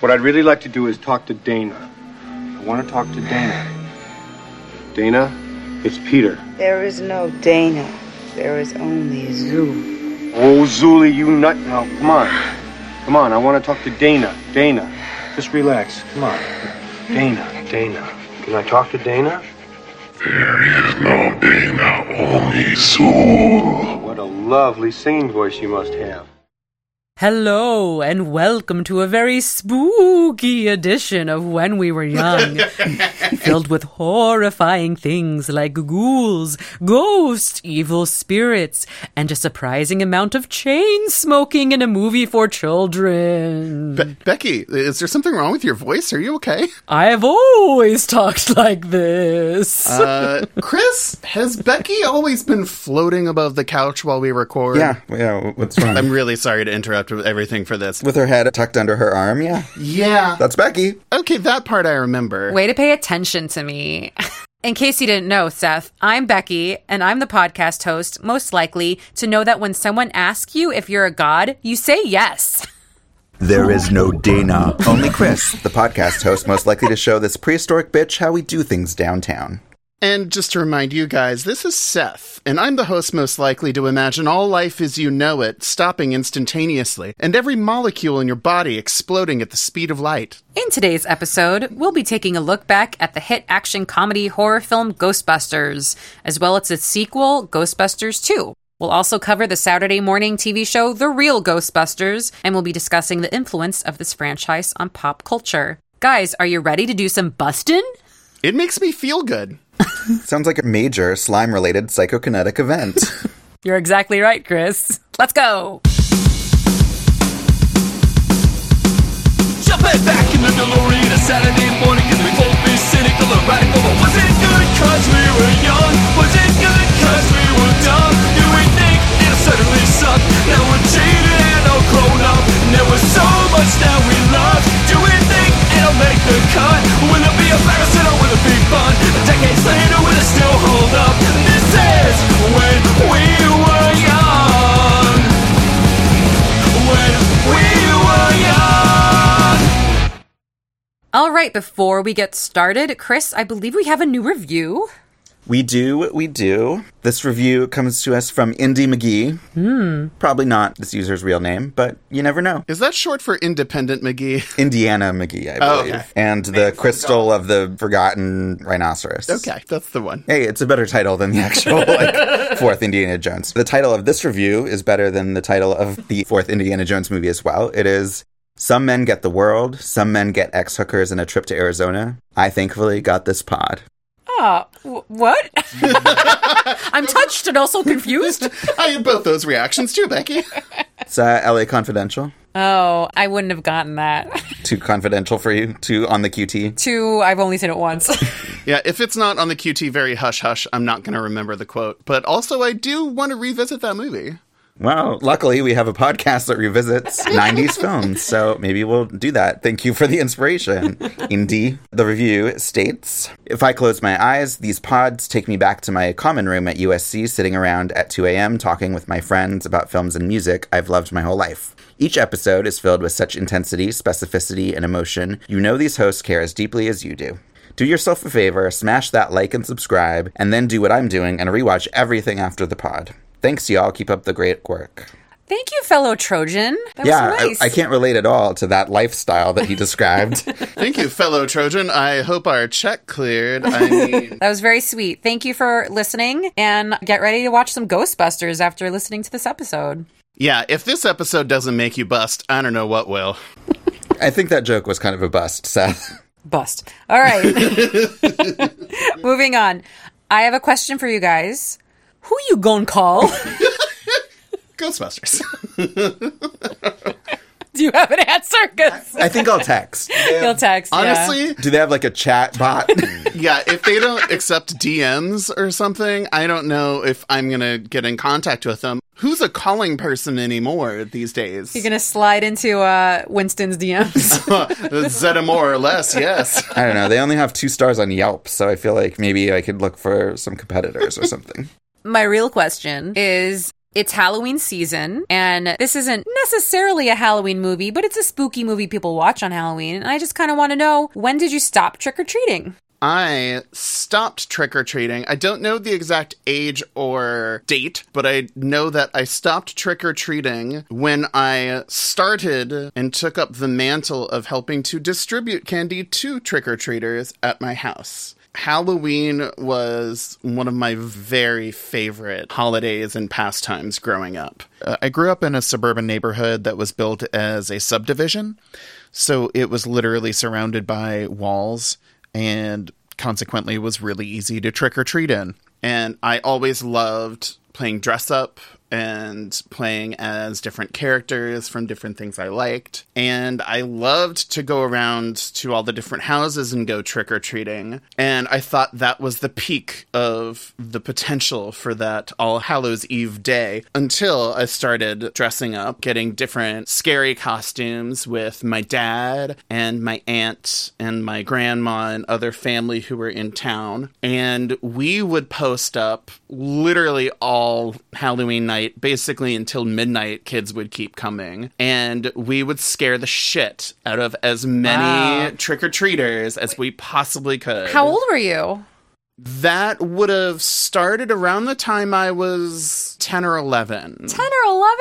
What I'd really like to do is talk to Dana. I want to talk to Dana. Dana, it's Peter. There is no Dana. There is only Zuul. Oh, Zuli, you nut. Now, come on. Come on, I want to talk to Dana. Dana, just relax. Come on. Dana, Dana. Can I talk to Dana? There is no Dana, only Zuul. What a lovely singing voice you must have. Hello, and welcome to a very spooky edition of When We Were Young, filled with horrifying things like ghouls, ghosts, evil spirits, and a surprising amount of chain smoking in a movie for children. Be- Becky, is there something wrong with your voice? Are you okay? I have always talked like this. Uh, Chris, has Becky always been floating above the couch while we record? Yeah, yeah. What's wrong? I'm really sorry to interrupt with everything for this. With her head tucked under her arm. Yeah, Yeah. that's Becky. Okay, that part I remember. Way to pay attention to me. In case you didn't know, Seth, I'm Becky, and I'm the podcast host most likely to know that when someone asks you if you're a god, you say yes. There is no Dana, only Chris, the podcast host most likely to show this prehistoric bitch how we do things downtown. And just to remind you guys, this is Seth, and I'm the host most likely to imagine all life as you know it stopping instantaneously, and every molecule in your body exploding at the speed of light. In today's episode, we'll be taking a look back at the hit action comedy horror film Ghostbusters, as well as its sequel, Ghostbusters 2. We'll also cover the Saturday morning TV show The Real Ghostbusters, and we'll be discussing the influence of this franchise on pop culture. Guys, are you ready to do some bustin'? It makes me feel good. Sounds like a major slime related psychokinetic event. You're exactly right, Chris. Let's go. Jumping back in the DeLorean a Saturday morning Can we both be cynical or radical But was it good cause we were young? Was it good cause we were dumb? Do we think it certainly sucked? Now we're jaded and all grown up And there was so much that we loved Do we think it'll make the cut? Will it be embarrassing or fun? Decades later will it still hold up? This is when we were young When we were young All right, before we get started, Chris, I believe we have a new review. We do, what we do. This review comes to us from Indy McGee. Hmm. Probably not this user's real name, but you never know. Is that short for Independent McGee? Indiana McGee, I Oh, believe. okay. And the crystal of the forgotten rhinoceros. Okay, that's the one. Hey, it's a better title than the actual like fourth Indiana Jones. The title of this review is better than the title of the fourth Indiana Jones movie as well. It is Some Men Get the World, Some Men Get Ex Hookers and a Trip to Arizona. I thankfully got this pod. Ah, w- what? I'm touched and also confused. I had both those reactions too, Becky. It's uh, LA Confidential. Oh, I wouldn't have gotten that. Too confidential for you. Too on the QT. Two, I've only seen it once. Yeah, if it's not on the QT very hush hush, I'm not going to remember the quote. But also, I do want to revisit that movie. Well, luckily we have a podcast that revisits 90s films, so maybe we'll do that. Thank you for the inspiration. Indy. The review states If I close my eyes, these pods take me back to my common room at USC, sitting around at 2 a.m., talking with my friends about films and music I've loved my whole life. Each episode is filled with such intensity, specificity, and emotion. You know these hosts care as deeply as you do. Do yourself a favor, smash that like and subscribe, and then do what I'm doing and rewatch everything after the pod. Thanks, y'all. Keep up the great work. Thank you, fellow Trojan. That yeah, was nice. I, I can't relate at all to that lifestyle that he described. Thank you, fellow Trojan. I hope our check cleared. I mean, That was very sweet. Thank you for listening and get ready to watch some Ghostbusters after listening to this episode. yeah, if this episode doesn't make you bust, I don't know what will. I think that joke was kind of a bust, Seth. Bust. All right. Moving on. I have a question for you guys. Who you gonna call? Ghostbusters. Do you have an answer? 'Cause I think I'll text. He'll text. yeah. Honestly, Do they have like a chat bot? yeah, if they don't accept DMs or something, I don't know if I'm going to get in contact with them. Who's a calling person anymore these days? You're gonna slide into uh, Winston's DMs. Zeta more or less, yes. I don't know. They only have two stars on Yelp, so I feel like maybe I could look for some competitors or something. My real question is It's Halloween season, and this isn't necessarily a Halloween movie, but it's a spooky movie people watch on Halloween. And I just kind of want to know when did you stop trick or treating? I stopped trick or treating. I don't know the exact age or date, but I know that I stopped trick or treating when I started and took up the mantle of helping to distribute candy to trick or treaters at my house. Halloween was one of my very favorite holidays and pastimes growing up. Uh, I grew up in a suburban neighborhood that was built as a subdivision, so it was literally surrounded by walls and consequently was really easy to trick or treat in. And I always loved playing dress up and playing as different characters from different things I liked. And I loved to go around to all the different houses and go trick or treating. And I thought that was the peak of the potential for that All Hallows Eve day until I started dressing up, getting different scary costumes with my dad and my aunt and my grandma and other family who were in town. And we would post up literally all Halloween night basically until midnight kids would keep coming and we would scare the shit out of as many Wow. trick-or-treaters as we possibly could How old were you? that would have started around the time i was 10 or 11 10 or 11?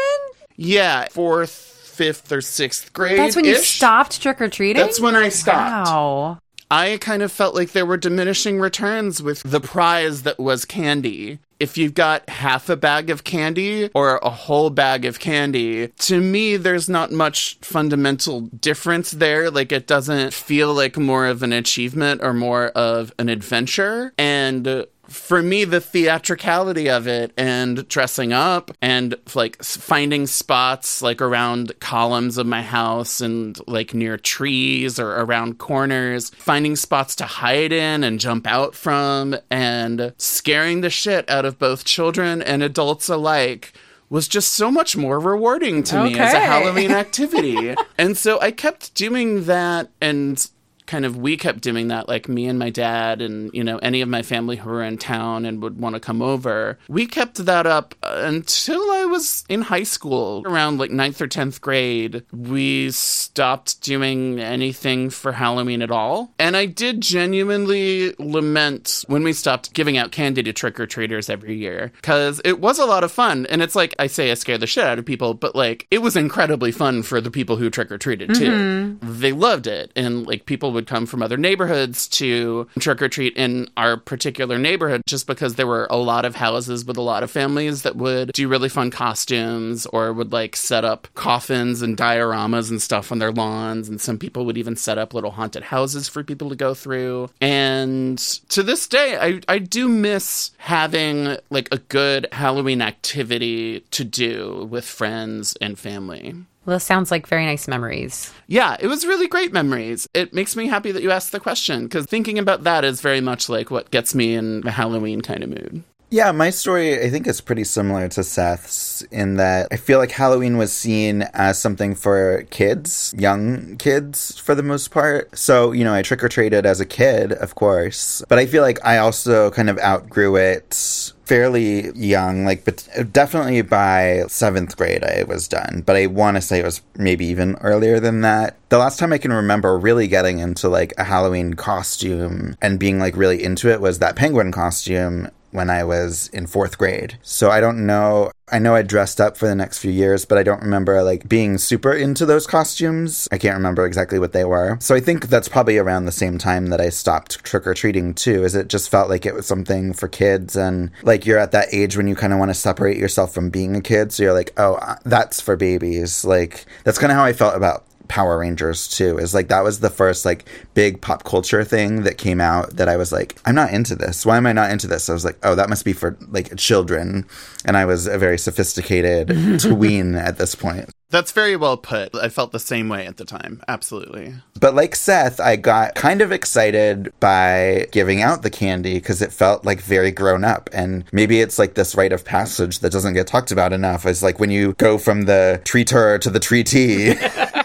yeah fourth fifth or sixth grade That's when you stopped trick or treating? that's when i stopped Wow. I kind of felt like there were diminishing returns with the prize that was candy. If you've got half a bag of candy or a whole bag of candy, to me, there's not much fundamental difference there. Like, it doesn't feel like more of an achievement or more of an adventure. And for me, the theatricality of it and dressing up and like finding spots like around columns of my house and like near trees or around corners, finding spots to hide in and jump out from, and scaring the shit out of both children and adults alike. Was just so much more rewarding to me as a Halloween activity. and so I kept doing that and kind of we kept doing that like me and my dad and you know any of my family who were in town and would want to come over. We kept that up until i was in high school around like ninth or 10th grade. We stopped doing anything for halloween at all. And i did genuinely lament when we stopped giving out candy to trick-or-treaters every year because it was a lot of fun. And it's like i say i scare the shit out of people but like it was incredibly fun for the people who trick-or-treated too. Mm-hmm. They loved it. And like people would come from other neighborhoods to trick or treat in our particular neighborhood just because there were a lot of houses with a lot of families that would do really fun costumes or would like set up coffins and dioramas and stuff on their lawns and some people would even set up little haunted houses for people to go through. And to this day I, I do miss having like a good halloween activity to do with friends and family Well, this sounds like very nice memories. yeah, it was really great memories. It makes me happy that you asked the question because thinking about that is very much like what gets me in a Halloween kind of mood. Yeah, my story I think is pretty similar to Seth's in that I feel like Halloween was seen as something for kids, young kids for the most part. So, you know, I trick or treated as a kid, of course, but I feel like I also kind of outgrew it fairly young, like but definitely by seventh grade I was done. But I want to say it was maybe even earlier than that. The last time I can remember really getting into like a Halloween costume and being like really into it was that penguin costume when I was in fourth grade. So I don't know. I know I dressed up for the next few years, but I don't remember like being super into those costumes. I can't remember exactly what they were. So I think that's probably around the same time that I stopped trick or treating too, is it just felt like it was something for kids and like you're at that age when you kind of want to separate yourself from being a kid. So you're like, oh, uh, that's for babies. Like that's kind of how I felt about Power Rangers too. Is like that was the first like big pop culture thing that came out that I was like, I'm not into this. Why am I not into this? I was like, oh, that must be for like children. And I was a very sophisticated tween at this point. That's very well put. I felt the same way at the time. Absolutely. But like Seth, I got kind of excited by giving out the candy because it felt like very grown up. And maybe it's like this rite of passage that doesn't get talked about enough. It's like when you go from the tree tour to the tree tea.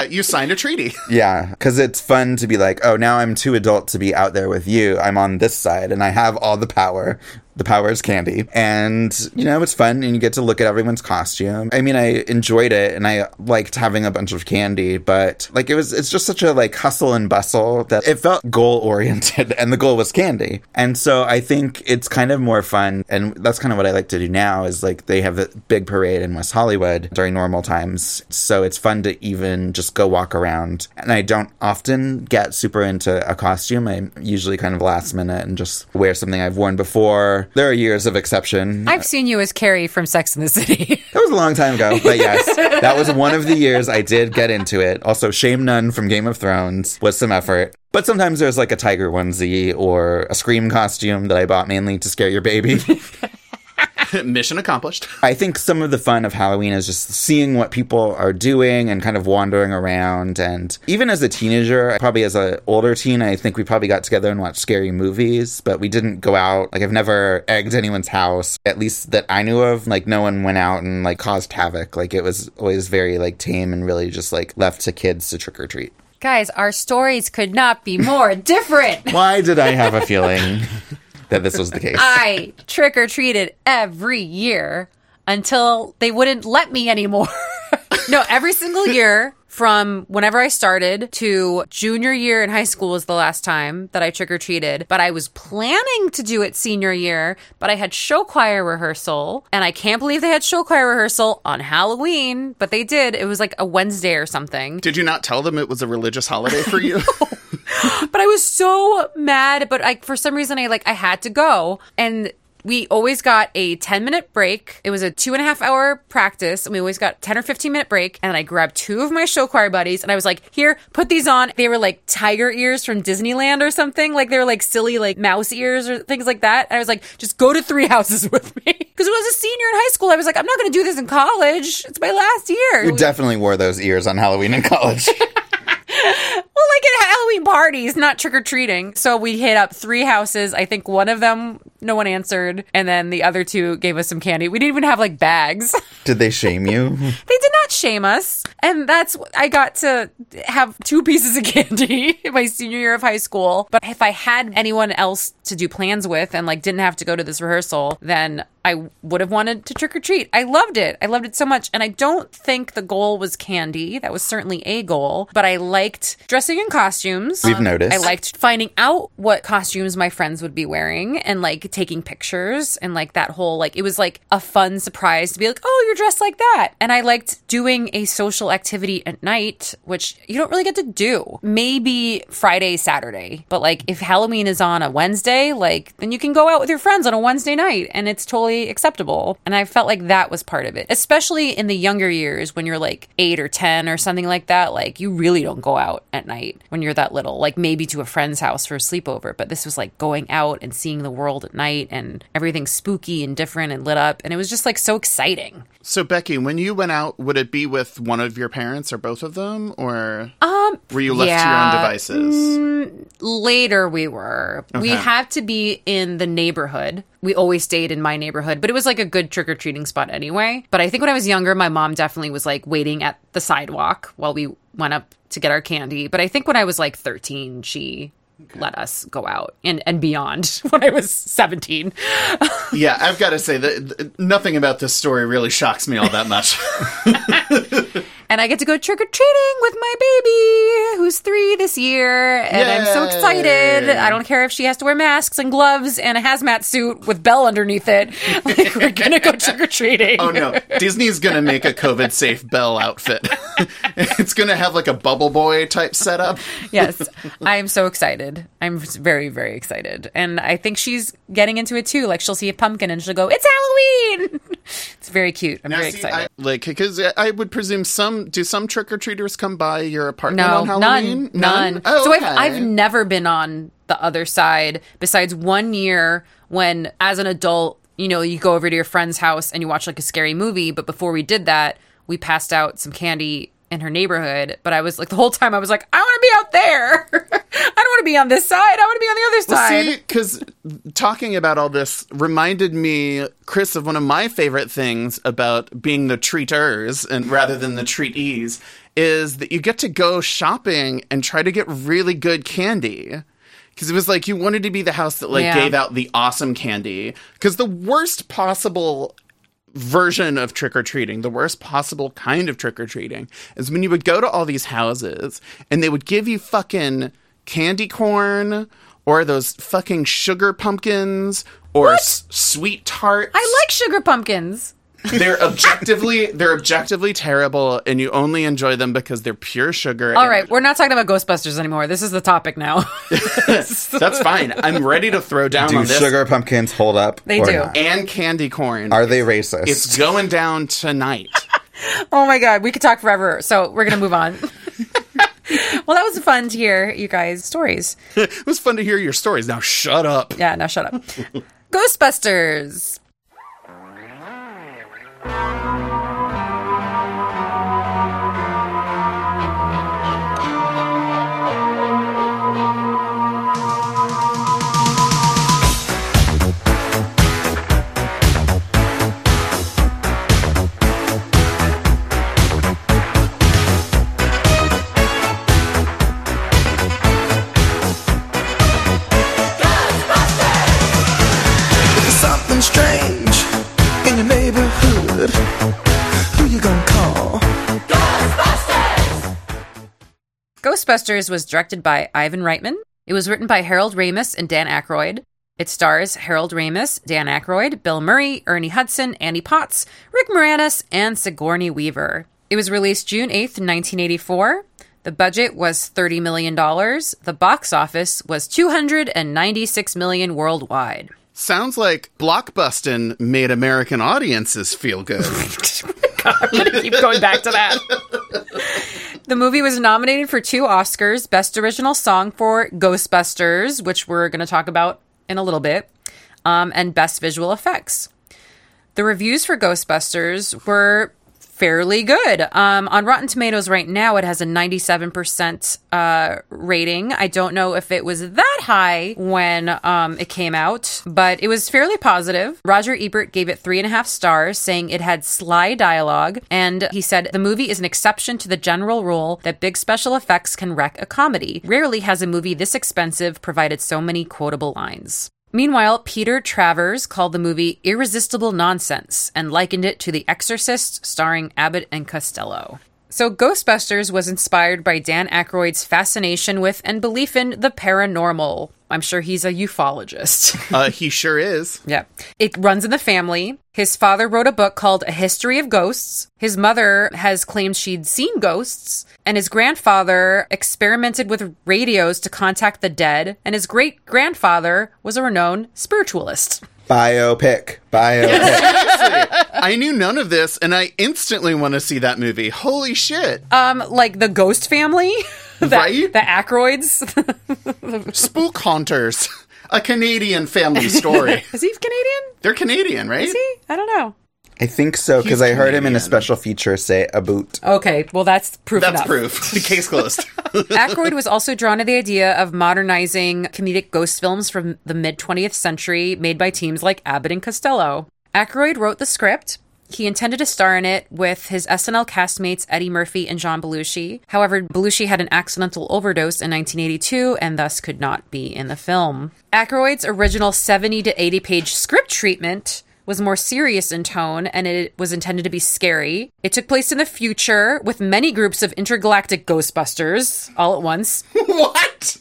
Yeah, you signed a treaty. Yeah, because it's fun to be like, oh, now I'm too adult to be out there with you. I'm on this side and I have all the power. The power is candy. And, you know, it's fun and you get to look at everyone's costume. I mean, I enjoyed it and I liked having a bunch of candy, but like it was, it's just such a like hustle and bustle that it felt goal oriented and the goal was candy. And so I think it's kind of more fun. And that's kind of what I like to do now is like they have a big parade in West Hollywood during normal times. So it's fun to even just go walk around. And I don't often get super into a costume. I'm usually kind of last minute and just wear something I've worn before. There are years of exception. I've seen you as Carrie from Sex in the City. That was a long time ago, but yes, that was one of the years I did get into it. Also, Shame Nun from Game of Thrones was some effort. But sometimes there's like a tiger onesie or a scream costume that I bought mainly to scare your baby. Mission accomplished. I think some of the fun of Halloween is just seeing what people are doing and kind of wandering around. And even as a teenager, probably as an older teen, I think we probably got together and watched scary movies, but we didn't go out. Like I've never egged anyone's house, at least that I knew of. Like no one went out and like caused havoc. Like it was always very like tame and really just like left to kids to trick or treat. Guys, our stories could not be more different. Why did I have a feeling that this was the case? I trick or treated every year until they wouldn't let me anymore. no, every single year from whenever I started to junior year in high school was the last time that I trick or treated. But I was planning to do it senior year, but I had show choir rehearsal. And I can't believe they had show choir rehearsal on Halloween, but they did. It was like a Wednesday or something. Did you not tell them it was a religious holiday for you? but I was so mad. But like for some reason, I like I had to go, and we always got a 10 minute break. It was a two and a half hour practice, and we always got 10 or 15 minute break. And I grabbed two of my show choir buddies, and I was like, "Here, put these on." They were like tiger ears from Disneyland or something. Like they were like silly like mouse ears or things like that. And I was like, "Just go to three houses with me," because it was a senior in high school. I was like, "I'm not going to do this in college. It's my last year." You definitely wore those ears on Halloween in college. Well, like at Halloween parties, not trick or treating. So we hit up three houses. I think one of them, no one answered. And then the other two gave us some candy. We didn't even have like bags. Did they shame you? they did not shame us. And that's, I got to have two pieces of candy in my senior year of high school. But if I had anyone else to do plans with and like didn't have to go to this rehearsal, then I would have wanted to trick or treat. I loved it. I loved it so much. And I don't think the goal was candy. That was certainly a goal, but I liked dressing in costumes. We've noticed. I liked finding out what costumes my friends would be wearing and like taking pictures and like that whole like it was like a fun surprise to be like, "Oh, you're dressed like that." And I liked doing a social activity at night, which you don't really get to do. Maybe Friday, Saturday. But like if Halloween is on a Wednesday, like then you can go out with your friends on a Wednesday night and it's totally acceptable. And I felt like that was part of it. Especially in the younger years when you're like 8 or 10 or something like that, like you really don't go out at night when you're that little. Like maybe to a friend's house for a sleepover, but this was like going out and seeing the world at night and everything spooky and different and lit up and it was just like so exciting. so, Becky, when you went out, would it be with one of your parents or both of them? Or Um were you left to your own devices? later we were. We Okay. had to be in the neighborhood. We always stayed in my neighborhood, but it was like a good trick or treating spot anyway. But I think when I was younger, my mom definitely was like waiting at the sidewalk while we went up to get our candy. But I think when I was like 13, she let us go out and, and beyond when I was 17. yeah, I've got to say that nothing about this story really shocks me all that much. and I get to go trick or treating with my baby, who's three this year, and I'm so excited. I don't care if she has to wear masks and gloves and a hazmat suit with Belle underneath it. Like we're gonna go trick or treating. oh no, Disney's gonna make a COVID safe Belle outfit. it's gonna have like a bubble boy type setup. yes, I am so excited. I'm very, very excited, and I think she's getting into it too. Like she'll see a pumpkin and she'll go, "It's Halloween." it's very cute. I'm Now, very see, excited. I, like, because I would presume some do some trick or treaters come by your apartment No, on Halloween? none, none. Oh, so okay. I've I've never been on the other side besides one year when, as an adult, you know, you go over to your friend's house and you watch like a scary movie. But before we did that, we passed out some candy in her neighborhood. But I was like, the whole time I was like, I want to be out there. I don't want to be on this side. I want to be on the other Well, side. see, because talking about all this reminded me, Chris, of one of my favorite things about being the treaters and rather than the treatees is that you get to go shopping and try to get really good candy. Because it was like you wanted to be the house that like Yeah. gave out the awesome candy. Because the worst possible version of trick or treating, the worst possible kind of trick or treating, is when you would go to all these houses and they would give you fucking candy corn or those fucking sugar pumpkins or s- sweet tarts. I like sugar pumpkins. They're objectively they're objectively terrible, and you only enjoy them because they're pure sugar. All and- right, we're not talking about Ghostbusters anymore. This is the topic now. that's fine. I'm ready to throw down Do on this. sugar pumpkins hold up? They or do. not? and candy corn. Are they racist? It's going down tonight. oh my god, we could talk forever. So we're gonna move on. well, that was fun to hear you guys' stories. it was fun to hear your stories. Now shut up. Yeah, now shut up. Ghostbusters. There's neighborhood. Who you gonna call? Ghostbusters was directed by Ivan Reitman. It was written by Harold Ramis and Dan Aykroyd. It stars Harold Ramis, Dan Aykroyd, Bill Murray, Ernie Hudson, Annie Potts, Rick Moranis, and Sigourney Weaver. It was released June 8th, 1984. The budget was $30 million. The box office was 296 million worldwide. Sounds like blockbusting made American audiences feel good. I'm gonna keep going back to that. the movie was nominated for two Oscars Best Original Song for Ghostbusters, which we're going to talk about in a little bit, um, and Best Visual Effects. The reviews for Ghostbusters were fairly good. Um, on Rotten Tomatoes right now, it has a 97% uh, rating. I don't know if it was that high when um, it came out, but it was fairly positive. Roger Ebert gave it three and a half stars, saying it had sly dialogue, and he said the movie is an exception to the general rule that big special effects can wreck a comedy. Rarely has a movie this expensive provided so many quotable lines. Meanwhile, Peter Travers called the movie irresistible nonsense and likened it to The Exorcist starring Abbott and Costello. So, Ghostbusters was inspired by Dan Aykroyd's fascination with and belief in the paranormal. I'm sure he's a ufologist. uh, he sure is. Yeah. It runs in the family. His father wrote a book called A History of Ghosts. His mother has claimed she'd seen ghosts. And his grandfather experimented with radios to contact the dead. And his great grandfather was a renowned spiritualist. Biopic. Biopic. I knew none of this, and I instantly want to see that movie. Holy shit! Um, like the Ghost family? the, Right? The Aykroyds? Spook Hunters, a Canadian family story. Is he Canadian? They're Canadian, right? Is he? I don't know. I think so because I heard him in a special feature say a boot. Okay, well, that's proof That's enough. proof. The case closed. Aykroyd was also drawn to the idea of modernizing comedic ghost films from the mid 20th century made by teams like Abbott and Costello. Aykroyd wrote the script. He intended to star in it with his SNL castmates Eddie Murphy and John Belushi. However, Belushi had an accidental overdose in 1982 and thus could not be in the film. Aykroyd's original 70 to 80 page script treatment was more serious in tone and it was intended to be scary. It took place in the future with many groups of intergalactic Ghostbusters all at once. what?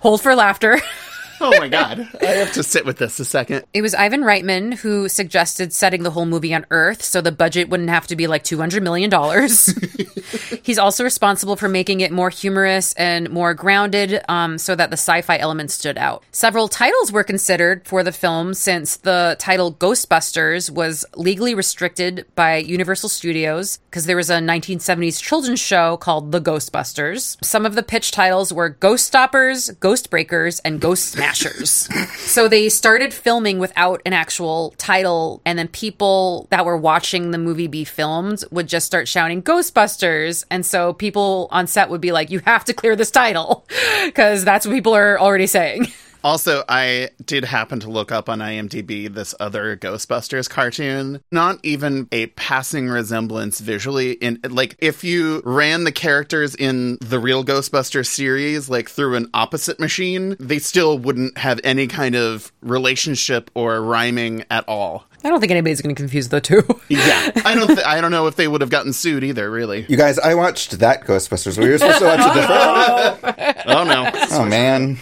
Hold for laughter. Oh my god. I have to sit with this a second. It was Ivan Reitman who suggested setting the whole movie on Earth so the budget wouldn't have to be like $200 million. He's also responsible for making it more humorous and more grounded um, so that the sci fi element stood out. Several titles were considered for the film since the title Ghostbusters was legally restricted by Universal Studios because there was a 1970s children's show called The Ghostbusters. Some of the pitch titles were Ghost Stoppers, Ghost Breakers, and Ghost Smashers. so they started filming without an actual title, and then people that were watching the movie be filmed would just start shouting Ghostbusters. And so people on set would be like, You have to clear this title because that's what people are already saying. Also, I did happen to look up on IMDb this other Ghostbusters cartoon. Not even a passing resemblance visually. In like, if you ran the characters in the real Ghostbusters series like through an opposite machine, they still wouldn't have any kind of relationship or rhyming at all. I don't think anybody's going to confuse the two. Yeah, I don't. Th- I don't know if they would have gotten sued either. Really. You guys, I watched that Ghostbusters. We were supposed to watch a different. Oh no. Oh man,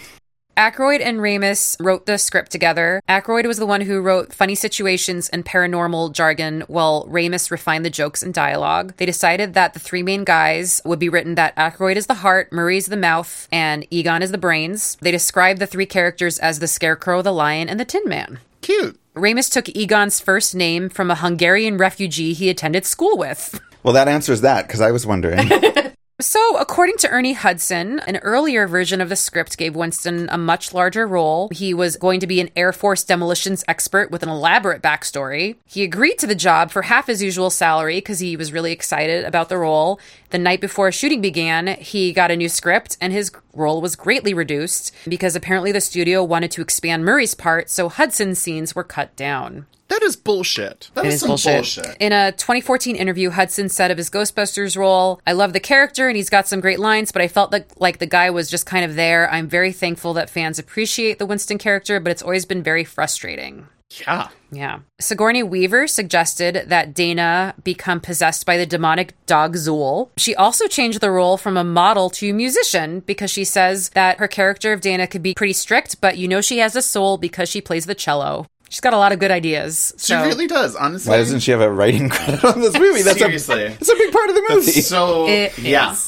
Aykroyd and Ramis wrote the script together. Aykroyd was the one who wrote funny situations and paranormal jargon, while Ramis refined the jokes and dialogue. They decided that the three main guys would be written that Aykroyd is the heart, Murray's the mouth, and Egon is the brains. They described the three characters as the Scarecrow, the Lion, and the Tin Man. Cute. Ramis took Egon's first name from a Hungarian refugee he attended school with. well that answers that because I was wondering. So, according to Ernie Hudson, an earlier version of the script gave Winston a much larger role. He was going to be an Air Force demolitions expert with an elaborate backstory. He agreed to the job for half his usual salary because he was really excited about the role. The night before shooting began, he got a new script and his role was greatly reduced because apparently the studio wanted to expand Murray's part, so Hudson's scenes were cut down. That is bullshit. That is, is some bullshit. bullshit. In a 2014 interview, Hudson said of his Ghostbusters role, I love the character and he's got some great lines, but I felt like, like the guy was just kind of there. I'm very thankful that fans appreciate the Winston character, but it's always been very frustrating. Yeah. Yeah. Sigourney Weaver suggested that Dana become possessed by the demonic dog Zuul. She also changed the role from a model to a musician because she says that her character of Dana could be pretty strict, but you know she has a soul because she plays the cello. She's got a lot of good ideas. She really does, honestly. Why doesn't she have a writing credit on this movie? That's Seriously. a it's a big part of the movie. so It yeah.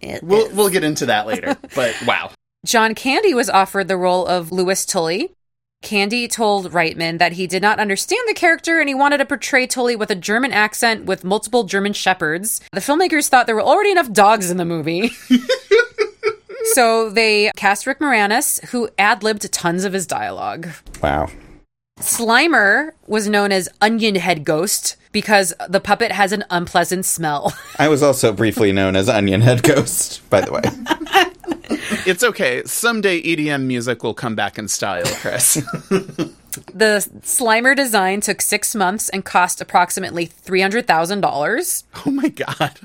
It We'll is. we'll get into that later. But wow. John Candy was offered the role of Louis Tully. Candy told Reitman that he did not understand the character and he wanted to portray Tully with a German accent with multiple German shepherds. The filmmakers thought there were already enough dogs in the movie. so they cast Rick Moranis, who ad libbed tons of his dialogue. wow. Slimer was known as Onion Head Ghost because the puppet has an unpleasant smell. I was also briefly known as Onion Head Ghost, by the way. It's okay. Someday EDM music will come back in style, Chris. The Slimer design took six months and cost approximately $300,000. oh my god.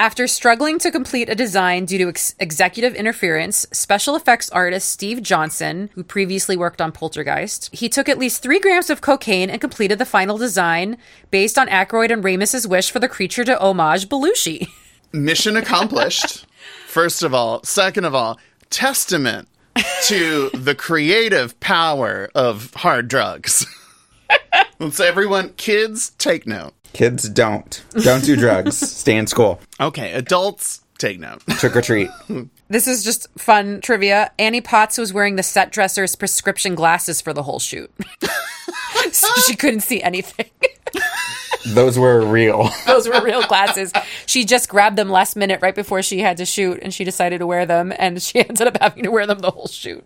After struggling to complete a design due to ex- executive interference, special effects artist Steve Johnson, who previously worked on Poltergeist, he took at least three grams of cocaine and completed the final design based on Aykroyd and Ramis's wish for the creature to homage Belushi. Mission accomplished. First of all, second of all, testament to the creative power of hard drugs. Let's everyone, kids, take note. Kids don't. Don't do drugs. Stay in school. Okay, adults, take note. Trick or treat. This is just fun trivia. Annie Potts was wearing the set dresser's prescription glasses for the whole shoot. so she couldn't see anything. Those were real. Those were real glasses. She just grabbed them last minute right before she had to shoot and she decided to wear them and she ended up having to wear them the whole shoot.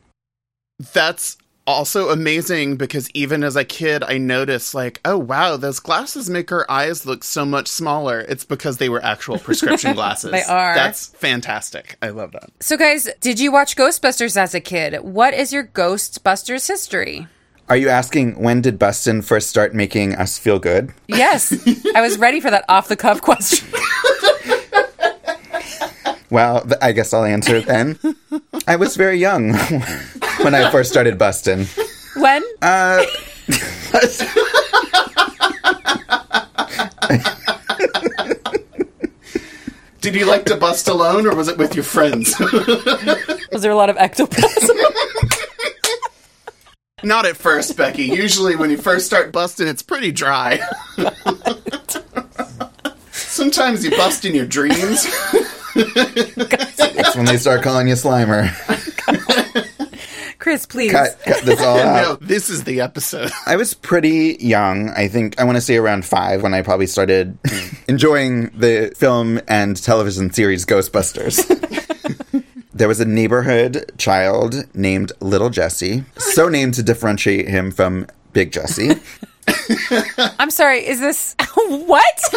That's also amazing because even as a kid, I noticed, like, oh wow, those glasses make her eyes look so much smaller. It's because they were actual prescription glasses. They are. That's fantastic. I love that. So guys, did you watch Ghostbusters as a kid? What is your Ghostbusters history? Are you asking when did Bustin first start making us feel good? Yes, I was ready for that off the cuff question. Well, th- I guess I'll answer then. I was very young when I first started busting. When? Uh, Did you like to bust alone or was it with your friends? Was there a lot of ectoplasm? Not at first, Becky. Usually when you first start busting, it's pretty dry. Sometimes you bust in your dreams. That's when they start calling you Slimer. Chris, please. Cut, cut this all out. no, this is the episode. I was pretty young. I think I want to say around five when I probably started enjoying the film and television series Ghostbusters. there was a neighborhood child named Little Jesse, so named to differentiate him from Big Jesse. I'm sorry, is this what?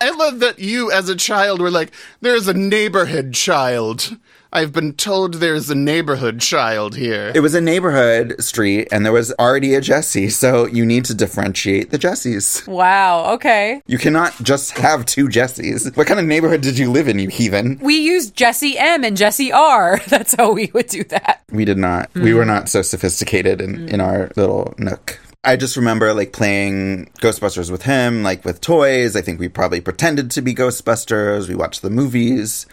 I love that you, as a child, were like, there's a neighborhood child. I've been told there's a neighborhood child here. It was a neighborhood street, and there was already a Jesse, so you need to differentiate the Jessies. wow, okay. You cannot just have two Jessies. What kind of neighborhood did you live in, you heathen? We used Jesse M and Jesse R. That's how we would do that. We did not. We hmm. were not so sophisticated in, in our little nook. I just remember like playing Ghostbusters with him, like with toys. I think we probably pretended to be Ghostbusters. We watched the movies.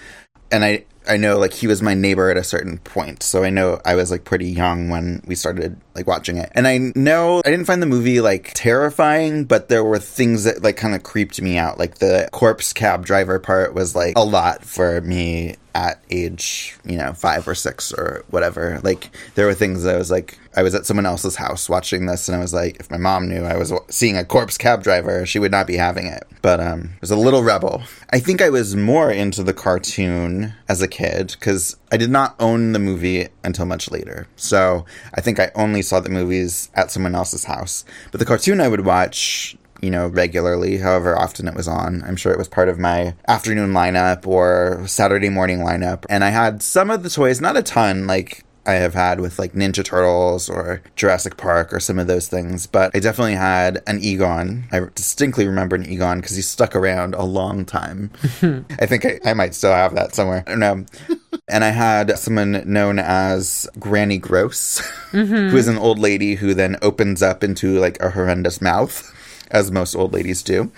And I I know like he was my neighbor at a certain point. So I know I was like pretty young when we started like watching it. And I know I didn't find the movie like terrifying, but there were things that like kind of creeped me out. Like the corpse cab driver part was like a lot for me at age, you know, five or six or whatever. Like there were things that I was like, I was at someone else's house watching this, and I was like, if my mom knew I was seeing a corpse cab driver, she would not be having it. But um, I was a little rebel. I think I was more into the cartoon as a kid because I did not own the movie until much later. So I think I only saw the movies at someone else's house. But the cartoon I would watch you know, regularly, however often it was on. I'm sure it was part of my afternoon lineup or Saturday morning lineup. And I had some of the toys, not a ton, like I have had with like Ninja Turtles or Jurassic Park or some of those things, but I definitely had an Egon. I distinctly remember an Egon because he stuck around a long time. I think I, I might still have that somewhere. I don't know. And I had someone known as Granny Gross, mm-hmm. who is an old lady who then opens up into like a horrendous mouth, as most old ladies do.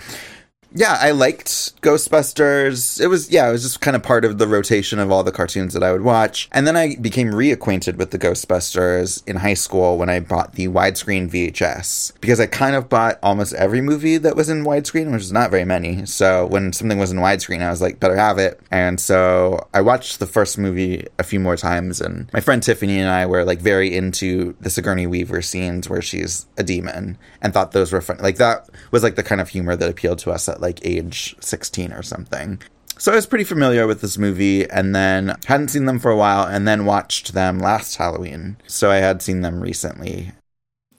Yeah, I liked Ghostbusters. It was, yeah, it was just kind of part of the rotation of all the cartoons that I would watch. And then I became reacquainted with the Ghostbusters in high school when I bought the widescreen VHS. Because I kind of bought almost every movie that was in widescreen, which is not very many. So when something was in widescreen, I was like, better have it. And so I watched the first movie a few more times. And my friend Tiffany and I were like very into the Sigourney Weaver scenes where she's a demon and thought those were fun. Like that was like the kind of humor that appealed to us at like age 16 or something. So I was pretty familiar with this movie and then hadn't seen them for a while and then watched them last Halloween. So I had seen them recently.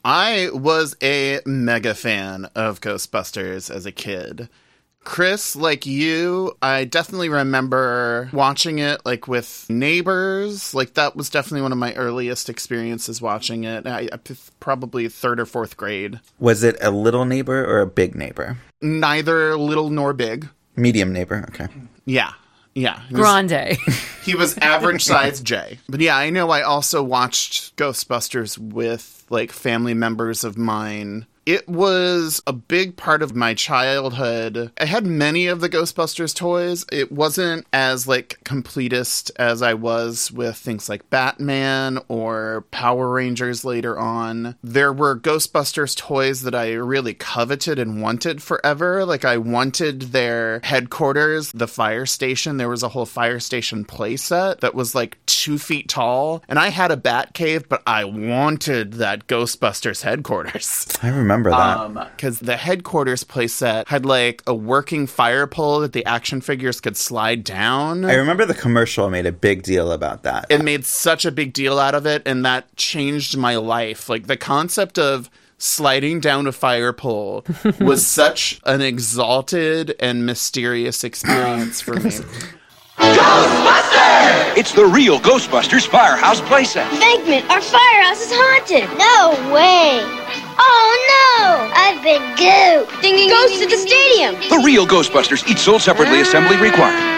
I was a mega fan of Ghostbusters as a kid. Chris, like you, I definitely remember watching it like with neighbors. Like that was definitely one of my earliest experiences watching it. I, I probably third or fourth grade. Was it a little neighbor or a big neighbor? Neither little nor big. Medium neighbor. Okay. Yeah. Yeah. He was- Grande. He was average size J. But yeah, I know I also watched Ghostbusters with like family members of mine. It was a big part of my childhood. I had many of the Ghostbusters toys. It wasn't as like completist as I was with things like Batman or Power Rangers later on. There were Ghostbusters toys that I really coveted and wanted forever. Like I wanted their headquarters, the fire station. There was a whole fire station playset that was like two feet tall. And I had a bat cave, but I wanted that Ghostbusters headquarters. I remember that. Um, because the headquarters playset had like a working fire pole that the action figures could slide down. I remember the commercial made a big deal about that. it made such a big deal out of it, and that changed my life. Like the concept of sliding down a fire pole was such an exalted and mysterious experience for me. It's the real Ghostbusters Firehouse playset. Figment, our firehouse is haunted. No way. Oh no! I've been gooped. Ding, ding, Ghost at the stadium. The real Ghostbusters, each sold separately, assembly required.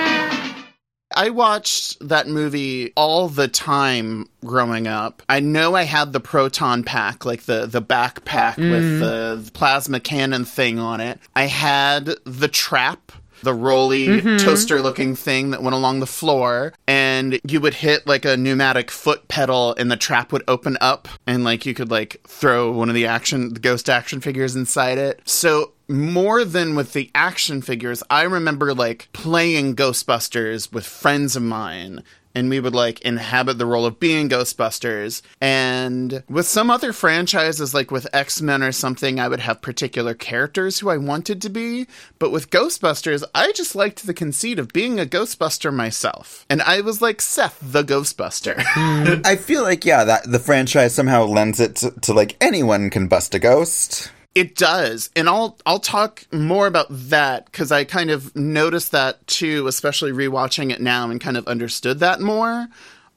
I watched that movie all the time growing up. I know I had the proton pack, like the the backpack with mm-hmm. the plasma cannon thing on it. I had the trap, the rolly mm-hmm. toaster looking thing that went along the floor, and you would hit like a pneumatic foot pedal and the trap would open up and like you could like throw one of the action the ghost action figures inside it. So more than with the action figures, I remember like playing Ghostbusters with friends of mine. And we would like inhabit the role of being Ghostbusters. And with some other franchises, like with X Men or something, I would have particular characters who I wanted to be. But with Ghostbusters, I just liked the conceit of being a Ghostbuster myself. And I was like Seth the Ghostbuster. I feel like yeah, that the franchise somehow lends it to, to like anyone can bust a ghost. It does. And I'll I'll talk more about that cuz I kind of noticed that too, especially rewatching it now and kind of understood that more.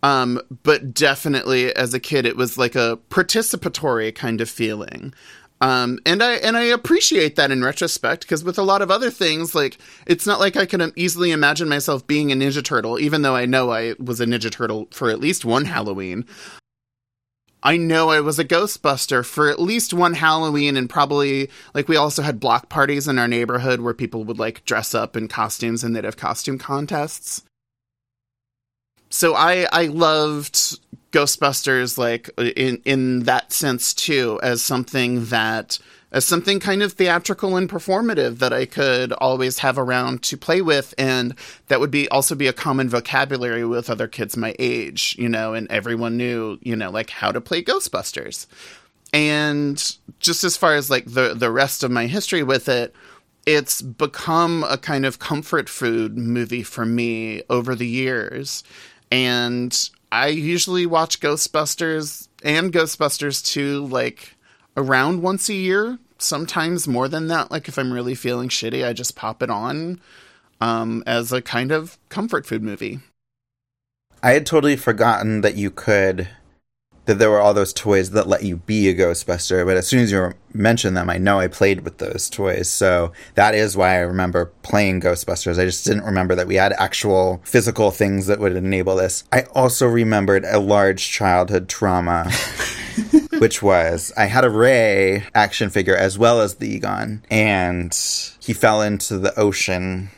Um, but definitely as a kid it was like a participatory kind of feeling. Um, and I and I appreciate that in retrospect because with a lot of other things, like it's not like I can easily imagine myself being a Ninja Turtle, even though I know I was a Ninja Turtle for at least one Halloween. I know I was a Ghostbuster for at least one Halloween, and probably like we also had block parties in our neighborhood where people would like dress up in costumes and they'd have costume contests. So I I loved Ghostbusters like in in that sense too as something that as something kind of theatrical and performative that I could always have around to play with and that would be also be a common vocabulary with other kids my age, you know, and everyone knew, you know, like how to play Ghostbusters. And just as far as like the the rest of my history with it, it's become a kind of comfort food movie for me over the years. And I usually watch Ghostbusters and Ghostbusters 2 like around once a year, sometimes more than that. Like if I'm really feeling shitty, I just pop it on um, as a kind of comfort food movie. I had totally forgotten that you could that there were all those toys that let you be a Ghostbuster, but as soon as you mentioned them, I know I played with those toys. So that is why I remember playing Ghostbusters. I just didn't remember that we had actual physical things that would enable this. I also remembered a large childhood trauma. which was I had a Ray action figure as well as the Egon, and he fell into the ocean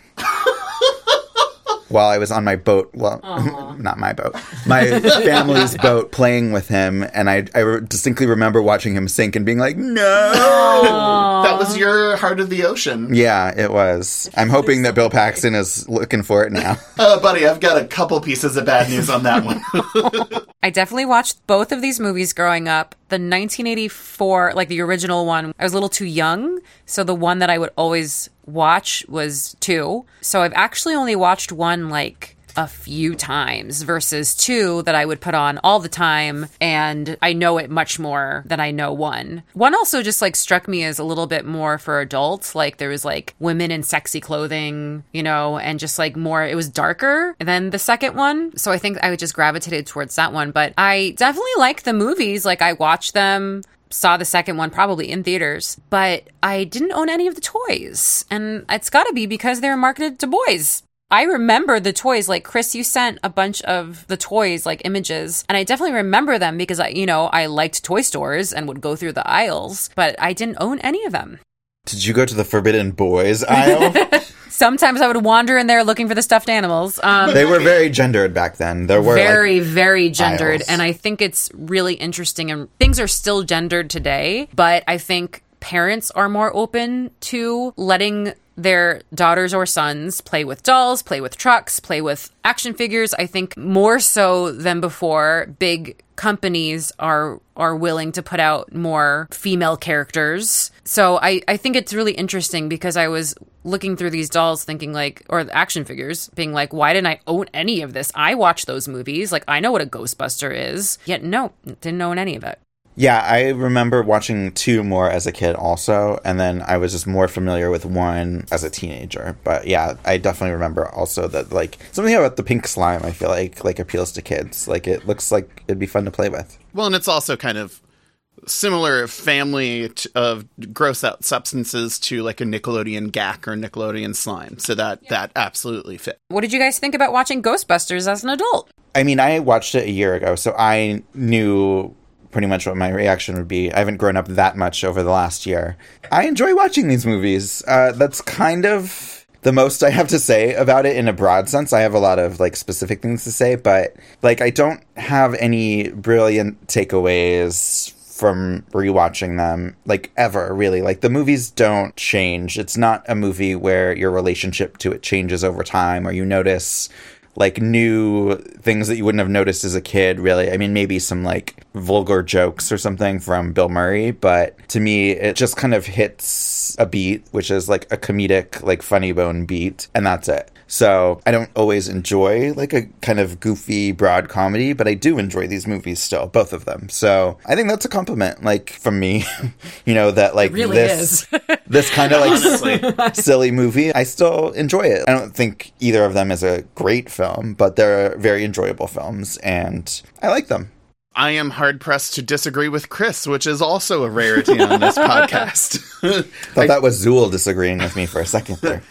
while I was on my boat. Well, not my boat, my family's boat, playing with him, and I, I distinctly remember watching him sink and being like, "No!" That was your Heart of the Ocean. Yeah, it was. I'm hoping that Bill Paxton is looking for it now. Uh, buddy, I've got a couple pieces of bad news on that one. I definitely watched both of these movies growing up. The 1984, like the original one, I was a little too young. So the one that I would always watch was two. So I've actually only watched one like a few times versus two that I would put on all the time. And I know it much more than I know one. One also just like struck me as a little bit more for adults. Like there was like women in sexy clothing, you know, and just like more, it was darker than the second one. So I think I just gravitated towards that one. But I definitely like the movies. Like I watch them saw the second one probably in theaters, but I didn't own any of the toys. And it's got to be because they were marketed to boys. I remember the toys. Like Chris, you sent a bunch of the toys, like images, and I definitely remember them because I, you know, I liked toy stores and would go through the aisles, but I didn't own any of them. Did you go to the Forbidden Boys aisle? Sometimes I would wander in there looking for the stuffed animals. Um, they were very gendered back then. There were very, like, very gendered. aisles. And I think it's really interesting. And things are still gendered today, but I think parents are more open to letting their daughters or sons play with dolls, play with trucks, play with action figures. I think more so than before, big companies are are willing to put out more female characters. So I, I think it's really interesting because I was looking through these dolls thinking like or action figures being like why didn't I own any of this? I watch those movies. Like I know what a Ghostbuster is. Yet no, didn't own any of it. Yeah, I remember watching two more as a kid also, and then I was just more familiar with one as a teenager. But yeah, I definitely remember also that like something about the pink slime I feel like like appeals to kids. Like it looks like it'd be fun to play with. well, and it's also kind of similar family t- of gross out substances to like a Nickelodeon Gak or Nickelodeon slime. So that that absolutely fit. What did you guys think about watching Ghostbusters as an adult? I mean, I watched it a year ago, so I knew pretty much what my reaction would be. I haven't grown up that much over the last year. I enjoy watching these movies. Uh, that's kind of the most I have to say about it in a broad sense. I have a lot of like specific things to say, but like I don't have any brilliant takeaways from rewatching them like ever really like the movies don't change it's not a movie where your relationship to it changes over time or you notice like new things that you wouldn't have noticed as a kid really. I mean maybe some like vulgar jokes or something from bill murray but to me it just kind of hits a beat which is like a comedic like funny bone beat and that's it So I don't always enjoy like a kind of goofy, broad comedy, but I do enjoy these movies still, both of them. So I think that's a compliment, like from me, you know, that like really this, this kind of like silly movie, I still enjoy it. I don't think either of them is a great film, but they're very enjoyable films and I like them. I am hard pressed to disagree with Chris, which is also a rarity on this podcast. Thought that was Zuul disagreeing with me for a second there.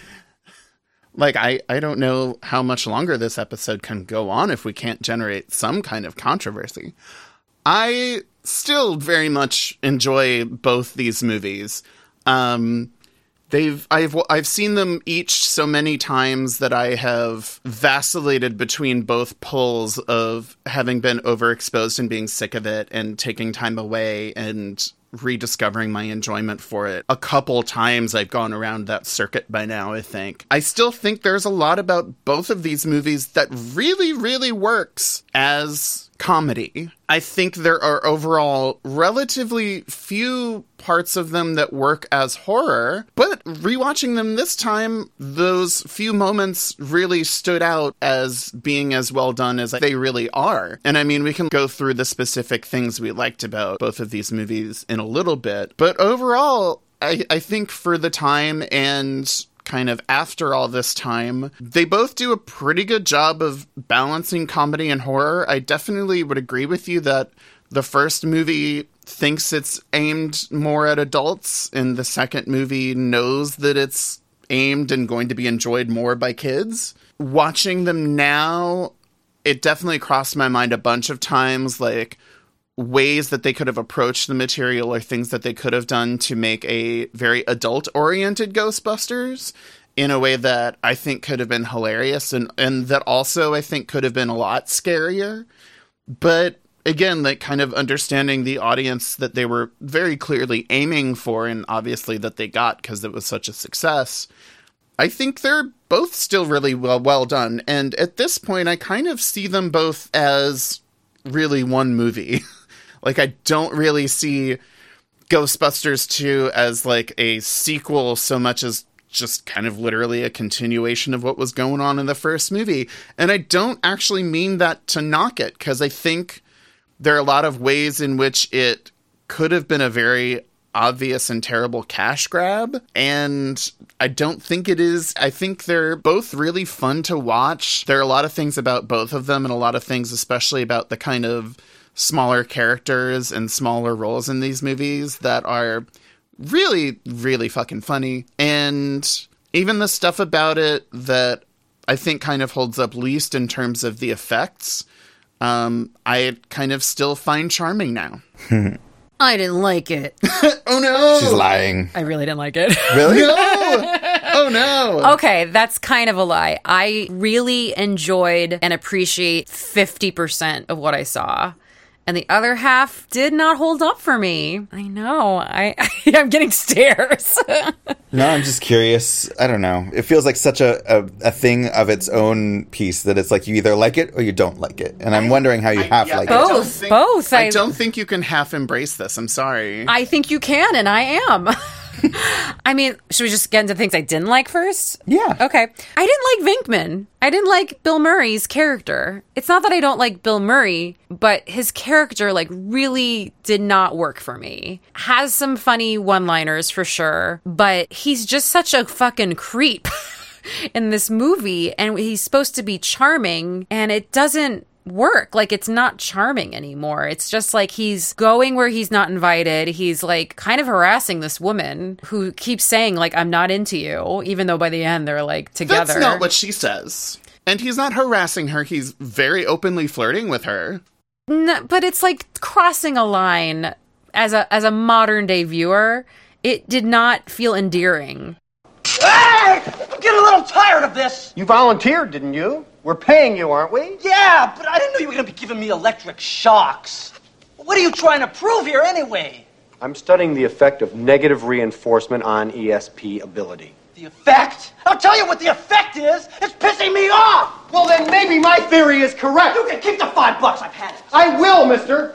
Like I, I don't know how much longer this episode can go on if we can't generate some kind of controversy. I still very much enjoy both these movies. Um, they've I've I've seen them each so many times that I have vacillated between both poles of having been overexposed and being sick of it and taking time away and rediscovering my enjoyment for it. A couple times I've gone around that circuit by now, I think. I still think there's a lot about both of these movies that really really works as comedy. I think there are overall relatively few parts of them that work as horror, but rewatching them this time, those few moments really stood out as being as well done as they really are. And I mean, we can go through the specific things we liked about both of these movies in a little bit, but overall, I, I think for the time and kind of after all this time. They both do a pretty good job of balancing comedy and horror. I definitely would agree with you that the first movie thinks it's aimed more at adults, and the second movie knows that it's aimed and going to be enjoyed more by kids. Watching them now, it definitely crossed my mind a bunch of times, like, ways that they could have approached the material or things that they could have done to make a very adult oriented Ghostbusters in a way that I think could have been hilarious and, and that also I think could have been a lot scarier. But again, like kind of understanding the audience that they were very clearly aiming for and obviously that they got because it was such a success. I think they're both still really well well done. And at this point I kind of see them both as really one movie. like I don't really see Ghostbusters 2 as like a sequel so much as just kind of literally a continuation of what was going on in the first movie. And I don't actually mean that to knock it because I think there are a lot of ways in which it could have been a very obvious and terrible cash grab. And I don't think it is. I think they're both really fun to watch. There are a lot of things about both of them, and a lot of things, especially about the kind of smaller characters and smaller roles in these movies that are really, really fucking funny. And even the stuff about it that I think kind of holds up least in terms of the effects, um, I kind of still find charming now. I didn't like it. oh no! She's lying. I really didn't like it. Really? No! oh no! Okay, that's kind of a lie. I really enjoyed and appreciate 50% of what I saw. And the other half did not hold up for me. I know. I, I'm getting stares. No, I'm just curious. I don't know. It feels like such a, a, a thing of its own piece that it's like you either like it or you don't like it. And I'm wondering how you half Yeah, like I it. don't Both, think- both. I I- don't think you can half embrace this. I'm sorry. I think you can, and I am. I mean, should we just get into things I didn't like first? Yeah. Okay. I didn't like Venkman. I didn't like Bill Murray's character. It's not that I don't like Bill Murray, but his character, like, really did not work for me. Has some funny one liners for sure, but he's just such a fucking creep in this movie, and he's supposed to be charming, and it doesn't work. Like it's not charming anymore. It's just like he's going where he's not invited. He's like kind of harassing this woman who keeps saying like I'm not into you, even though by the end they're like together. That's not what she says. And he's not harassing her. He's very openly flirting with her. N- but it's like crossing a line as a as a modern day viewer. It did not feel endearing. Hey! I'm getting a little tired of this. You volunteered, didn't you? We're paying you, aren't we? Yeah, but I didn't know you were going to be giving me electric shocks. What are you trying to prove here anyway? I'm studying the effect of negative reinforcement on ESP ability. The effect? I'll tell you what the effect is. It's pissing me off. Well, then maybe my theory is correct. You can keep the five bucks. I've had it. I will, mister.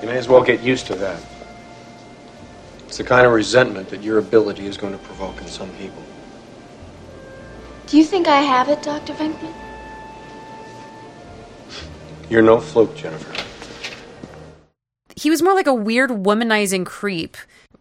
You may as well get used to that. It's the kind of resentment that your ability is going to provoke in some people. Do you think I have it, Dr. Venkman? You're no fluke, Jennifer. he was more like a weird womanizing creep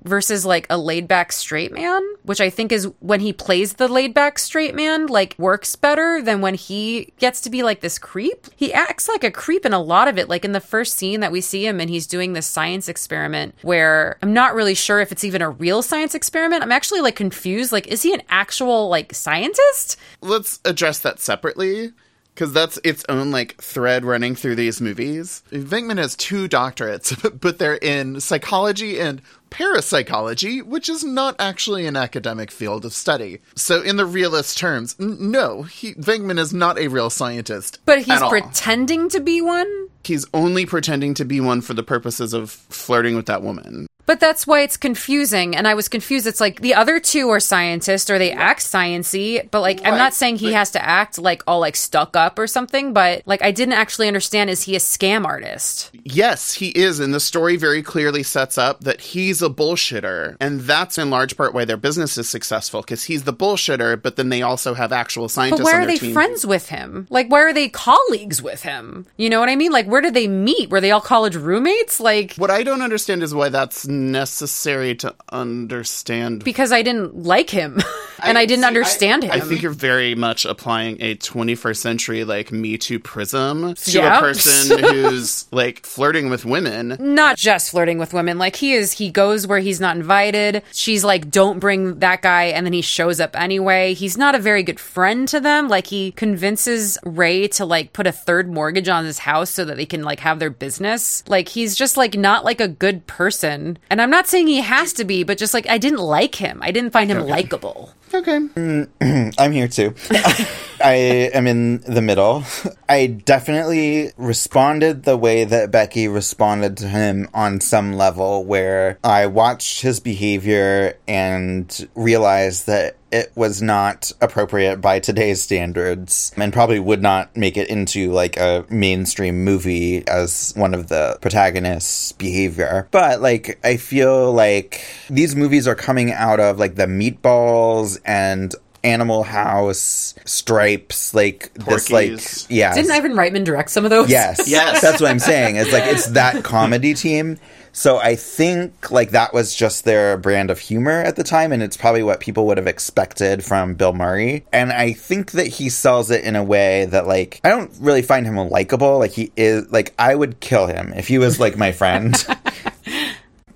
versus like a laid back straight man, which I think is when he plays the laid back straight man, like works better than when he gets to be like this creep. He acts like a creep in a lot of it. Like in the first scene that we see him and he's doing this science experiment where I'm not really sure if it's even a real science experiment. I'm actually like confused. Like, is he an actual like scientist? Let's address that separately because that's its own like thread running through these movies. Venkman has two doctorates, but they're in psychology and parapsychology, which is not actually an academic field of study. So, in the realist terms, n- no, he, Venkman is not a real scientist. But he's pretending to be one? He's only pretending to be one for the purposes of flirting with that woman. But that's why it's confusing. And I was confused. It's like the other two are scientists or they act sciency, but like I'm not saying he has to act like all like stuck up or something, but like I didn't actually understand is he a scam artist? Yes, he is, and the story very clearly sets up that he's a bullshitter, and that's in large part why their business is successful because he's the bullshitter. But then they also have actual scientists. But why are they team. friends with him? Like why are they colleagues with him? You know what I mean? Like where did they meet? Were they all college roommates? Like What I don't understand is why that's necessary to understand. because I didn't like him and I, didn't understand him. I think you're very much applying a 21st century like Me Too prism to Yeah. a person who's like flirting with women. not just flirting with women like he is he goes where he's not invited she's like don't bring that guy and then he shows up anyway he's not a very good friend to them like he convinces ray to like put a third mortgage on his house so that they can like have their business like he's just like not like a good person and i'm not saying he has to be but just like i didn't like him i didn't find him likable Okay. Mm, I'm here too. I am in the middle. I definitely responded the way that Becky responded to him on some level, where I watched his behavior and realized that it was not appropriate by today's standards and probably would not make it into like a mainstream movie as one of the protagonists' behavior. But like, I feel like these movies are coming out of like the meatballs and Animal House, Stripes, like this, like yeah, didn't ivan reitman direct some of those Yes. Yes. That's what I'm saying. It's like it's that comedy team. So I think like that was just their brand of humor at the time and it's probably what people would have expected from Bill Murray. And I think that he sells it in a way that like I don't really find him likable. Like he is like I would kill him if he was like my friend.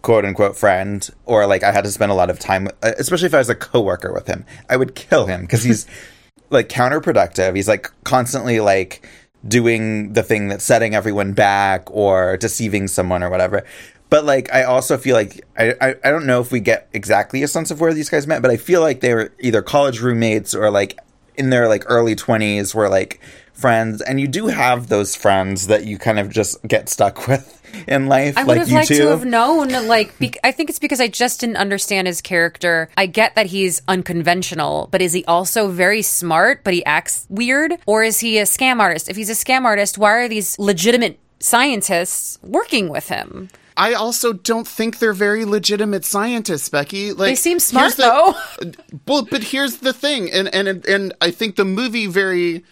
quote unquote friend or like I had to spend a lot of time uh, especially if I was a coworker with him. I would kill him cuz he's like counterproductive. He's like constantly like doing the thing that's setting everyone back or deceiving someone or whatever. But like I also feel like I, I I don't know if we get exactly a sense of where these guys met, but I feel like they were either college roommates or like in their like early twenties were like friends and you do have those friends that you kind of just get stuck with in life I would like have you liked two. to have known. Like, be- I think it's because I just didn't understand his character. I get that he's unconventional, but is he also very smart, but he acts weird? Or is he a scam artist? If he's a scam artist, why are these legitimate scientists working with him? I also don't think they're very legitimate scientists, Becky. Like They seem smart, here's the- Well, but here's the thing, and and and I think the movie very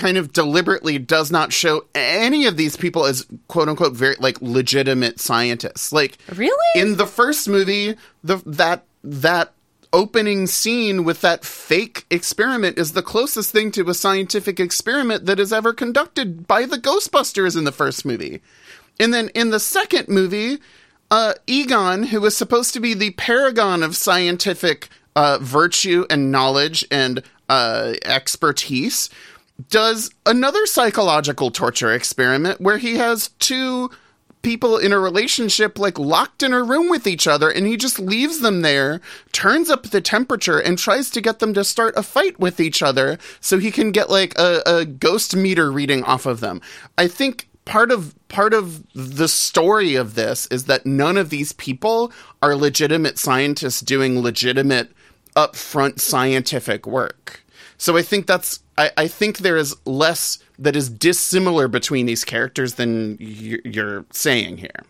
kind of deliberately does not show any of these people as quote unquote very like legitimate scientists. Like Really? in the first movie, the that that opening scene with that fake experiment is the closest thing to a scientific experiment that is ever conducted by the Ghostbusters in the first movie. And then in the second movie, uh, Egon, who was supposed to be the paragon of scientific uh, virtue and knowledge and uh, expertise, does another psychological torture experiment where he has two people in a relationship like locked in a room with each other and he just leaves them there turns up the temperature and tries to get them to start a fight with each other so he can get like a, a ghost meter reading off of them. I think part of part of the story of this is that none of these people are legitimate scientists doing legitimate upfront scientific work. So I think that's I, I think there is less that is dissimilar between these characters than you're, you're saying here.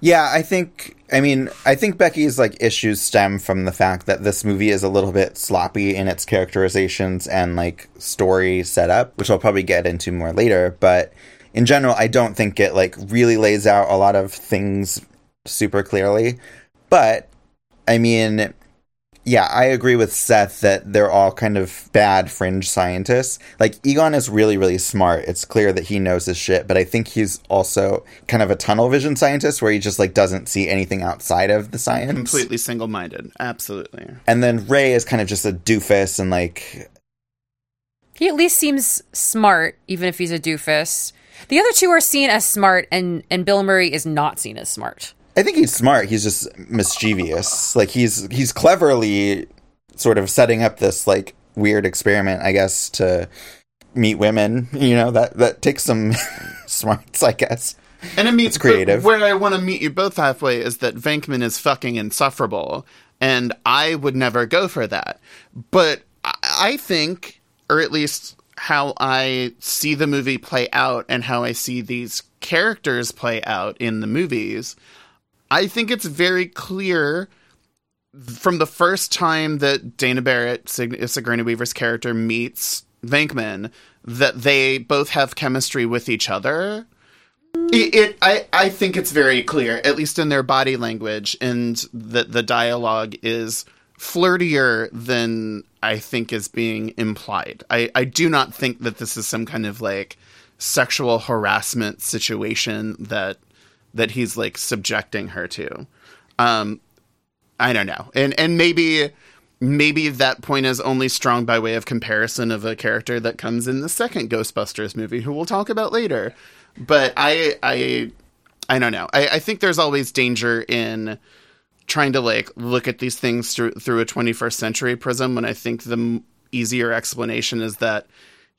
Yeah, I think. I mean, I think Becky's like issues stem from the fact that this movie is a little bit sloppy in its characterizations and like story setup, which I'll probably get into more later. But in general, I don't think it like really lays out a lot of things super clearly. But I mean, yeah, I agree with Seth that they're all kind of bad fringe scientists. Like Egon is really, really smart. It's clear that he knows his shit, but I think he's also kind of a tunnel vision scientist where he just like doesn't see anything outside of the science. Completely single minded. Absolutely. And then Ray is kind of just a doofus and like He at least seems smart, even if he's a doofus. The other two are seen as smart, and, and Bill Murray is not seen as smart. I think he's smart. He's just mischievous. Like he's he's cleverly sort of setting up this like weird experiment, I guess, to meet women. You know that that takes some smarts, I guess. And it meets It's creative. Where I want to meet you both halfway is that Venkman is fucking insufferable, and I would never go for that. But I- I think, or at least how I see the movie play out and how I see these characters play out in the movies, I think it's very clear from the first time that Dana Barrett, Sig- Sigourney Weaver's character, meets Venkman, that they both have chemistry with each other. It, it I, I think it's very clear, at least in their body language, and that the dialogue is flirtier than I think is being implied. I, I do not think that this is some kind of like sexual harassment situation that that he's like subjecting her to. Um, I don't know, and and maybe maybe that point is only strong by way of comparison of a character that comes in the second Ghostbusters movie, who we'll talk about later. But I I I don't know. I, I think there's always danger in trying to like look at these things through through a 21st century prism. When I think the m- easier explanation is that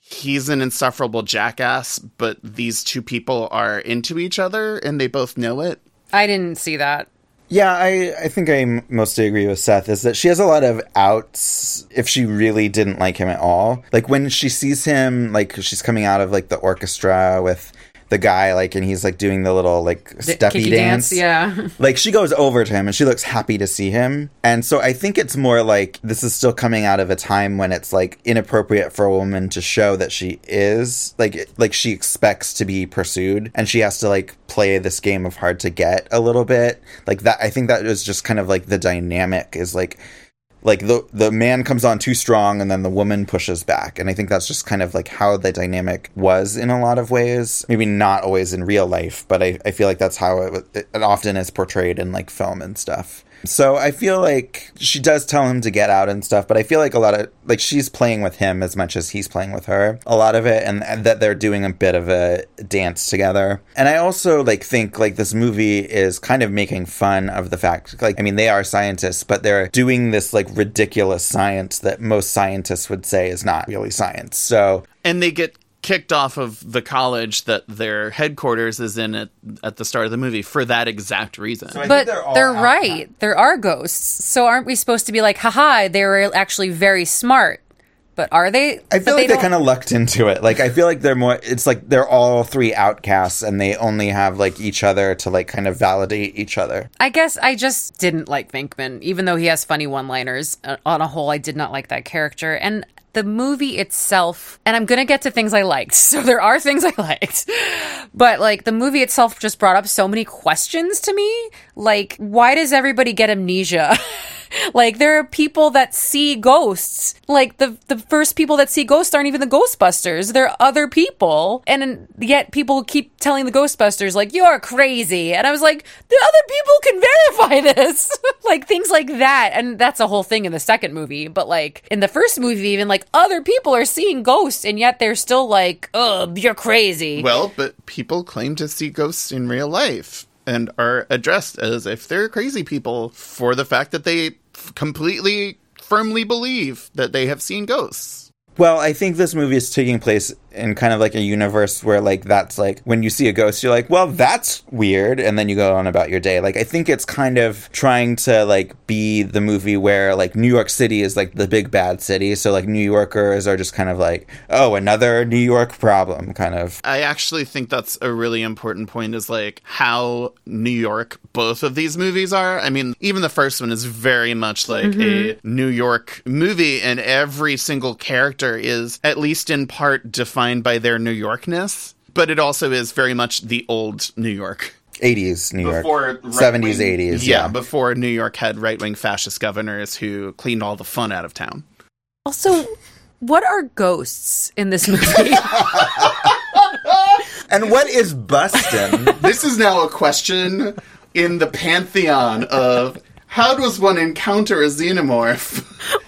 he's an insufferable jackass, but these two people are into each other and they both know it. I didn't see that. Yeah, I, I think I mostly agree with Seth is that she has a lot of outs if she really didn't like him at all. Like when she sees him, like she's coming out of like the orchestra with the guy, like, and he's like doing the little like steppy kicky dance. yeah. Like she goes over to him and she looks happy to see him. And so I think it's more like this is still coming out of a time when it's like inappropriate for a woman to show that she is like like she expects to be pursued and she has to like play this game of hard to get a little bit. Like that I think that is just kind of like the dynamic is like like the the man comes on too strong and then the woman pushes back. And i think that's just kind of like how the dynamic was in a lot of ways. Maybe not always in real life but i, I feel like that's how it, it often is portrayed in like film and stuff so i feel like she does tell him to get out and stuff but i feel like a lot of like she's playing with him as much as he's playing with her a lot of it and, and that they're doing a bit of a dance together. And i also like think like this movie is kind of making fun of the fact like i mean they are scientists but they're doing this like ridiculous science that most scientists would say is not really science. So and they get kicked off of the college that their headquarters is in at, at the start of the movie for that exact reason. But they're, right. There are ghosts. So aren't we supposed to be like, haha, they were actually very smart? But are they? I feel like they, kind of lucked into it. Like I feel like they're more. It's like they're all three outcasts, and they only have like each other to like kind of validate each other. I guess I just didn't like Venkman, even though he has funny one-liners. Uh, on a whole, I did not like that character, and the movie itself. And I'm gonna get to things I liked, so there are things I liked, but like the movie itself just brought up so many questions to me. Like, why does everybody get amnesia? like there are people that see ghosts. Like the the first people that see ghosts aren't even the Ghostbusters. They're other people. And yet people keep telling the Ghostbusters like you're crazy. And I was like, the other people can verify this. like things like that. And that's a whole thing in the second movie, but like in the first movie even like other people are seeing ghosts and yet they're still like, "Ugh, you're crazy." Well, but people claim to see ghosts in real life and are addressed as if they're crazy people for the fact that they completely firmly believe that they have seen ghosts. Well, I think this movie is taking place in kind of like a universe where like that's like when you see a ghost, you're like, well, that's weird, and then you go on about your day. Like I think it's kind of trying to like be the movie where like New York City is like the big bad city, so like New Yorkers are just kind of like, oh, another New York problem, kind of. I actually think that's a really important point is like how New York both of these movies are. I mean, even the first one is very much like a mm-hmm. New York movie, and every single character is, at least in part, defined by their New Yorkness. But it also is very much the old New York. 80s New York, Before 70s, 80s, yeah, yeah. before New York had right wing fascist governors who cleaned all the fun out of town. Also, what are ghosts in this movie? And what is bustin'? this is now a question in the pantheon of how does one encounter a xenomorph?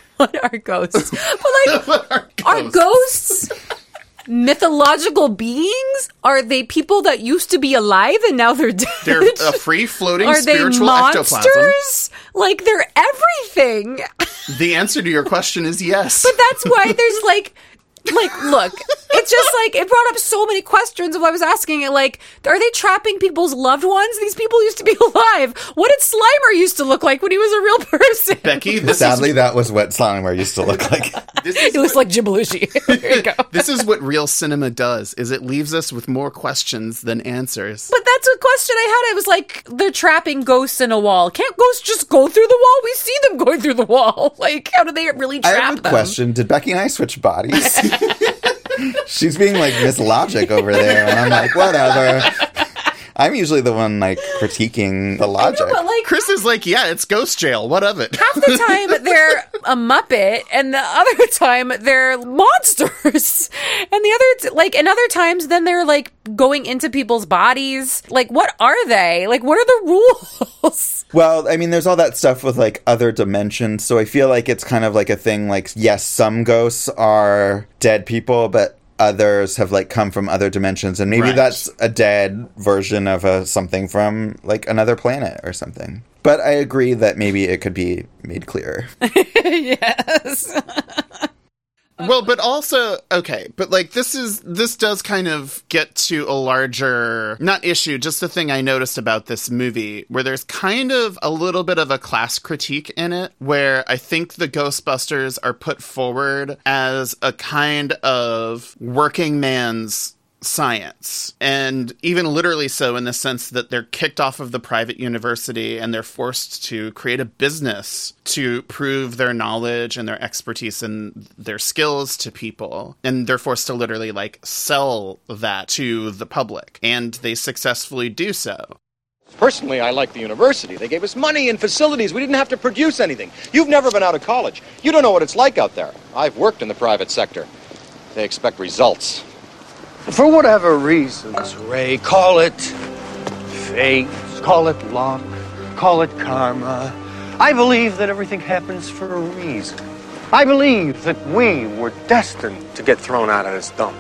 what are ghosts? But like, are ghosts mythological beings? Are they people that used to be alive and now they're dead? They're a free floating Are they spiritual ectoplasm. monsters? Like they're everything. The answer to your question is yes. But that's why there's like like look, it's just like it brought up so many questions of what I was asking it like are they trapping people's loved ones? These people used to be alive. What did Slimer used to look like when he was a real person? Becky, this Sadly, is that was what Slimer used to look like. He looks like Jim Belushi. there you this is what real cinema does is it leaves us with more questions than answers. But that's a question I had. I was like, they're trapping ghosts in a wall. Can't ghosts just go through the wall? We see them going through the wall. Like, how do they really I trap have a them? question. Did Becky and I switch bodies? She's being like Miss Logic over there, and I'm like, whatever. I'm usually the one like critiquing the logic. But like, Chris is like, yeah, it's ghost jail. What of it? half the time they're a muppet, and the other time they're monsters, and the other t- like, and other times then they're like going into people's bodies. Like, what are they? Like, what are the rules? Well, I mean, there's all that stuff with like other dimensions, so I feel like it's kind of like a thing. Like, yes, some ghosts are dead people, but others have like come from other dimensions, and maybe Right. that's a dead version of a something from like another planet or something. But I agree that maybe it could be made clearer. yes. Uh, well, but also okay, but like this is this does kind of get to a larger not issue, just a thing I noticed about this movie where there's kind of a little bit of a class critique in it where I think the Ghostbusters are put forward as a kind of working man's science and even literally so in the sense that they're kicked off of the private university and they're forced to create a business to prove their knowledge and their expertise and their skills to people and they're forced to literally like sell that to the public and they successfully do so Personally, I like the university. They gave us money and facilities. We didn't have to produce anything. You've never been out of college. You don't know what it's like out there. I've worked in the private sector. They expect results. For whatever reasons, Ray, call it fate, call it luck, call it karma. I believe that everything happens for a reason. I believe that we were destined to get thrown out of this dump.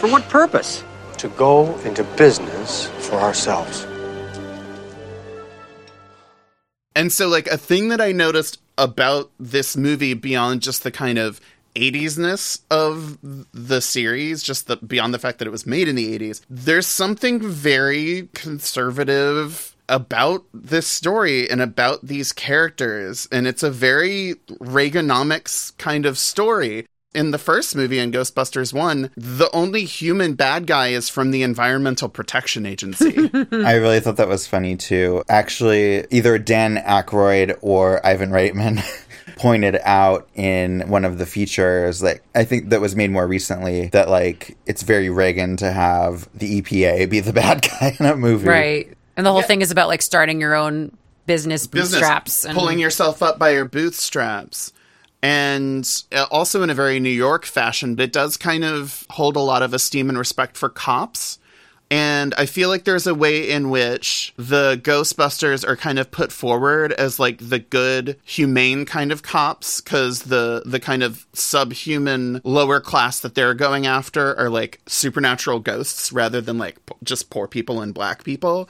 For what purpose? To go into business for ourselves. And so, like, a thing that I noticed about this movie beyond just the kind of 80s-ness of the series, just the beyond the fact that it was made in the 80s, there's something very conservative about this story and about these characters. And it's a very Reaganomics kind of story. In the first movie, in Ghostbusters 1, the only human bad guy is from the Environmental Protection Agency. I really thought that was funny too. Actually, either Dan Aykroyd or Ivan Reitman pointed out in one of the features that I think that was made more recently that like it's very Reagan to have the EPA be the bad guy in a movie. Right. And the whole thing is about like starting your own business business, and pulling yourself up by your bootstraps. And uh, also in a very New York fashion, but it does kind of hold a lot of esteem and respect for cops. And I feel like there's a way in which the Ghostbusters are kind of put forward as like the good, humane kind of cops, because the the kind of subhuman lower class that they're going after are like supernatural ghosts rather than like p- just poor people and black people.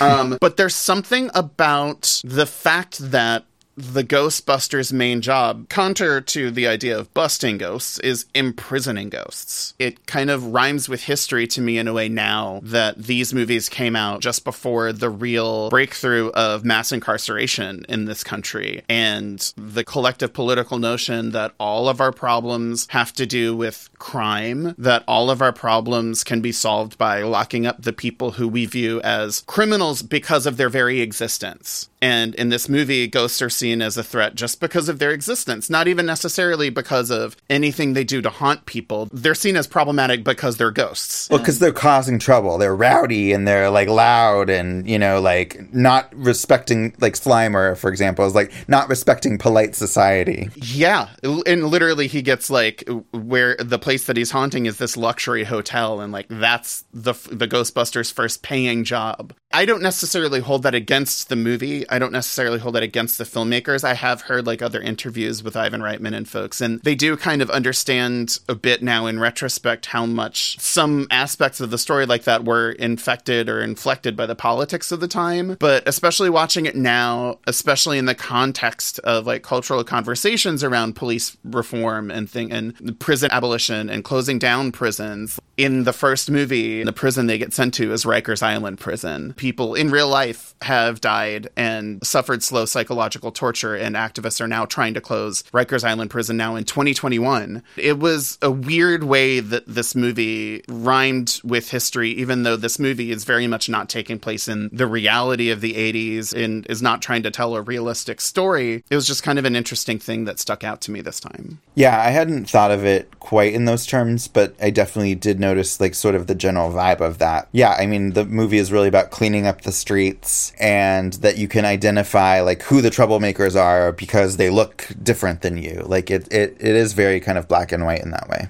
Um, but there's something about the fact that the Ghostbusters' main job, counter to the idea of busting ghosts, is imprisoning ghosts. It kind of rhymes with history to me in a way now that these movies came out just before the real breakthrough of mass incarceration in this country and the collective political notion that all of our problems have to do with crime, that all of our problems can be solved by locking up the people who we view as criminals because of their very existence. And in this movie, ghosts are seen as a threat just because of their existence, not even necessarily because of anything they do to haunt people. They're seen as problematic because they're ghosts. Well, because they're causing trouble. They're rowdy and they're like loud and, you know, like not respecting, like Slimer, for example, is like not respecting polite society. Yeah. And literally, he gets like where the place that he's haunting is this luxury hotel, and like that's the, the Ghostbusters' first paying job. I don't necessarily hold that against the movie. I don't necessarily hold that against the filmmakers. I have heard like other interviews with Ivan Reitman and folks, and they do kind of understand a bit now in retrospect how much some aspects of the story like that were infected or inflected by the politics of the time. But especially watching it now, especially in the context of like cultural conversations around police reform and thing and prison abolition and closing down prisons. In the first movie, the prison they get sent to is Rikers Island prison people in real life have died and suffered slow psychological torture, and activists are now trying to close Rikers Island prison now in 2021. It was a weird way that this movie rhymed with history, even though this movie is very much not taking place in the reality of the 80s and is not trying to tell a realistic story. It was just kind of an interesting thing that stuck out to me this time. Yeah, I hadn't thought of it quite in those terms, but I definitely did notice like sort of the general vibe of that. Yeah, I mean, the movie is really about cleaning up the streets and that you can identify like who the troublemakers are because they look different than you. Like it it, it is very kind of black and white in that way.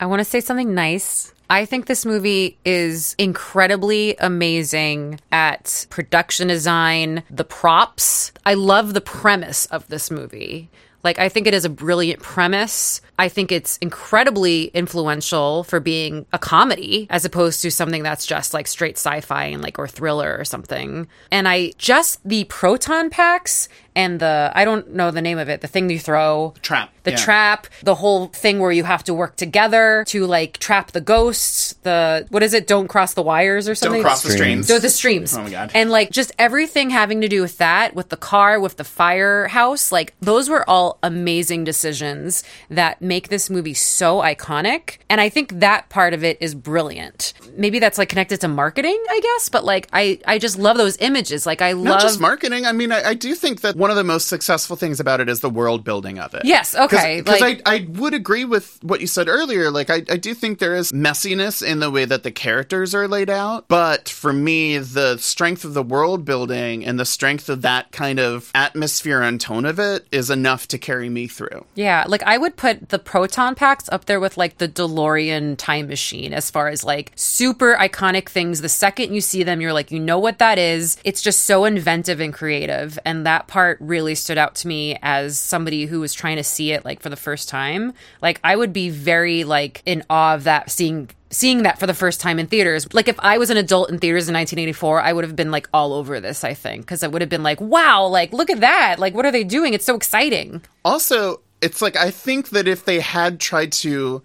I want to say something nice. I think this movie is incredibly amazing at production design, the props. I love the premise of this movie. Like, I think it is a brilliant premise. I think it's incredibly influential for being a comedy as opposed to something that's just like straight sci fi and like or thriller or something. And I just the proton packs and the I don't know the name of it, the thing you throw. Trap. The Yeah. trap, the whole thing where you have to work together to like trap the ghosts, the what is it, don't cross the wires or something? Don't cross the streams. So the streams. Oh my God. And like just everything having to do with that, with the car, with the firehouse, like those were all amazing decisions that make this movie so iconic. And I think that part of it is brilliant. Maybe that's like connected to marketing, I guess, but like I I just love those images. Like I Not love just marketing. I mean, I, I do think that one of the most successful things about it is the world building of it. Yes, okay, Because like- I, I would agree with what you said earlier. Like, I, I do think there is messiness in the way that the characters are laid out. But for me, the strength of the world building and the strength of that kind of atmosphere and tone of it is enough to carry me through. Yeah, like I would put the proton packs up there with like the DeLorean time machine as far as like super iconic things. The second you see them, you're like, you know what that is. It's just so inventive and creative. And that part really stood out to me as somebody who was trying to see it like for the first time. Like I would be very like in awe of that seeing seeing that for the first time in theaters. Like if I was an adult in theaters in 1984, I would have been like all over this, I think, because I would have been like, wow, like look at that. Like what are they doing? It's so exciting. Also, it's like I think that if they had tried to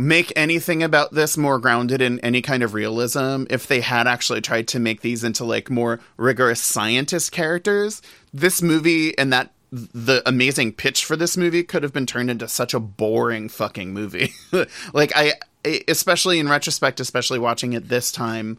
make anything about this more grounded in any kind of realism, if they had actually tried to make these into like more rigorous scientist characters, this movie and that the amazing pitch for this movie could have been turned into such a boring fucking movie. like I especially in retrospect, especially watching it this time,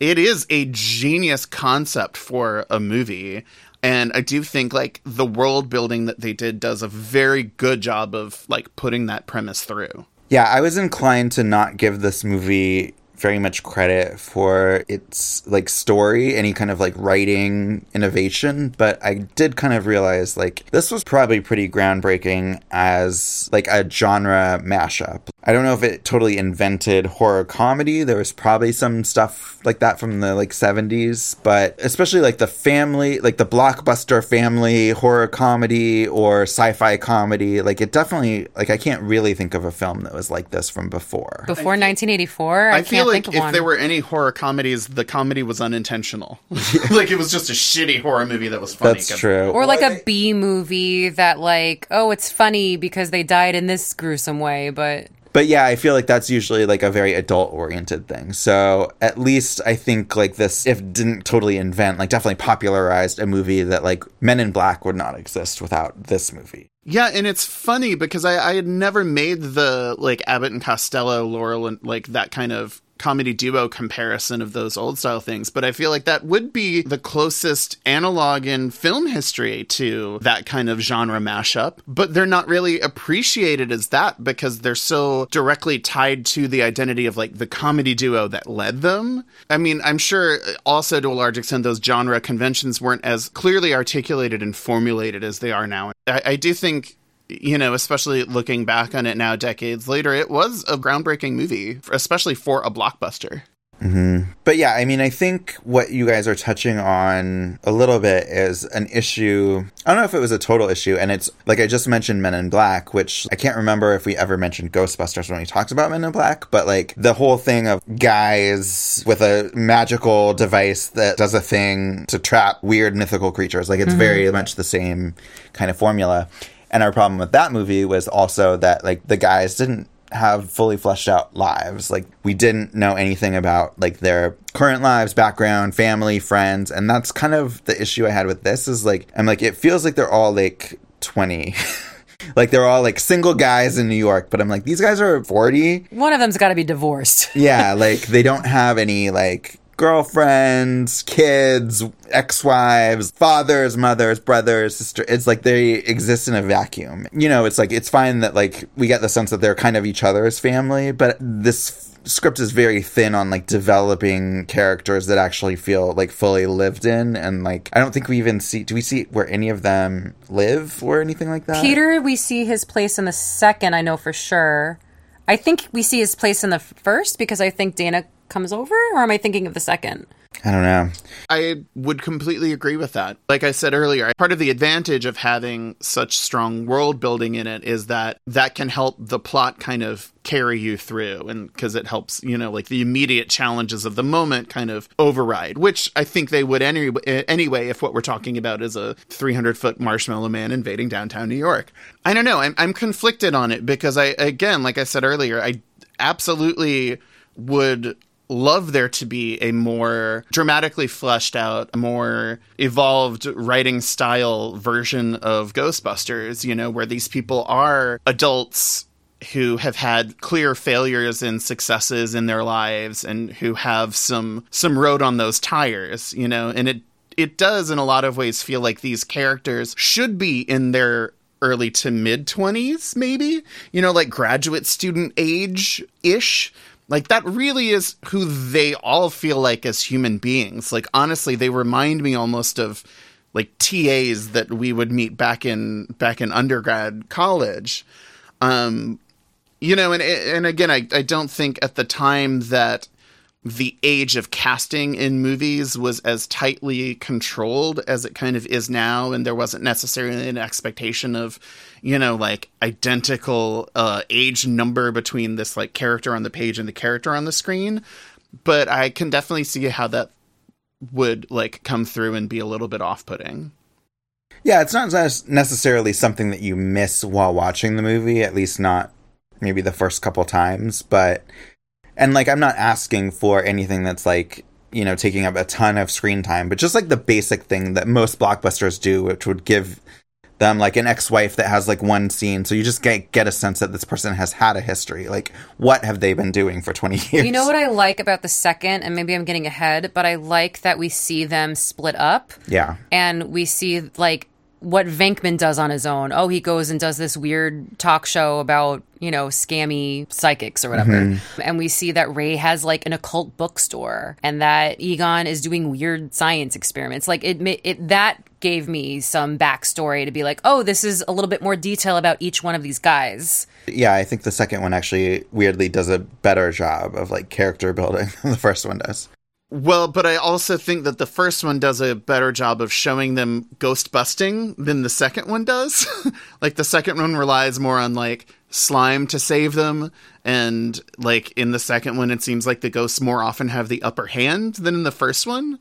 it is a genius concept for a movie. And I do think like the world building that they did does a very good job of like putting that premise through. Yeah, I was inclined to not give this movie very much credit for its like story, any kind of like writing innovation, but I did kind of realize like this was probably pretty groundbreaking as like a genre mashup. I don't know if it totally invented horror comedy. There was probably some stuff like that from the like 70s, but especially like the family, like the blockbuster family horror comedy or sci-fi comedy, like it definitely like I can't really think of a film that was like this from before. Before 1984, I, I, feel can't like think of if one. there were any horror comedies, the comedy was unintentional. like it was just a shitty horror movie that was funny. That's true. or like a B movie that like, oh, it's funny because they died in this gruesome way, but But yeah, I feel like that's usually like a very adult oriented thing. So at least I think like this, if didn't totally invent, like definitely popularized a movie that like Men in Black would not exist without this movie. Yeah, and it's funny because I, I had never made the like Abbott and Costello, Laurel, and like that kind of comedy duo comparison of those old style things, but I feel like that would be the closest analog in film history to that kind of genre mashup. But they're not really appreciated as that because they're so directly tied to the identity of like the comedy duo that led them. I mean, I'm sure also to a large extent those genre conventions weren't as clearly articulated and formulated as they are now. I, I do think you know, especially looking back on it now, decades later, it was a groundbreaking movie, especially for a blockbuster. hmm But yeah, I mean, I think what you guys are touching on a little bit is an issue. I don't know if it was a total issue, and it's like I just mentioned Men in Black, which I can't remember if we ever mentioned Ghostbusters when we talked about Men in Black, but like the whole thing of guys with a magical device that does a thing to trap weird mythical creatures, like it's Mhm. very much the same kind of formula. And our problem with that movie was also that like the guys didn't have fully fleshed out lives. Like we didn't know anything about like their current lives, background, family, friends, and that's kind of the issue I had with this is like I'm like it feels like they're all like 20. like they're all like single guys in New York, but I'm like these guys are 40. one of them's got to be divorced. Yeah, like they don't have any like girlfriends, kids, ex-wives, fathers, mothers, brothers, sister. It's like they exist in a vacuum. You know, it's like it's fine that like we get the sense that they're kind of each other's family, but this f- script is very thin on like developing characters that actually feel like fully lived in and like I don't think we even see do we see where any of them live or anything like that? Peter, we see his place in the second, I know for sure. I think we see his place in the first because I think Dana comes over, or am I thinking of the second? I don't know. I would completely agree with that. Like I said earlier, part of the advantage of having such strong world building in it is that that can help the plot kind of carry you through and because it helps, you know, like the immediate challenges of the moment kind of override, which I think they would any, anyway if what we're talking about is a 300 foot marshmallow man invading downtown New York. I don't know. I'm, I'm conflicted on it because I, again, like I said earlier, I absolutely would love there to be a more dramatically fleshed out, more evolved writing style version of Ghostbusters, you know, where these people are adults who have had clear failures and successes in their lives and who have some some road on those tires, you know, and it it does in a lot of ways feel like these characters should be in their early to mid 20s maybe, you know, like graduate student age ish like that really is who they all feel like as human beings. Like honestly, they remind me almost of like TAs that we would meet back in back in undergrad college. Um you know, and and again, I, I don't think at the time that the age of casting in movies was as tightly controlled as it kind of is now and there wasn't necessarily an expectation of you know like identical uh age number between this like character on the page and the character on the screen. But i can definitely see how that would like come through and be a little bit off-putting. Yeah, it's not necessarily something that you miss while watching the movie, at least not maybe the first couple times, but and like I'm not asking for anything that's like, you know, taking up a ton of screen time, but just like the basic thing that most blockbusters do, which would give them like an ex-wife that has like one scene so you just get get a sense that this person has had a history. Like what have they been doing for 20 years? You know what I like about the second, and maybe I'm getting ahead, but I like that we see them split up. Yeah. And we see like what Venkman does on his own. Oh, he goes and does this weird talk show about, you know, scammy psychics or whatever. Mhm. And we see that Ray has like an occult bookstore and that Egon is doing weird science experiments. Like it, it that gave me some backstory to be like, oh, this is a little bit more detail about each one of these guys. Yeah, I think the second one actually weirdly does a better job of like character building than the first one does. Well, but I also think that the first one does a better job of showing them ghost busting than the second one does. like the second one relies more on like slime to save them and like in the second one it seems like the ghosts more often have the upper hand than in the first one.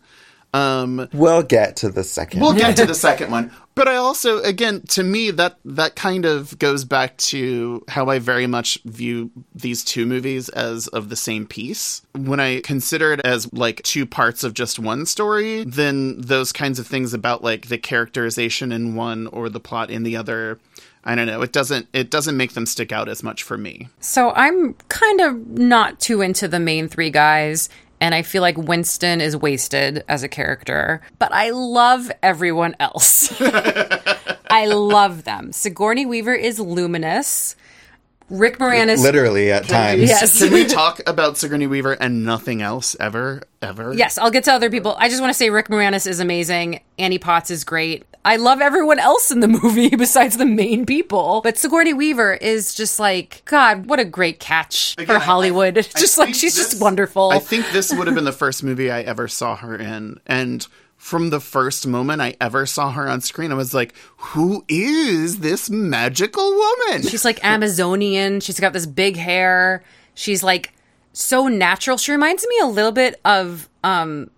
Um We'll get to the second. We'll get to the second one. But I also again to me that that kind of goes back to how I very much view these two movies as of the same piece. When I consider it as like two parts of just one story, then those kinds of things about like the characterization in one or the plot in the other I don't know. It doesn't it doesn't make them stick out as much for me. So I'm kind of not too into the main three guys. And I feel like Winston is wasted as a character, but I love everyone else. I love them. Sigourney Weaver is luminous. Rick Moranis. Literally at times. Yes. Can we talk about Sigourney Weaver and nothing else ever ever? Yes, I'll get to other people. I just want to say Rick Moranis is amazing. Annie Potts is great. I love everyone else in the movie besides the main people. But Sigourney Weaver is just like, God, what a great catch for Hollywood. just like, she's just wonderful. I think this would have been the first movie I ever saw her in. And from the first moment I ever saw her on screen, I was like, who is this magical woman? She's like Amazonian. She's got this big hair. She's like so natural. She reminds me a little bit of um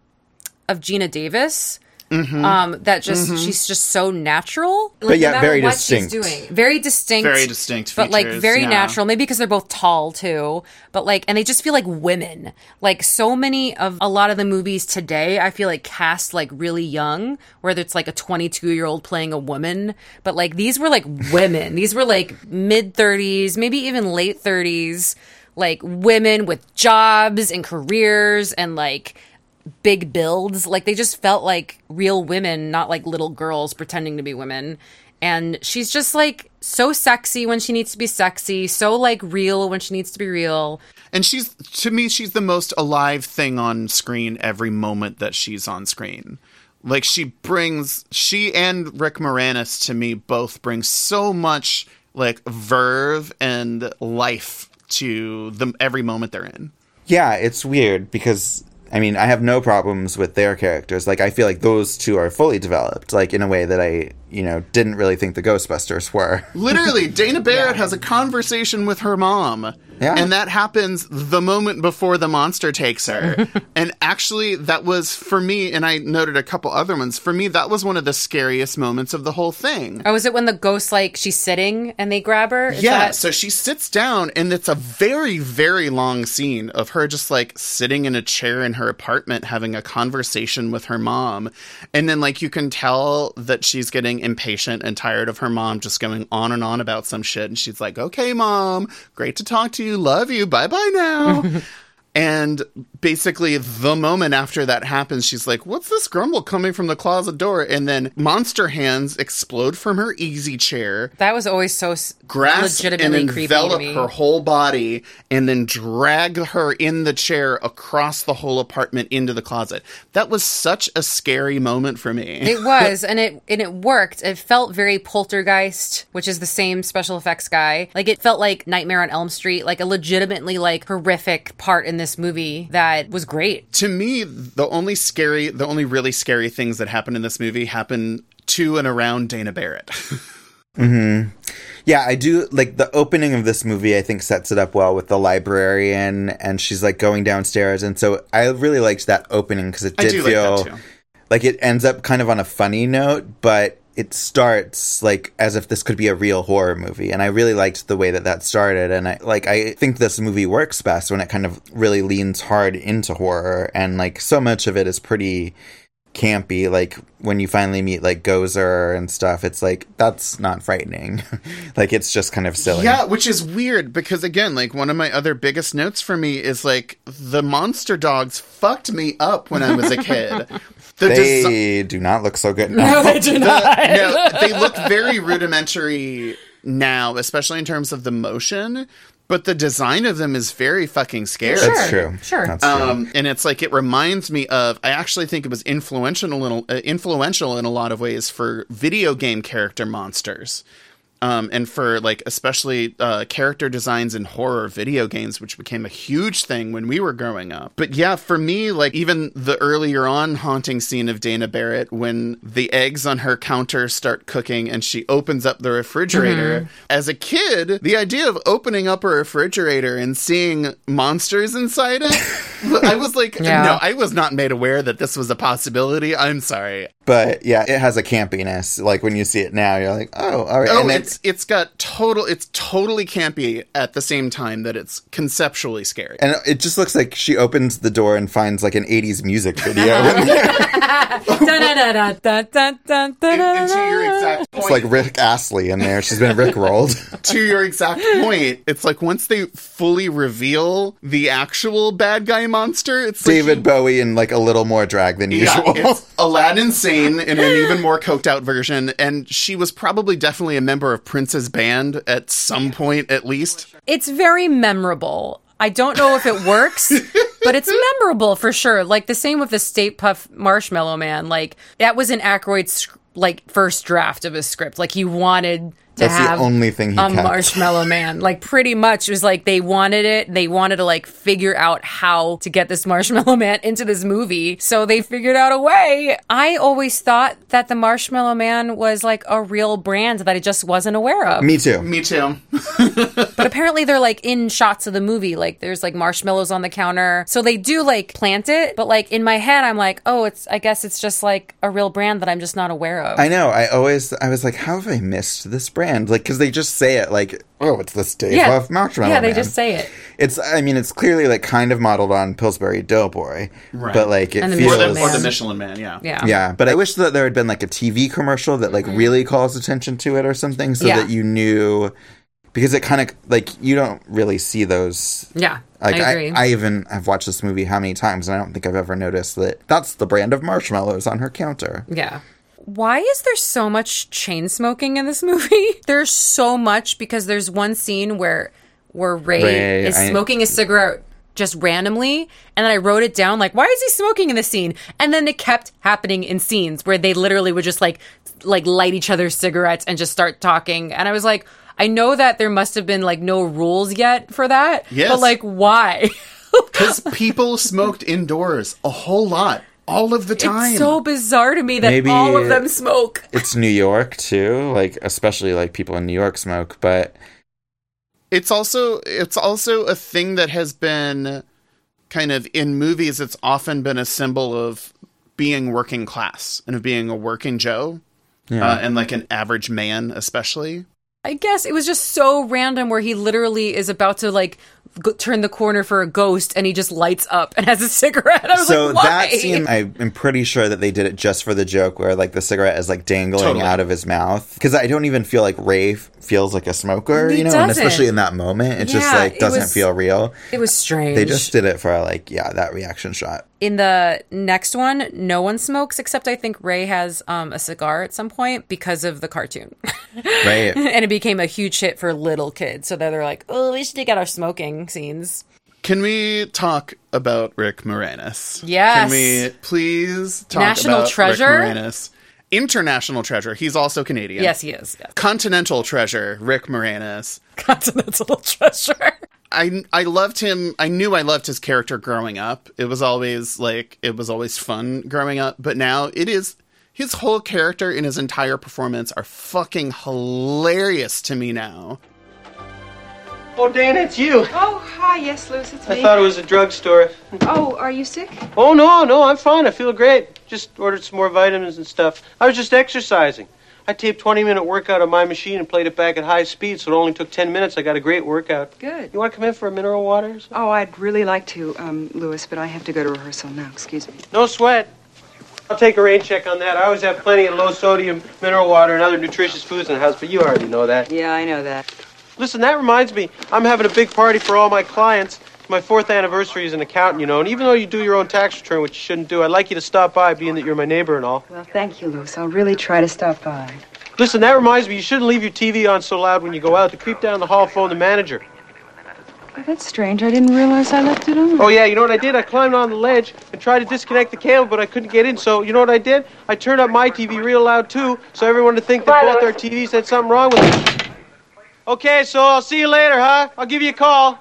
of Geena Davis. Mhm. Um, that just Mhm. she's just so natural, But yeah, no very what distinct. She's doing. Very distinct, Very distinct but like very yeah. natural. Maybe because they're both tall too, but like, and they just feel like women. Like so many of a lot of the movies today, I feel like cast like really young, whether it's like a 22 year old playing a woman, but like these were like women. these were like mid 30s, maybe even late 30s, like women with jobs and careers and like big builds. Like they just felt like real women, not like little girls pretending to be women. And she's just like so sexy when she needs to be sexy, so like real when she needs to be real. And she's to me, she's the most alive thing on screen every moment that she's on screen. Like she brings she and Rick Moranis to me both bring so much like verve and life to them every moment they're in. Yeah, it's weird because I mean, I have no problems with their characters. Like I feel like those two are fully developed, like in a way that I, you know, didn't really think the Ghostbusters were. Literally, Dana Barrett has a conversation with her mom. Yeah. And that happens the moment before the monster takes her. and actually, that was for me, and I noted a couple other ones. For me, that was one of the scariest moments of the whole thing. Oh, is it when the ghost like she's sitting and they grab her? Is yeah, that- so she sits down, and it's a very, very long scene of her just like sitting in a chair in her apartment having a conversation with her mom. And then, like, you can tell that she's getting impatient and tired of her mom just going on and on about some shit. And she's like, okay, mom, great to talk to you. Love you. Bye bye now. And basically, the moment after that happens, she's like, What's this grumble coming from the closet door? And then monster hands explode from her easy chair that was always so s- grasp and legitimately creepy to envelop me. her whole body and then drag her in the chair across the whole apartment into the closet. That was such a scary moment for me. It was, and it and it worked. It felt very poltergeist, which is the same special effects guy. Like it felt like Nightmare on Elm Street, like a legitimately like horrific part in this movie that was great. to me, the only scary, the only really scary things that happen in this movie happen to and around Dana Barrett. mm-hmm. Yeah, I do like the opening of this movie. I think sets it up well with the librarian, and she's like going downstairs, and so I really liked that opening because it I did do like feel that too. like it ends up kind of on a funny note, but it starts like as if this could be a real horror movie, and I really liked the way that that started. And I like I think this movie works best when it kind of really leans hard into horror, and like so much of it is pretty campy like when you finally meet like gozer and stuff it's like that's not frightening like it's just kind of silly Yeah, which is weird because again, like one of my other biggest notes for me is like the monster dogs fucked me up when I was a kid. The they do not look so good. No, they do The- no, they look very rudimentary now, especially in terms of the motion. But the design of them is very fucking scary. That's true. Sure. That's true. Um, and it's like it reminds me of. I actually think it was influential in a, uh, influential in a lot of ways for video game character monsters, um, and for like especially uh, character designs in horror video games, which became a huge thing when we were growing up. But yeah, for me, like even the earlier on haunting scene of Dana Barrett when the eggs on her counter start cooking and she opens up the refrigerator. As a kid, the idea of opening up a refrigerator and seeing monsters inside it, I was like, Yeah. no, I was not made aware that this was a possibility. I'm sorry. but yeah, it has a campiness. Like when you see it now, you're like, oh, all right. Oh, and it's it's got total. It's totally campy at the same time that it's conceptually scary. and it just looks like she opens the door and finds like an 80s music video. in there. And to your exact it's like Rick Astley in there. She's been Rick rolled. to your exact point, it's like once they fully reveal the actual bad guy monster, it's like David Bowie in like a little more drag than Yeah, usual. it's Aladdin Sane in an even more coked out version, and she was probably definitely a member of Prince's band at some point, at least. It's very memorable. I don't know if it works, but it's memorable for sure. Like the same with the Stay Puft Marshmallow Man. Like that was an Aykroyd's like first draft of his script. Like he wanted to That's the have only thing he a kept. Marshmallow Man. Like pretty much it was like they wanted it. They wanted to like figure out how to get this Marshmallow Man into this movie. So they figured out a way. I always thought that the Marshmallow Man was like a real brand that I just wasn't aware of. Me too. Me too. But apparently they're like in shots of the movie. Like there's like marshmallows on the counter. So they do like plant it, but like in my head I'm like, "Oh, it's I guess it's just like a real brand that I'm just not aware of." I know. I always, I was like, how have I missed this brand? Like, because they just say it like, oh, it's the Stay yeah. Puft Marshmallow Yeah, they Man. just say it. It's, I mean, it's clearly like kind of modeled on Pillsbury Doughboy, Right. but like it And the feels. Or the, Michelin or the Man. Michelin Man, yeah. Yeah. Yeah, but I wish that there had been like a TV commercial that like mm-hmm. really calls attention to it or something, so Yeah. that you knew because it kind of like you don't really see those. Yeah. Like I agree. I, even have watched this movie how many times, and I don't think I've ever noticed that that's the brand of marshmallows on her counter. Yeah. Why is there so much chain smoking in this movie? There's so much because there's one scene where where Ray, Ray, is I- smoking a cigarette just randomly and then I wrote it down like why is he smoking in the scene? And then it kept happening in scenes where they literally would just like like light each other's cigarettes and just start talking and I was like I know that there must have been like no rules yet for that, Yes. but like why? Because people smoked indoors a whole lot, all of the time. It's so bizarre to me that Maybe all of them smoke. It's New York too, like especially like people in New York smoke, but it's also it's also a thing that has been kind of in movies it's often been a symbol of being working class and of being a working joe Yeah. uh, and like an average man especially I guess it was just so random where he literally is about to like go- turn the corner for a ghost and he just lights up and has a cigarette. I was so like, why? that scene, I am pretty sure that they did it just for the joke, where like the cigarette is like dangling Totally. out of his mouth. Because I don't even feel like Ray feels like a smoker, He you know, and doesn't. especially in that moment, it just like doesn't was- feel real. it was strange. They just did it for like yeah that reaction shot. In the next one, no one smokes except I think Ray has um, a cigar at some point because of the cartoon. Right. and it became a huge hit for little kids. So they're like, oh, we should take out our smoking scenes. can we talk about rick moranis Yes. can we please talk National about treasure? rick moranis international treasure he's also canadian Yes, he is. Yes. continental treasure rick moranis Continental treasure. I I loved him. I knew I loved his character growing up. It was always like it was always fun growing up, but now it is his whole character and his entire performance are fucking hilarious to me now. Oh, Dan, it's you. Oh, hi. Yes, Luce, it's me. I thought it was a drugstore. Oh, are you sick? Oh, no, no, I'm fine. I feel great. Just ordered some more vitamins and stuff. I was just exercising. I taped 20 minute workout on my machine and played it back at high speed, so it only took 10 minutes. I got a great workout. Good. You want to come in for a mineral water? Oh, I'd really like to, um, Louis, but I have to go to rehearsal now. Excuse me. No sweat. I'll take a rain check on that. I always have plenty of low sodium mineral water and other nutritious foods in the house, but you already know that. Yeah, I know that. Listen, that reminds me, I'm having a big party for all my clients. my fourth anniversary as an accountant, you know, and even though you do your own tax return, which you shouldn't do, I'd like you to stop by, being that you're my neighbor and all. Well, thank you, Louis. I'll really try to stop by. Listen, that reminds me, you shouldn't leave your TV on so loud when you go out. To creep down the hall, phone the manager. Oh, that's strange. I didn't realize I left it on. Oh, yeah, you know what I did? I climbed on the ledge and tried to disconnect the cable, but I couldn't get in. So, you know what I did? I turned up my TV real loud, too, so everyone would think that both our TVs had something wrong with it. Okay, so I'll see you later, huh? I'll give you a call.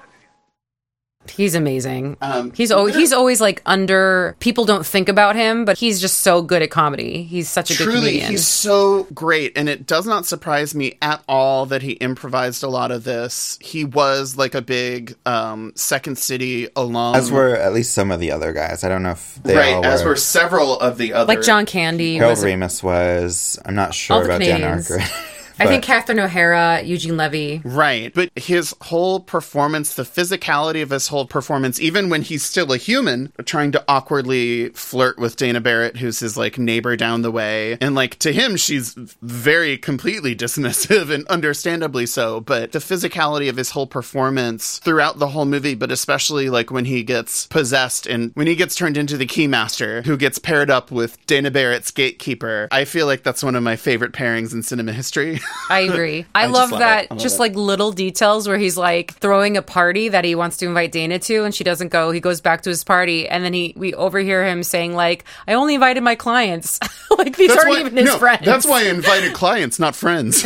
He's amazing. he's always, he's always like under people don't think about him, but he's just so good at comedy. He's such a good Truly, comedian. he's so great, and it does not surprise me at all that he improvised a lot of this. He was like a big um, Second City alum, As were at least some of the other guys. I don't know if they right, all as were. were several of the other, like John Candy. Harold Was, Ramis was. I'm not sure about Dan Canadians. I think Catherine O'Hara, Eugene Levy. Right. But his whole performance, the physicality of his whole performance, even when he's still a human, trying to awkwardly flirt with Dana Barrett, who's his like neighbor down the way. And like to him, she's very completely dismissive and understandably so. But the physicality of his whole performance throughout the whole movie, but especially like when he gets possessed and when he gets turned into the Keymaster, who gets paired up with Dana Barrett's gatekeeper, I feel like that's one of my favorite pairings in cinema history. I agree. I, I love love that. love just it. like little details where he's like throwing a party that he wants to invite Dana to, and she doesn't go. He goes back to his party, and then he we overhear him saying like, "I only invited my clients. like these aren't why, even his no, friends." That's why I invited clients, not friends.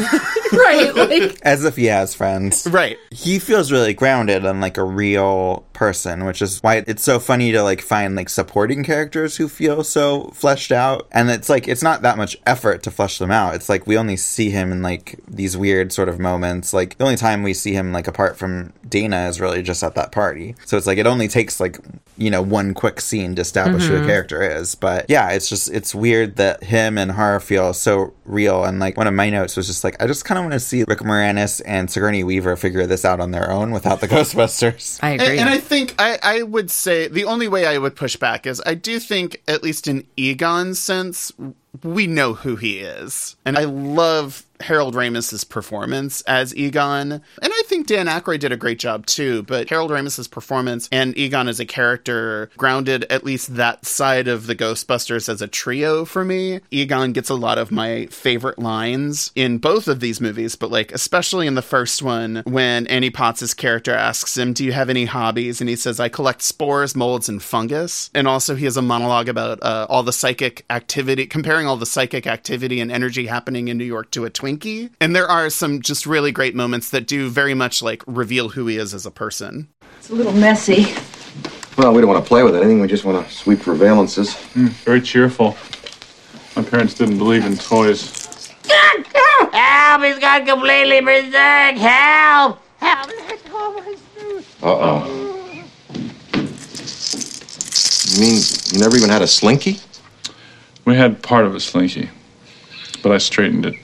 right? Like As if he has friends. Right. He feels really grounded and like a real person, which is why it's so funny to like find like supporting characters who feel so fleshed out. And it's like it's not that much effort to flesh them out. It's like we only see him in like these weird sort of moments. Like the only time we see him like apart from Dana is really just at that party. So it's like it only takes like you know one quick scene to establish who a Mhm. character is. But yeah, it's just it's weird that him and her feel so real. And like one of my notes was just like I just kind of want to see Rick Moranis and Sigourney Weaver figure this out on their own without the Ghostbusters. I And, and I think I, I would say the only way I would push back is I do think, at least in Egon's sense, we know who he is. And I love Harold Ramis's performance as Egon. And I think Dan Aykroyd did a great job too, but Harold Ramis's performance and Egon as a character grounded at least that side of the Ghostbusters as a trio for me. Egon gets a lot of my favorite lines in both of these movies, but like especially in the first one when Annie Potts' character asks him, Do you have any hobbies? And he says, I collect spores, molds, and fungus. And also he has a monologue about uh, all the psychic activity, comparing all the psychic activity and energy happening in New York to a Twinkie. And there are some just really great moments that do very much like reveal who he is as a person. It's a little messy. Well, we don't want to play with it. anything. We just want to sweep for valences. very cheerful. My parents didn't believe in toys. Help! He's gone completely berserk! Help! Help! Uh oh. You mean you never even had a slinky? We had part of a slinky, but I straightened it.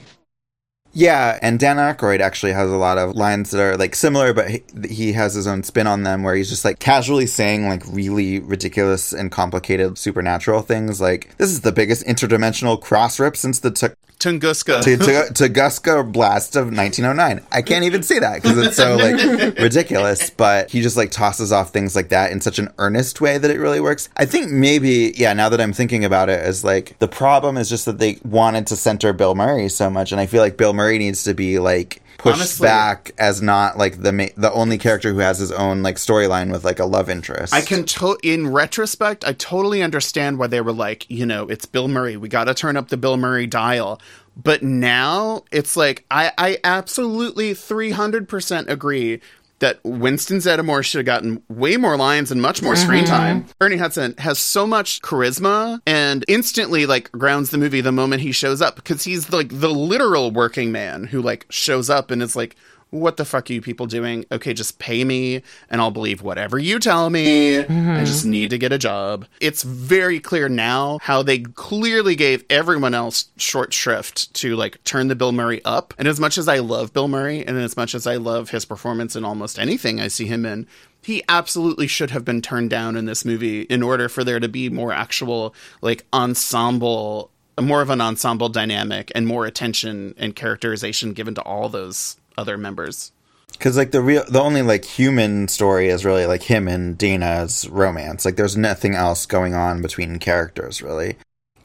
Yeah, and Dan Aykroyd actually has a lot of lines that are like similar, but he, he has his own spin on them where he's just like casually saying like really ridiculous and complicated supernatural things. Like, this is the biggest interdimensional cross rip since the t- Tunguska. Tunguska blast of 1909. I can't even say that because it's so like ridiculous, but he just like tosses off things like that in such an earnest way that it really works. I think maybe, yeah, now that I'm thinking about it, is like the problem is just that they wanted to center Bill Murray so much, and I feel like Bill Murray needs to be like pushed Honestly- back as not like the ma- the only character who has his own like storyline with like a love interest. I can to in retrospect, I totally understand why they were like, you know, it's Bill Murray. We got to turn up the Bill Murray dial. But now it's like I I absolutely 300% agree that Winston Zeddemore should have gotten way more lines and much more screen Mhm. time. Ernie Hudson has so much charisma and instantly like grounds the movie the moment he shows up because he's like the literal working man who like shows up and is like what the fuck are you people doing? Okay, just pay me and I'll believe whatever you tell me. I mm-hmm. just need to get a job. It's very clear now how they clearly gave everyone else short shrift to like turn the Bill Murray up. And as much as I love Bill Murray and as much as I love his performance in almost anything I see him in, he absolutely should have been turned down in this movie in order for there to be more actual like ensemble more of an ensemble dynamic and more attention and characterization given to all those other members. Because like the real, the only like human story is really like him and Dana's romance. Like there's nothing else going on between characters really.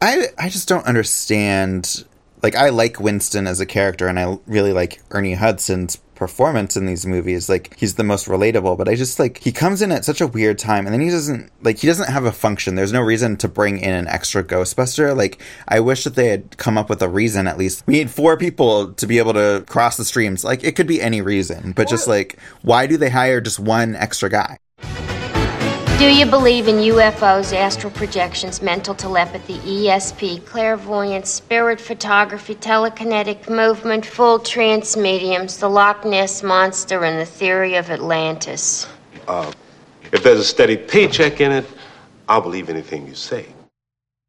I I just don't understand. Like I like Winston as a character, and I really like Ernie Hudson's performance in these movies. Like he's the most relatable, but I just like he comes in at such a weird time, and then he doesn't like he doesn't have a function. There's no reason to bring in an extra Ghostbuster. Like I wish that they had come up with a reason at least. We need four people to be able to cross the streams. Like it could be any reason, but just like why do they hire just one extra guy? Do you believe in UFOs, astral projections, mental telepathy, ESP, clairvoyance, spirit photography, telekinetic movement, full trance mediums, the Loch Ness Monster, and the theory of Atlantis? Uh, if there's a steady paycheck in it, I'll believe anything you say.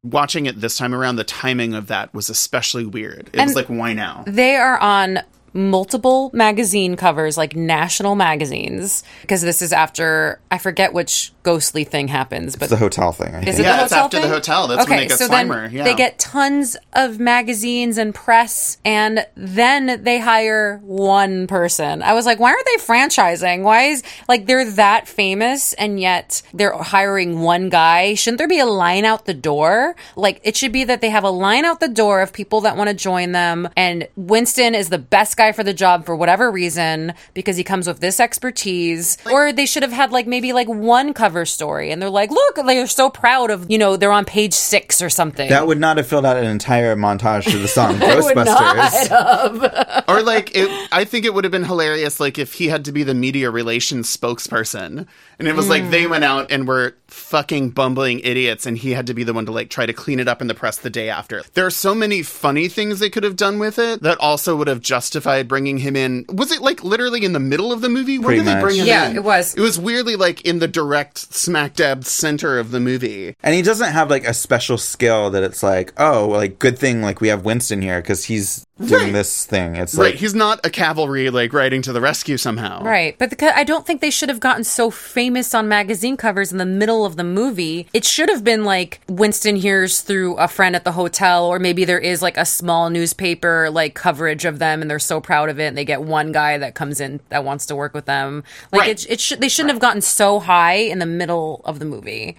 Watching it this time around, the timing of that was especially weird. It And- was like, why now? They are on multiple magazine covers, like national magazines, because this is after I forget which ghostly thing happens, but It's the hotel thing. I Is think. it Yeah, the it's hotel after the hotel. That's when they get so Slimer. then Yeah. they get tons of magazines and press, and then they hire one person. I was like, why aren't they franchising? Why is like they're that famous and yet they're hiring one guy? Shouldn't there be a line out the door? Like it should be that they have a line out the door of people that want to join them, and Winston is the best guy for the job for whatever reason because he comes with this expertise. or they should have had like maybe like one cover story, and they're like, look, they're so proud of you know they're on page six or something. That would not have filled out an entire montage to the song It would Ghostbusters. have. or like it, I think it would have been hilarious like if he had to be the media relations spokesperson and it was like they went out and were fucking bumbling idiots and he had to be the one to like try to clean it up in the press the day after. There are so many funny things they could have done with it that also would have justified bringing him in. Was it like literally in the middle of the movie? When Pretty did they much. bring him Yeah, in? it was. It was weirdly like in the direct smack dab center of the movie. And he doesn't have like a special skill that it's like, oh, like good thing like we have Winston here because he's doing Right. this thing. It's right, like he's not a cavalry like riding to the rescue somehow. Right, but the, I don't think they should have gotten so famous on magazine covers in the middle of the movie. It should have been like Winston hears through a friend at the hotel, or maybe there is like a small newspaper like coverage of them, and they're so proud of it, and they get one guy that comes in that wants to work with them. Like Right. it, it should they shouldn't have gotten so high in the middle of the movie.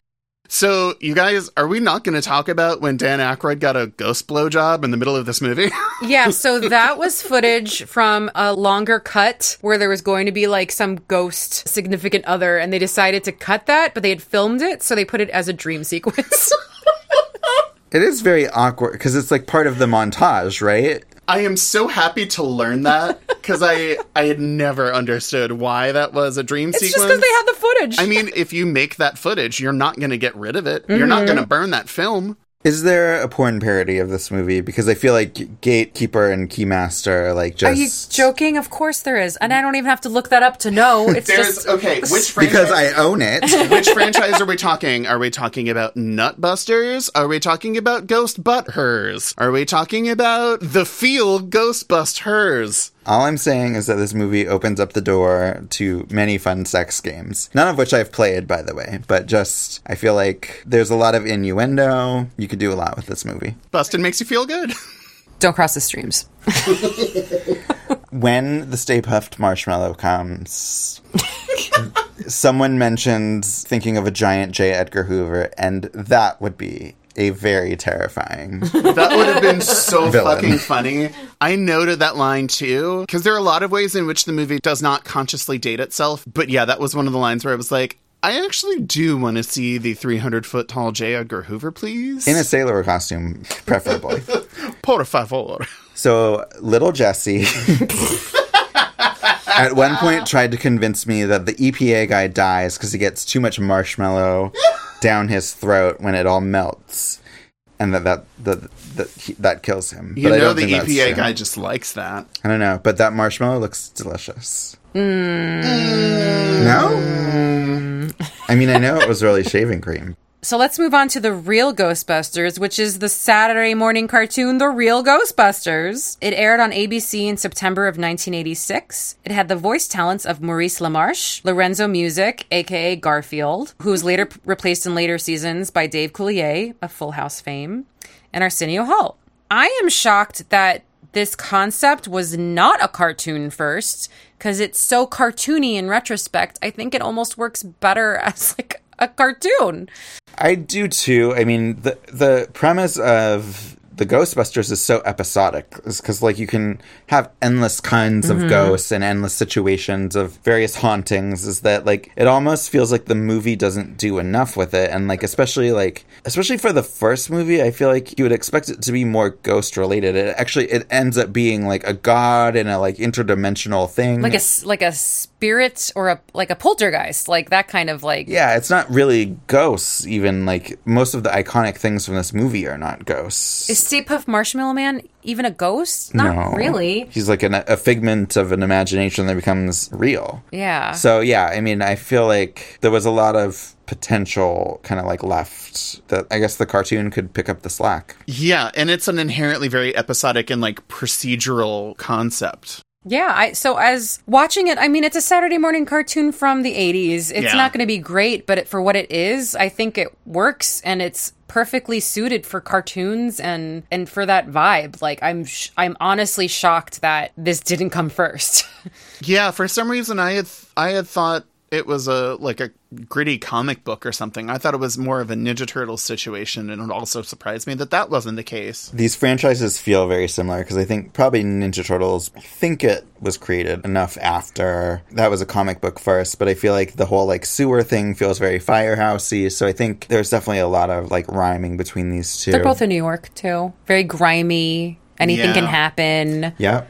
So, you guys, are we not going to talk about when Dan Aykroyd got a ghost blowjob in the middle of this movie? Yeah, so that was footage from a longer cut where there was going to be like some ghost significant other, and they decided to cut that, but they had filmed it, so they put it as a dream sequence. it is very awkward because it's like part of the montage, right? I am so happy to learn that because I I had never understood why that was a dream It's just because they had the footage. I mean, if you make that footage, you're not going to get rid of it. You're not Mhm. going to burn that film. Is there a porn parody of this movie? Because I feel like Gatekeeper and Keymaster are like just. Are you joking? Of course there is, and I don't even have to look that up to know. It's There's just okay. Which franchise... because? I own it. Which franchise are we talking? Are we talking about Nutbusters? Are we talking about Ghost Butt Hers? Are we talking about the Feel Ghostbusters? All I'm saying is that this movie opens up the door to many fun sex games. None of which I've played, by the way, but just I feel like there's a lot of innuendo. You could do a lot with this movie. Busted makes you feel good. don't cross the streams. When the Stay Puft marshmallow comes, someone mentions thinking of a giant J. Edgar Hoover, and that would be a very terrifying. That would have been so Villain. fucking funny. I noted that line too, because there are a lot of ways in which the movie does not consciously date itself. But yeah, that was one of the lines where I was like, I actually do want to see the 300 foot tall J. Edgar Hoover, please. In a sailor costume, preferably. Por favor. So, little Jesse at one point tried to convince me that the EPA guy dies because he gets too much marshmallow down his throat when it all melts, and that that that that, he, that kills him. You But I know don't the think EPA guy just likes that. I don't know, but that marshmallow looks delicious. Mm. No, I mean I know it was really shaving cream. So let's move on to the real Ghostbusters, which is the Saturday morning cartoon, The Real Ghostbusters. It aired on ABC in September of 1986. It had the voice talents of Maurice LaMarche, Lorenzo Music, aka Garfield, who was later replaced in later seasons by Dave Coulier of Full House fame, and Arsenio Hall. I am shocked that this concept was not a cartoon first because it's so cartoony in retrospect. I think it almost works better as like a cartoon. I do too. I mean, the the premise of the Ghostbusters is so episodic because like you can have endless kinds of Mhm. ghosts and endless situations of various hauntings is that like it almost feels like the movie doesn't do enough with it and like especially like especially for the first movie I feel like you would expect it to be more ghost related it actually it ends up being like a god and a like interdimensional thing Like a like a spirit or a like a poltergeist, like that kind of like yeah, it's not really ghosts. Even like most of the iconic things from this movie are not ghosts. Is Stay Puft Marshmallow Man even a ghost? Not no, really. He's like an, a figment of an imagination that becomes real. Yeah. So yeah, I mean, I feel like there was a lot of potential kind of like left that I guess the cartoon could pick up the slack. Yeah, and it's an inherently very episodic and like procedural concept. Yeah, I so as watching it, I mean, it's a Saturday morning cartoon from the 80s. It's Yeah. not going to be great, but it, for what it is, I think it works and it's perfectly suited for cartoons and and for that vibe. Like I'm sh- I'm honestly shocked that this didn't come first. Yeah, for some reason I had I had thought it was a like a gritty comic book or something. I thought it was more of a Ninja Turtles situation, and it also surprised me that that wasn't the case. These franchises feel very similar because I think probably Ninja Turtles, I think it was created enough after that was a comic book first, but I feel like the whole like sewer thing feels very firehousey. So I think there's definitely a lot of like rhyming between these 2 They're both in New York too. Very grimy. Anything Yeah. can happen. Yeah.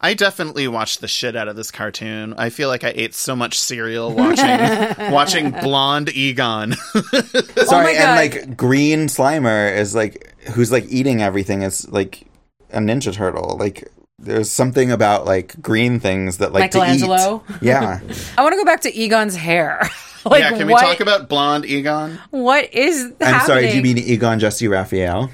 I definitely watched the shit out of this cartoon. I feel like I ate so much cereal watching watching Blonde Egon. Oh sorry, and like Green Slimer is like who's like eating everything is like a Ninja Turtle. Like there's something about like green things that like to eat. Michelangelo? Yeah. I want to go back to Egon's hair. like yeah, can what, we talk about Blonde Egon? what is I'm happening? sorry, do you mean Egon Jessy Raphael?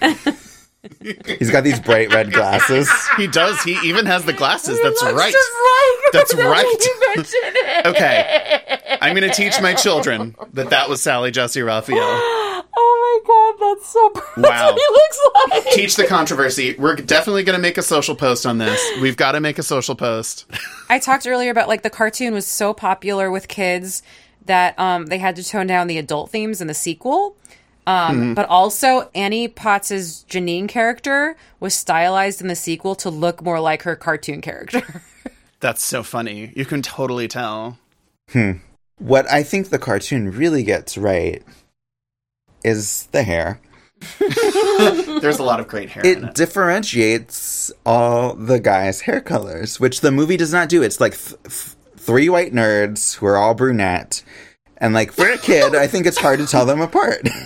He's got these bright red glasses. He does. He even has the glasses. That's right. just like That's right. that you it. Okay. I'm going to teach my children that that was Sally Jessy Raphael. Oh my god, that's so that's Wow. what he looks like. Teach the controversy. We're definitely going to make a social post on this. We've got to make a social post. I talked earlier about like the cartoon was so popular with kids that um, they had to tone down the adult themes in the sequel. Um, Mhm. But also, Annie Potts's Janine character was stylized in the sequel to look more like her cartoon character. That's so funny. You can totally tell. Hmm. What I think the cartoon really gets right is the hair. There's a lot of great hair in It it. differentiates all the guys' hair colors, which the movie does not do. It's like th- th- three white nerds who are all brunette. And like for a kid, I think it's hard to tell them apart.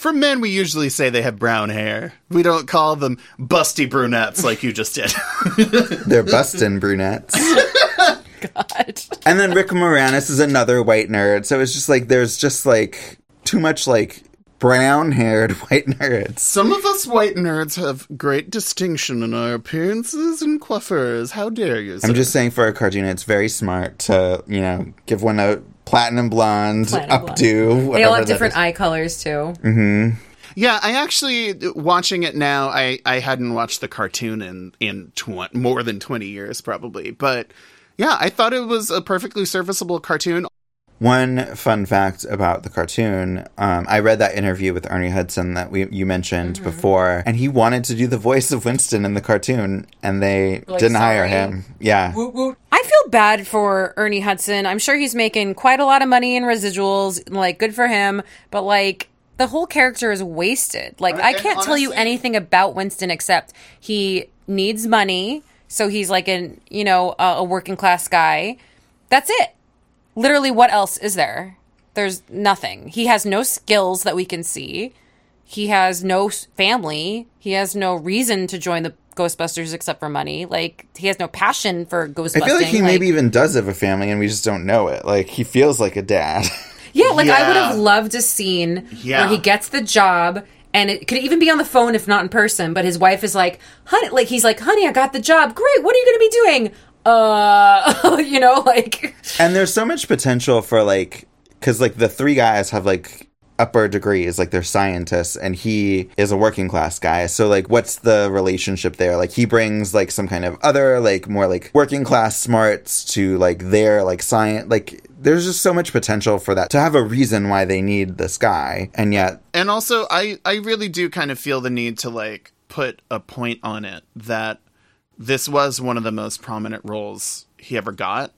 For men, we usually say they have brown hair. We don't call them busty brunettes like you just did. They're bustin' brunettes. God. And then Rick Moranis is another white nerd. So it's just like there's just like too much like brown haired white nerds. Some of us white nerds have great distinction in our appearances and coiffures. How dare you? I'm just saying for a cartoon, it's very smart to, you know, give one a platinum blonde, Platinum updo. they all have different eye colors too. hmm Yeah, I actually watching it now. I I hadn't watched the cartoon in in tw- more than twenty years probably, but yeah, I thought it was a perfectly serviceable cartoon. One fun fact about the cartoon, um, I read that interview with Ernie Hudson that we you mentioned Mm-hmm. before, and he wanted to do the voice of Winston in the cartoon, and they Like, didn't hire him. Yeah, I feel bad for Ernie Hudson. I'm sure he's making quite a lot of money in residuals. Like, good for him. But like, the whole character is wasted. Like, I can't tell you anything about Winston except he needs money. So he's like an you know a, a working class guy. That's it. Literally, what else is there? There's nothing. He has no skills that we can see. He has no family. He has no reason to join the Ghostbusters except for money. Like he has no passion for Ghostbusting. I feel like he maybe even does have a family, and we just don't know it. Like he feels like a dad. Yeah, like I would have loved a scene Yeah. where he gets the job and it could even be on the phone if not in person, but his wife is like, "Honey, like he's like, "Honey, I got the job. Great. What are you going to be doing?" Uh, you know, like and there's so much potential for like because like the three guys have like upper degrees, like they're scientists, and he is a working class guy. So like, what's the relationship there? Like he brings like some kind of other, like more like working class smarts to like their like science, like. There's just so much potential for that to have a reason why they need this guy, and yet And also, I, I really do kind of feel the need to like put a point on it that this was one of the most prominent roles he ever got.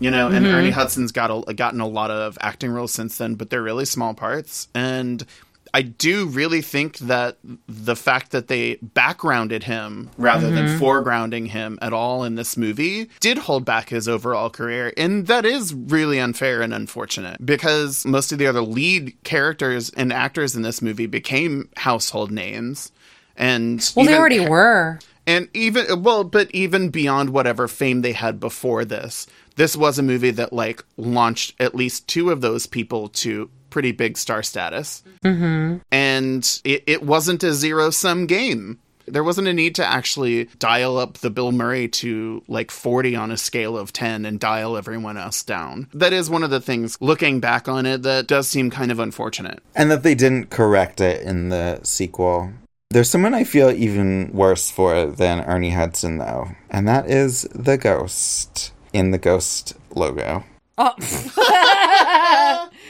You know, and Mhm. Ernie Hudson's got a, gotten a lot of acting roles since then, but they're really small parts. And I do really think that the fact that they backgrounded him rather than Mhm. foregrounding him at all in this movie did hold back his overall career. And that is really unfair and unfortunate because most of the other lead characters and actors in this movie became household names. And Well, they already were. And even well, but even beyond whatever fame they had before this, this was a movie that like launched at least two of those people to pretty big star status. Mm-hmm. And it, it wasn't a zero sum game. There wasn't a need to actually dial up the Bill Murray to like 40 on a scale of 10 and dial everyone else down. That is one of the things, looking back on it, that does seem kind of unfortunate. and that they didn't correct it in the sequel. There's someone I feel even worse for than Ernie Hudson, though, and that is the ghost in the ghost logo. Oh.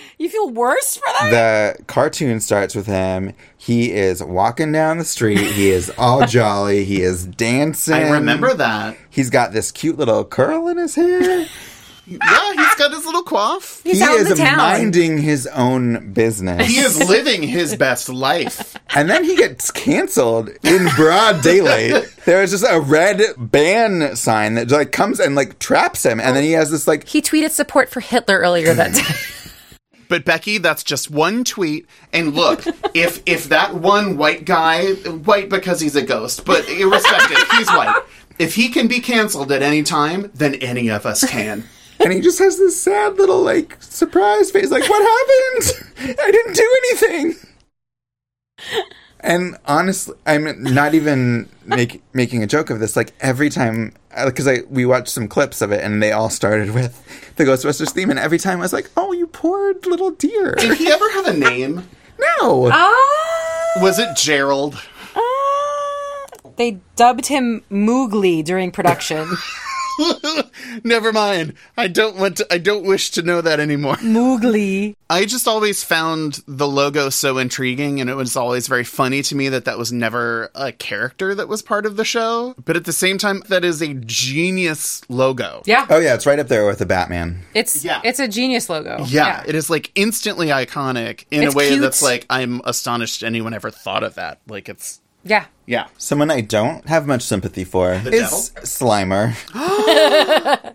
you feel worse for that? The cartoon starts with him. He is walking down the street. He is all jolly. He is dancing. I remember that. He's got this cute little curl in his hair. Yeah, he's got his little quaff. he is minding his own business. He is living his best life. And then he gets canceled in broad daylight. There's just a red ban sign that like comes and like traps him, and then he has this like He tweeted support for Hitler earlier that day. But Becky, that's just one tweet. And look, if if that one white guy, white because he's a ghost, but irrespective, he's white. If he can be canceled at any time, then any of us can. And he just has this sad little like surprise face, like what happened? I didn't do anything. And honestly, I'm not even make, making a joke of this. Like every time, uh, because I we watched some clips of it, and they all started with the Ghostbusters theme, and every time I was like, "Oh, you poor little dear." Did he ever have a name? No. Ah. Was it Gerald? Ah. They dubbed him Moogly during production. Never mind. I don't want to, I don't wish to know that anymore. Moogly. I just always found the logo so intriguing and it was always very funny to me that that was never a character that was part of the show. But at the same time, that is a genius logo. Yeah. Oh yeah, it's right up there with the Batman. It's yeah. it's a genius logo. Yeah, it is like instantly iconic in It's a way cute. that's like I'm astonished anyone ever thought of that. Like it's Yeah. yeah. Someone I don't have much sympathy for The is Slimer,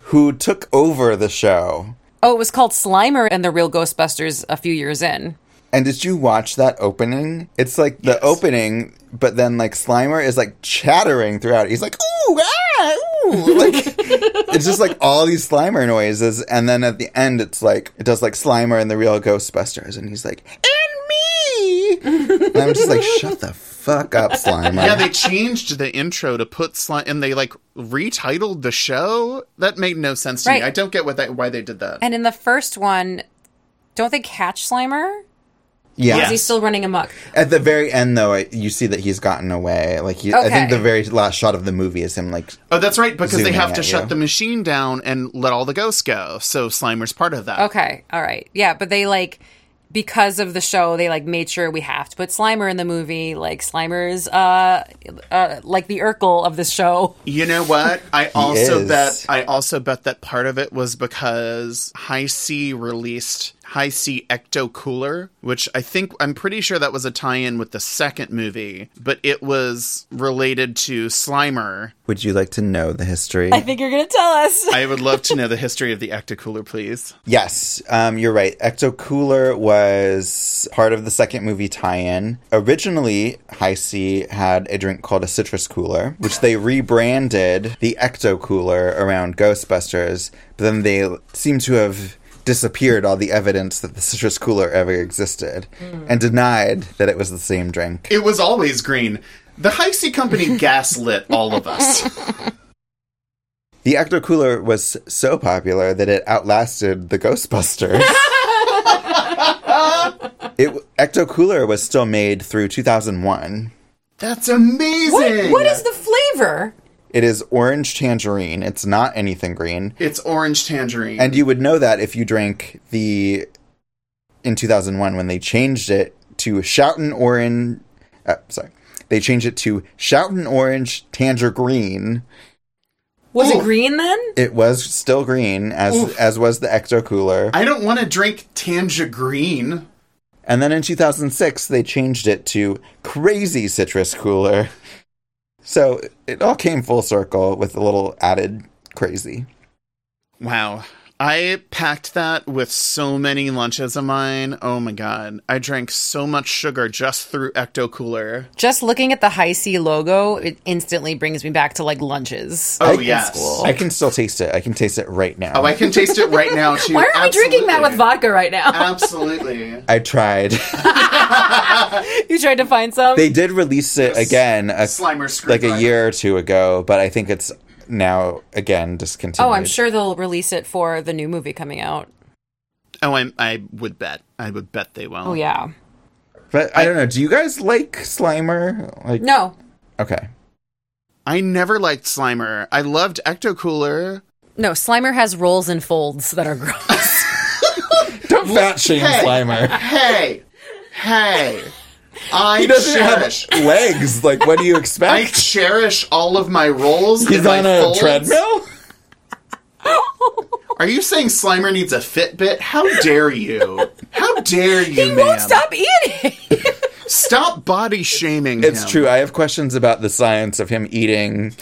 who took over the show. Oh, it was called Slimer and the Real Ghostbusters a few years in. And did you watch that opening? It's like the opening, but then like Slimer is like chattering throughout. He's like, ooh, ah, ooh. Like, it's just like all these Slimer noises. And then at the end, it's like, it does like Slimer and the real Ghostbusters. And he's like, and me. and I'm just like, shut the fuck up, Slimer. Yeah, they changed the intro to put slime, and they like retitled the show. That made no sense to me. I don't get what that, why they did that. And in the first one, don't they catch Slimer? Yeah. Or is he still running amok? At the very end, though, I- you see that he's gotten away. Like, he, I think the very last shot of the movie is him, like, Oh, that's right, because they have to shut you. the machine down and let all the ghosts go. So Slimer's part of that. Okay, all right. Yeah, but they like because of the show, they like made sure we have to put Slimer in the movie. Like Slimer's uh uh like the Urkel of the show. You know what? I also bet I also bet that part of it was because Hi-C released Hi-C Ecto Cooler, which I think I'm pretty sure that was a tie-in with the second movie, but it was related to Slimer. would you like to know the history? I think you're gonna tell us. I would love to know the history of the Ecto Cooler, please. Yes, um, you're right. Ecto Cooler was part of the second movie tie-in. Originally, Hi-C had a drink called a citrus cooler, which they rebranded the Ecto Cooler around Ghostbusters, but then they seem to have disappeared all the evidence that the citrus cooler ever existed and denied that it was the same drink. It was always green. The Hi-C Company gaslit all of us. The Ecto Cooler was so popular that it outlasted the Ghostbusters. It Ecto Cooler was still made through 2001. That's amazing. What, what is the flavor? It is orange tangerine. It's not anything green. It's orange tangerine. And you would know that if you drank the in 2001 when they changed it to Shoutin' Orange. Uh, sorry, they changed it to Shoutin' Orange Tangerine. Was it green then? It was still green as Oof. as was the Ecto Cooler. I don't want to drink tangerine. And then in 2006 they changed it to Crazy Citrus Cooler. So it all came full circle with a little added crazy. Wow. I packed that with so many lunches of mine. Oh my god. I drank so much sugar just through Ecto Cooler. Just looking at the Hi-C logo, it instantly brings me back to like lunches. Oh, in yes. school. I can still taste it. I can taste it right now. Oh, I can taste it right now too. Why are we drinking that with vodka right now? Absolutely. I tried. you tried to find some? They did release it again a, Slimer like a year or two ago, but I think it's now again discontinued. oh, I'm sure they'll release it for the new movie coming out. Oh, I, I would bet. I would bet they will. Oh, yeah. But I don't know. Do you guys like Slimer? Like No. Okay. I never liked Slimer. I loved Ecto Cooler. No, Slimer has rolls and folds that are gross. Don't fat shame Hey. Slimer. Hey, hey. I He doesn't cherish. have legs. Like, what do you expect? I cherish all of my rolls. He's and my on a folds. treadmill. Are you saying Slimer needs a Fitbit? How dare you? How dare you, he ma'am? won't stop eating. Stop body shaming It's him. true. I have questions about the science of him eating.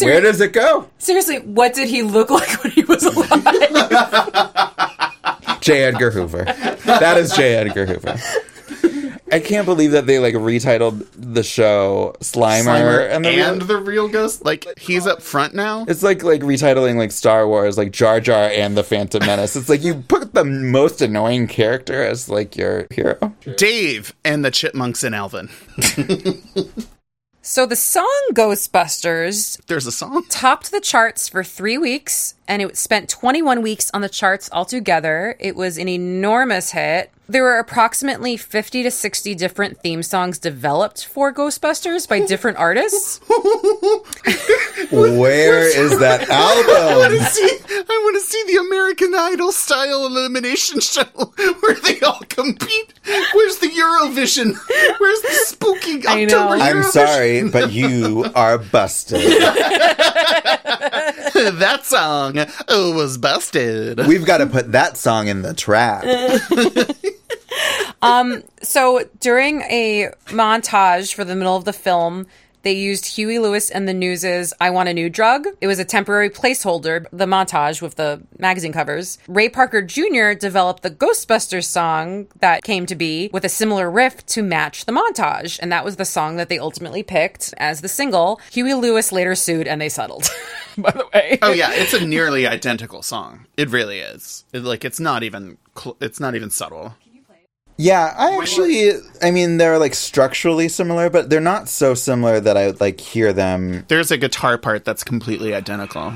Where does it go? Seriously, what did he look like when he was alive? J. Edgar Hoover. That is J. Edgar Hoover. I can't believe that they like retitled the show Slimer, Slimer and and, the the, real ghost. Like he's up front now. It's like like retitling like Star Wars, like Jar Jar and the Phantom Menace. It's like you put the most annoying character as like your hero. Dave and the Chipmunks and Alvin. so the song Ghostbusters There's a song. topped the charts for three weeks and it spent 21 weeks on the charts altogether. It was an enormous hit. There were approximately 50 to 60 different theme songs developed for Ghostbusters by different artists. Where is that I want album? to see. I want to see the American Idol style elimination show where they all compete. Where's the Eurovision? Where's the spooky I October know. I'm Eurovision? sorry, but you are busted. that song oh, was busted. We've got to put that song in the trap. Um, so during a montage for the middle of the film, they used Huey Lewis and the News's I Want a New Drug. It was a temporary placeholder, the montage with the magazine covers. Ray Parker Jr. developed the Ghostbusters song that came to be with a similar riff to match the montage. And that was the song that they ultimately picked as the single. Huey Lewis later sued and they settled, by the way. Oh yeah, it's a nearly identical song. It really is. It, like it's not even. It's not even subtle. Yeah, I actually, I mean, they're like structurally similar, but they're not so similar that I would like hear them. There's a guitar part that's completely identical.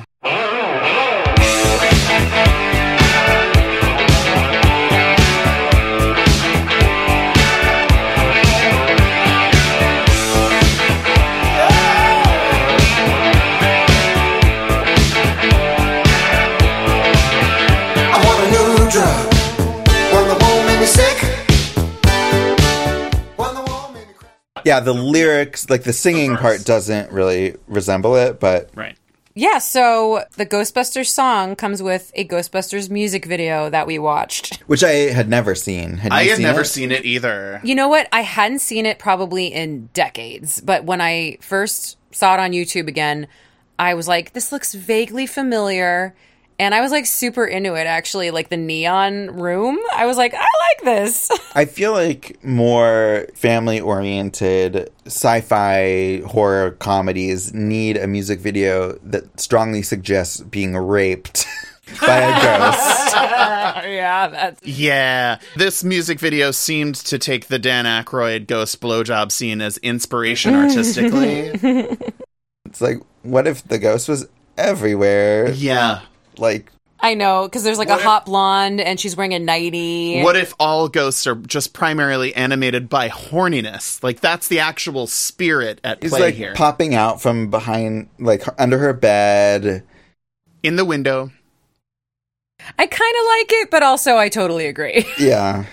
Yeah, the lyrics, like the singing part, doesn't really resemble it, but Right. Yeah, so the Ghostbusters song comes with a Ghostbusters music video that we watched. which I had never seen. Had I had seen never it? seen it either. You know what? I hadn't seen it probably in decades, but when I first saw it on YouTube again, I was like, this looks vaguely familiar. And I was like super into it actually, like the neon room. I was like, I like this. I feel like more family oriented sci fi horror comedies need a music video that strongly suggests being raped by a ghost. yeah, that's Yeah, this music video seemed to take the Dan Aykroyd ghost blowjob scene as inspiration artistically. It's like, what if the ghost was everywhere? yeah, Like I know, because there's like a hot blonde and she's wearing a nightie. What if all ghosts are just primarily animated by horniness? Like that's the actual spirit at He's play like here. popping out from behind, like under her bed. In the window. I kind of like it, but also I totally agree. Yeah.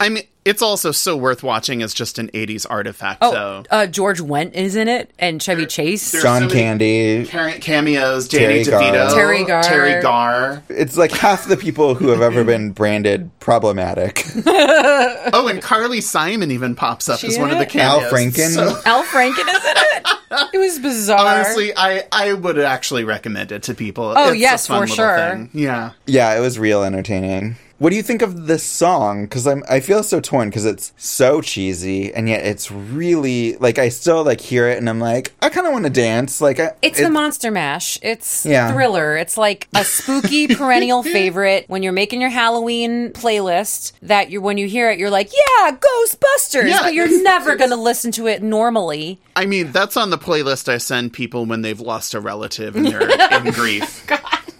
I mean, it's also so worth watching as just an 80s artifact, Oh, though. uh, George Wendt is in it, and Chevy Chase. John Candy. Cameos, Danny Teri DeVito, Garr. Teri Garr. Teri Garr. It's like half the people who have ever been branded problematic. oh, and Carly Simon even pops up She as one of the is? cameos. Al Franken? So- Al Franken is in it. It was bizarre. honestly, I, I would actually recommend it to people. Oh, It's a yes, fun for sure. thing. Yeah. yeah, it was real entertaining. What do you think of this song? Because I'm I feel so torn because it's so cheesy and yet it's really like I still like hear it and I'm like I kind of want to dance. Like I, It's it- the Monster Mash. It's Yeah. thriller. It's like a spooky perennial favorite when you're making your Halloween playlist. That you're when you hear it, you're like, yeah, Ghostbusters, Yeah, but you're never going to listen to it normally. I mean, that's on the playlist I send people when they've lost a relative and they're in grief.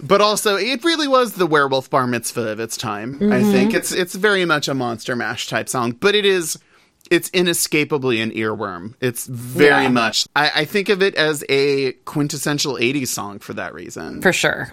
But also, it really was the werewolf bar mitzvah of its time. I Mhm. think it's it's very much a monster mash type song, but it is it's inescapably an earworm. It's very Yeah. much. I, I think of it as a quintessential '80s song for that reason. For sure.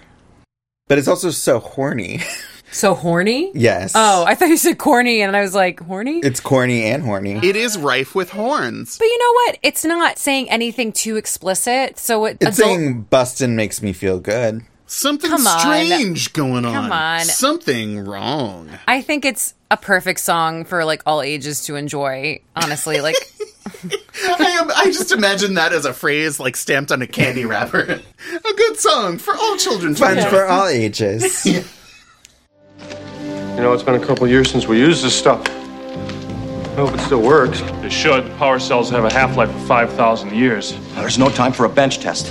but it's also so horny. So horny? yes. Oh, I thought you said corny, and I was like, horny? It's corny and horny. It is rife with horns. But you know what? It's not saying anything too explicit. So it, It's adult- saying Bustin makes me feel good. Something Come on. strange going on. Come on. Something wrong. I think it's a perfect song for like all ages to enjoy. Honestly, like I, am, I just imagine that as a phrase like stamped on a candy wrapper. a good song for all children to Fun enjoy. for all ages. You know, it's been a couple years since we used this stuff. I hope it still works. It should. Power cells have a half life of 5,000 years. There's no time for a bench test.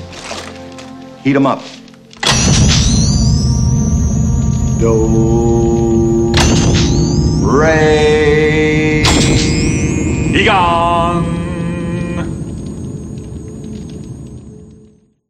Heat them up. Do. Ray.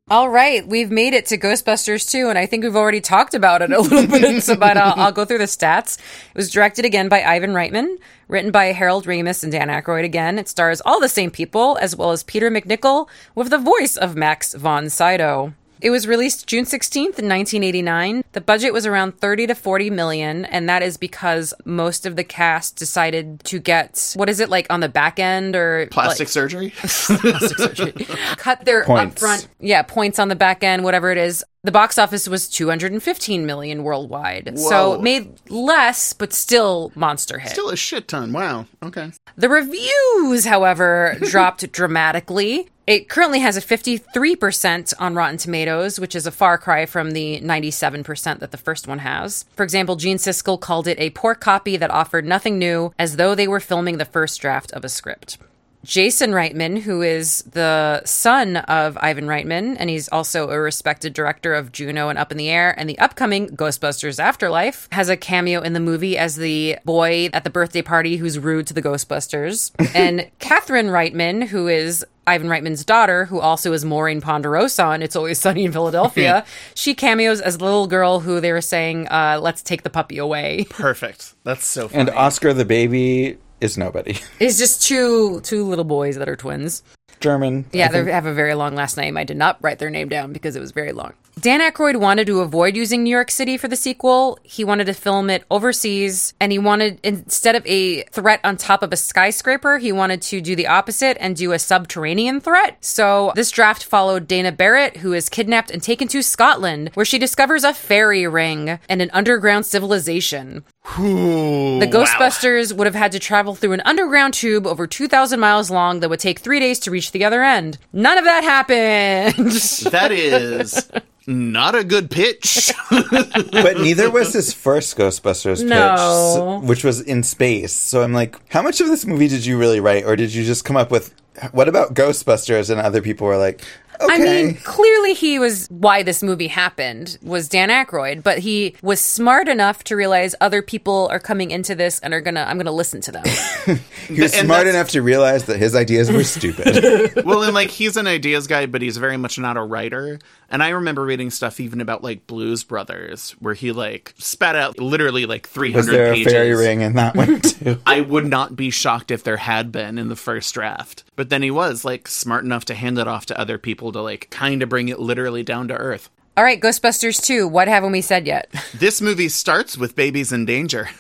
All right, we've made it to Ghostbusters 2, and I think we've already talked about it a little bit, so, but I'll, I'll go through the stats. It was directed again by Ivan Reitman, written by Harold Ramis and Dan Aykroyd again. It stars all the same people, as well as Peter MacNicol, with the voice of Max von Sydow. It was released June 16th, 1989. The budget was around 30 to 40 million, and that is because most of the cast decided to get, what is it, like on the back end or Plastic like- surgery? plastic surgery. Cut their Points. upfront, yeah, points on the back end, whatever it is. The box office was 215 million worldwide, so Whoa. it made less, but still monster hit. Still a shit ton. Wow. Okay. The reviews, however, dropped dramatically. It currently has a 53% on Rotten Tomatoes, which is a far cry from the 97% that the first one has. For example, Gene Siskel called it a poor copy that offered nothing new, as though they were filming the first draft of a script. Jason Reitman, who is the son of Ivan Reitman, and he's also a respected director of Juno and Up in the Air and the upcoming Ghostbusters Afterlife, has a cameo in the movie as the boy at the birthday party who's rude to the Ghostbusters. and Catherine Reitman, who is Ivan Reitman's daughter, who also is Maureen Ponderosa on It's Always Sunny in Philadelphia, she cameos as the little girl who they were saying, uh, let's take the puppy away. Perfect. That's so funny. and Oscar the baby is nobody. It's just two two little boys that are twins. German. Yeah, they have a very long last name. I did not write their name down because it was very long. Dan Aykroyd wanted to avoid using New York City for the sequel. He wanted to film it overseas, and he wanted, instead of a threat on top of a skyscraper, he wanted to do the opposite and do a subterranean threat. So this draft followed Dana Barrett, who is kidnapped and taken to Scotland, where she discovers a fairy ring and an underground civilization. The Ghostbusters would have had to travel through an underground tube over 2,000 miles long that would take three days to reach the other end. None of that happened. That is not a good pitch. but neither was his first Ghostbusters pitch, No. s- which was in space. So I'm like, how much of this movie did you really write, or did you just come up with? What about Ghostbusters? And other people were like, okay, I mean, clearly he was why this movie happened was Dan Aykroyd, but he was smart enough to realize other people are coming into this and are gonna I'm gonna listen to them. he was and smart enough to realize that his ideas were stupid. well, and like he's an ideas guy, but he's very much not a writer. And I remember reading stuff even about like Blues Brothers, where he like spat out literally like 300 Was there pages. a fairy ring in that one too? I would not be shocked if there had been in the first draft. But then he was like smart enough to hand it off to other people to like kind of bring it literally down to earth. All right, Ghostbusters 2. What haven't we said yet? This movie starts with babies in danger.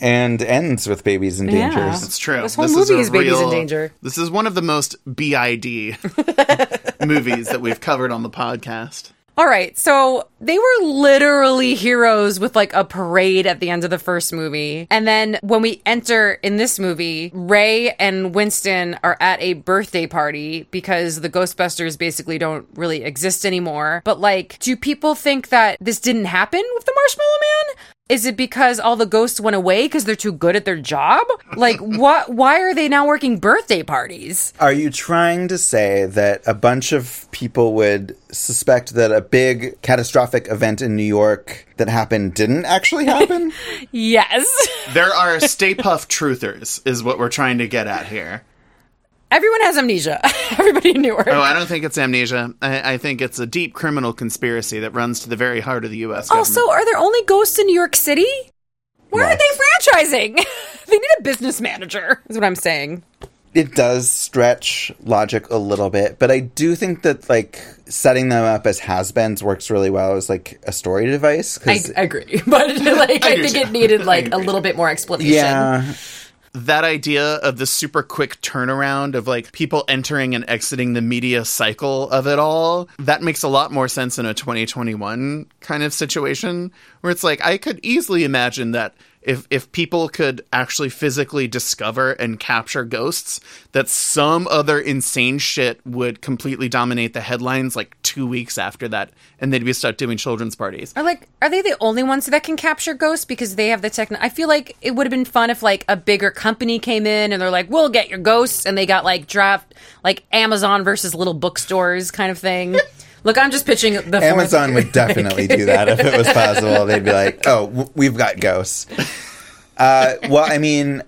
and ends with babies in Yeah. danger. That's true. This whole movie a is babies in danger. This is one of the most BID movies that we've covered on the podcast. All right, so they were literally heroes with like a parade at the end of the first movie. And then when we enter in this movie, Ray and Winston are at a birthday party because the Ghostbusters basically don't really exist anymore. But like, do people think that this didn't happen with the Marshmallow Man? Is it because all the ghosts went away because they're too good at their job? Like, what? Why are they now working birthday parties? Are you trying to say that a bunch of people would suspect that a big catastrophic event in New York that happened didn't actually happen? Yes. There are Stay Puft truthers, is what we're trying to get at here. Everyone has amnesia. Everybody in Newark. Oh, I don't think it's amnesia. I, I think it's a deep criminal conspiracy that runs to the very heart of the U.S. government. Also, are there only ghosts in New York City? Where are they franchising? they need a business manager, is what I'm saying. it does stretch logic a little bit, but I do think that like setting them up as has-beens works really well as like a story device. I agree. But like, I, think it needed like a little bit more explanation. yeah, that idea of the super quick turnaround of like people entering and exiting the media cycle of it all that makes a lot more sense in a 2021 kind of situation where it's like i could easily imagine that if if people could actually physically discover and capture ghosts that some other insane shit would completely dominate the headlines like 2 weeks after that and they'd be stuck doing children's parties Are like, are they the only ones that can capture ghosts because they have the techno? I feel like it would have been fun if like a bigger company came in and they're like, "We'll get your ghosts," and they got like draft like Amazon versus little bookstores kind of thing. Look, I'm just pitching the Amazon would definitely do that if it was possible. They'd be like, "Oh, w- we've got ghosts." Uh, well, I mean,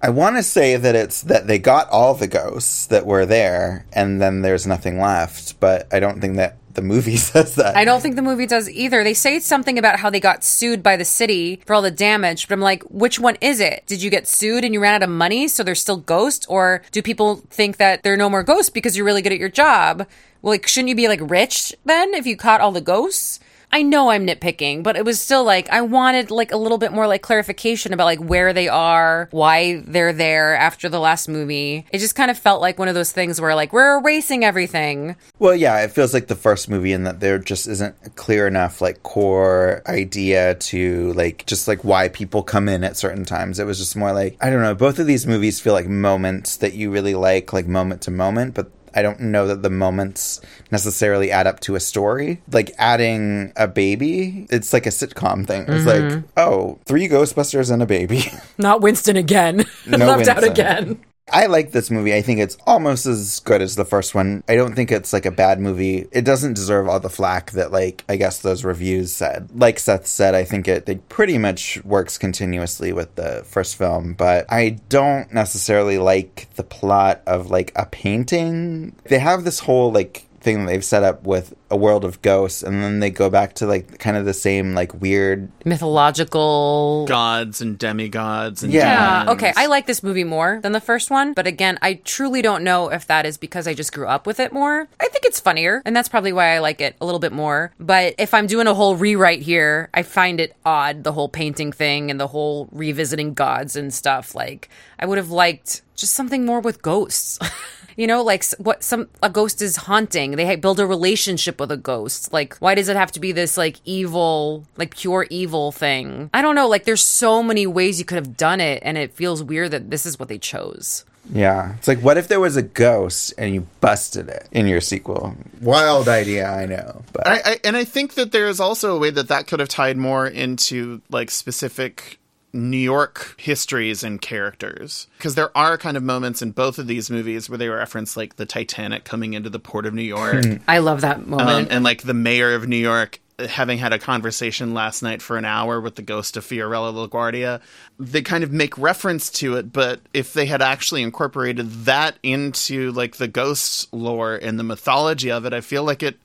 I want to say that it's that they got all the ghosts that were there, and then there's nothing left. But I don't think that the movie says that. I don't think the movie does either. They say something about how they got sued by the city for all the damage, but I'm like, which one is it? Did you get sued and you ran out of money, so there's still ghosts, or do people think that there are no more ghosts because you're really good at your job? Well, like, shouldn't you be like rich then if you caught all the ghosts? I know I'm nitpicking, but it was still like I wanted like a little bit more like clarification about like where they are, why they're there after the last movie. It just kind of felt like one of those things where like we're erasing everything. Well, yeah, it feels like the first movie in that there just isn't clear enough like core idea to like just like why people come in at certain times. It was just more like I don't know. Both of these movies feel like moments that you really like, like moment to moment, but. I don't know that the moments necessarily add up to a story. Like adding a baby, it's like a sitcom thing. It's Mhm. like, oh, three Ghostbusters and a baby. Not Winston again. No Left out Winston. again. I like this movie. I think it's almost as good as the first one. I don't think it's like a bad movie. It doesn't deserve all the flack that like I guess those reviews said. Like Seth said, I think it, it pretty much works continuously with the first film, but I don't necessarily like the plot of like a painting. They have this whole like thing that they've set up with a world of ghosts and then they go back to like kind of the same like weird Mythological. gods and demigods and Yeah. demons. Okay. I like this movie more than the first one, but again, I truly don't know if that is because I just grew up with it more. I think it's funnier, and that's probably why I like it a little bit more. But if I'm doing a whole rewrite here, I find it odd the whole painting thing and the whole revisiting gods and stuff. Like, I would have liked just something more with ghosts. You know, like what some a ghost is haunting. They build a relationship with a ghost. Like, why does it have to be this like evil, like pure evil thing? I don't know. Like, there's so many ways you could have done it, and it feels weird that this is what they chose. Yeah. It's like what if there was a ghost and you busted it in your sequel? Wild idea, I know. But I, I and I think that there is also a way that that could have tied more into like specific New York histories and characters because there are kind of moments in both of these movies where they reference like the Titanic coming into the port of New York. I love that moment. Um, and like the mayor of New York uh, having had a conversation last night for an hour with the ghost of Fiorello LaGuardia, they kind of make reference to it, but if they had actually incorporated that into like the ghost lore and the mythology of it, I feel like it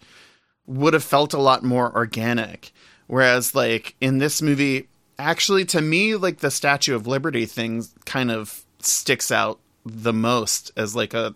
would have felt a lot more organic. Whereas, like, in this movie, actually, to me, like, the Statue of Liberty thing kind of sticks out the most as, like, a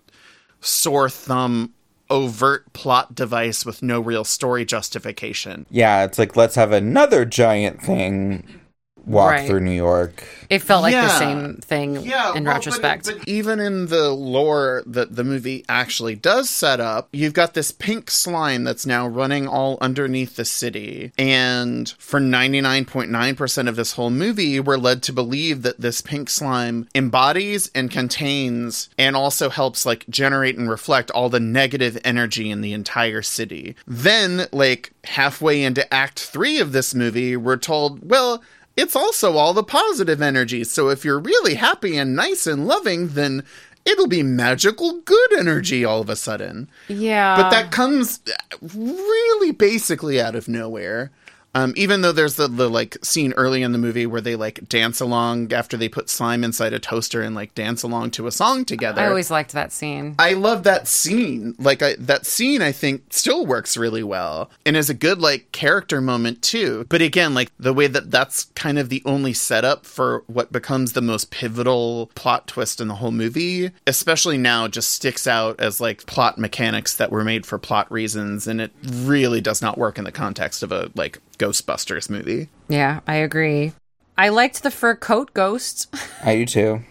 sore thumb, overt plot device with no real story justification. Yeah, it's like let's have another giant thing walk Right. through New York. It felt like the same thing in retrospect. But even in the lore that the movie actually does set up, you've got this pink slime that's now running all underneath the city. And for 99.9% of this whole movie, we're led to believe that this pink slime embodies and contains and also helps like generate and reflect all the negative energy in the entire city. Then, like halfway into act three of this movie, we're told, well, it's also all the positive energy. So if you're really happy and nice and loving, then it'll be magical good energy all of a sudden. Yeah. But that comes really basically out of nowhere. Um, even though there's the, the like scene early in the movie where they like dance along after they put slime inside a toaster and like dance along to a song together. I always liked that scene. I love that scene. Like I, that scene, I think still works really well and is a good like character moment too. But again, like the way that that's kind of the only setup for what becomes the most pivotal plot twist in the whole movie, especially now, just sticks out as like plot mechanics that were made for plot reasons, and it really does not work in the context of a like Ghostbusters movie. Yeah, I agree. I liked the fur coat ghost. I do too.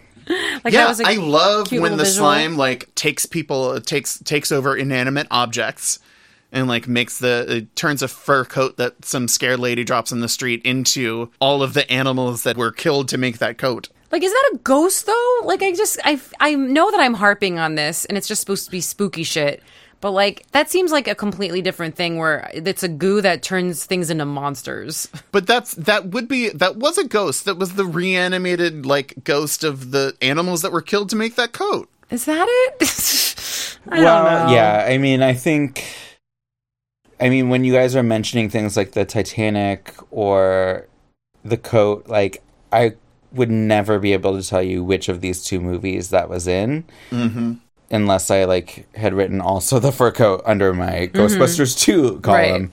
like yeah, that was a I love cute when the visual. slime like takes people takes takes over inanimate objects and like makes the it turns a fur coat that some scared lady drops in the street into all of the animals that were killed to make that coat. Like, is that a ghost though? Like, I just, I, I know that I'm harping on this, and it's just supposed to be spooky shit. But like, that seems like a completely different thing where it's a goo that turns things into monsters. But that's that would be that was a ghost. That was the reanimated like ghost of the animals that were killed to make that coat. Is that it? I well, don't know. yeah. I mean, I think. I mean, when you guys are mentioning things like the Titanic or the coat, like I would never be able to tell you which of these two movies that was in. Mm-hmm. Unless I like had written also the fur coat under my Ghostbusters 2 column. Right.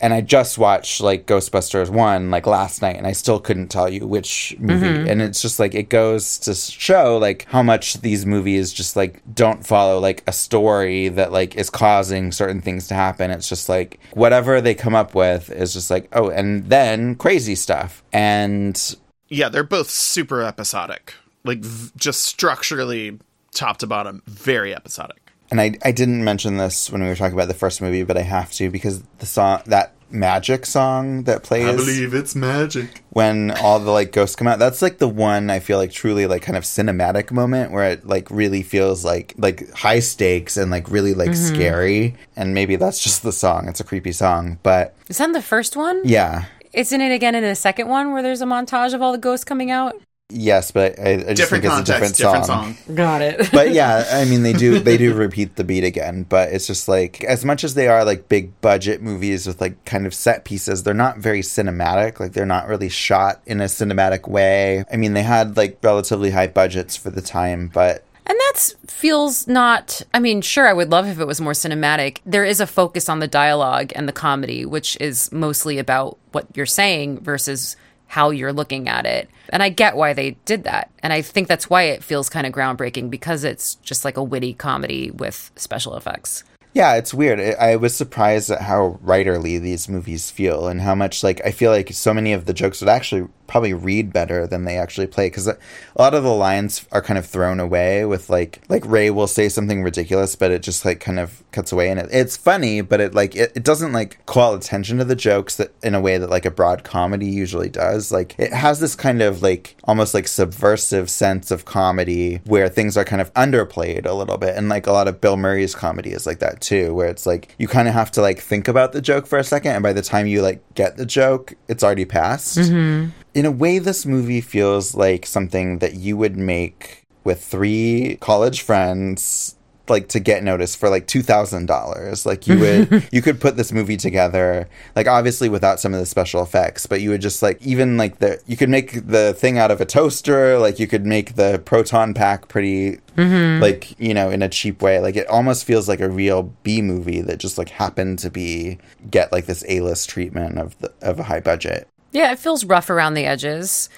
And I just watched like Ghostbusters 1 like last night and I still couldn't tell you which movie. Mhm. And it's just like it goes to show like how much these movies just like don't follow like a story that like is causing certain things to happen. It's just like whatever they come up with is just like oh and then crazy stuff. And Yeah, they're both super episodic. Like v- just structurally top to bottom, very episodic. and I, I didn't mention this when we were talking about the first movie, but I have to because the song that magic song that plays I believe it's magic. when all the like ghosts come out that's like the one i feel like truly like kind of cinematic moment where it like really feels like like high stakes and like really like Mhm. scary and maybe that's just the song it's a creepy song but Is that in the first one? yeah Isn't it again in the second one where there's a montage of all the ghosts coming out? Yes but i, I just Different think it's a different context, different song. song. Got it. but yeah, I mean they do they do repeat the beat again, but it's just like as much as they are like big budget movies with like kind of set pieces, they're not very cinematic. Like they're not really shot in a cinematic way. I mean, they had like relatively high budgets for the time, but And that feels not. I mean, sure, I would love if it was more cinematic. There is a focus on the dialogue and the comedy, which is mostly about what you're saying versus how you're looking at it. And I get why they did that. And I think that's why it feels kind of groundbreaking because it's just like a witty comedy with special effects. Yeah, it's weird. I was surprised at how writerly these movies feel and how much like I feel like so many of the jokes would actually probably read better than they actually play because a lot of the lines are kind of thrown away with like like Ray will say something ridiculous but it just like kind of cuts away and it, it's funny but it like it, it doesn't like call attention to the jokes that in a way that like a broad comedy usually does like it has this kind of like almost like subversive sense of comedy where things are kind of underplayed a little bit and like a lot of Bill Murray's comedy is like that too where it's like you kind of have to like think about the joke for a second and by the time you like get the joke it's already passed Mm-hmm. in a way this movie feels like something that you would make with three college friends like to get noticed for like two thousand dollars. Like you would you could put this movie together, like obviously without some of the special effects, but you would just like even like the you could make the thing out of a toaster, like you could make the proton pack pretty Mhm. like, you know, in a cheap way. Like it almost feels like a real B movie that just like happened to be get like this A list treatment of the of a high budget. Yeah, it feels rough around the edges.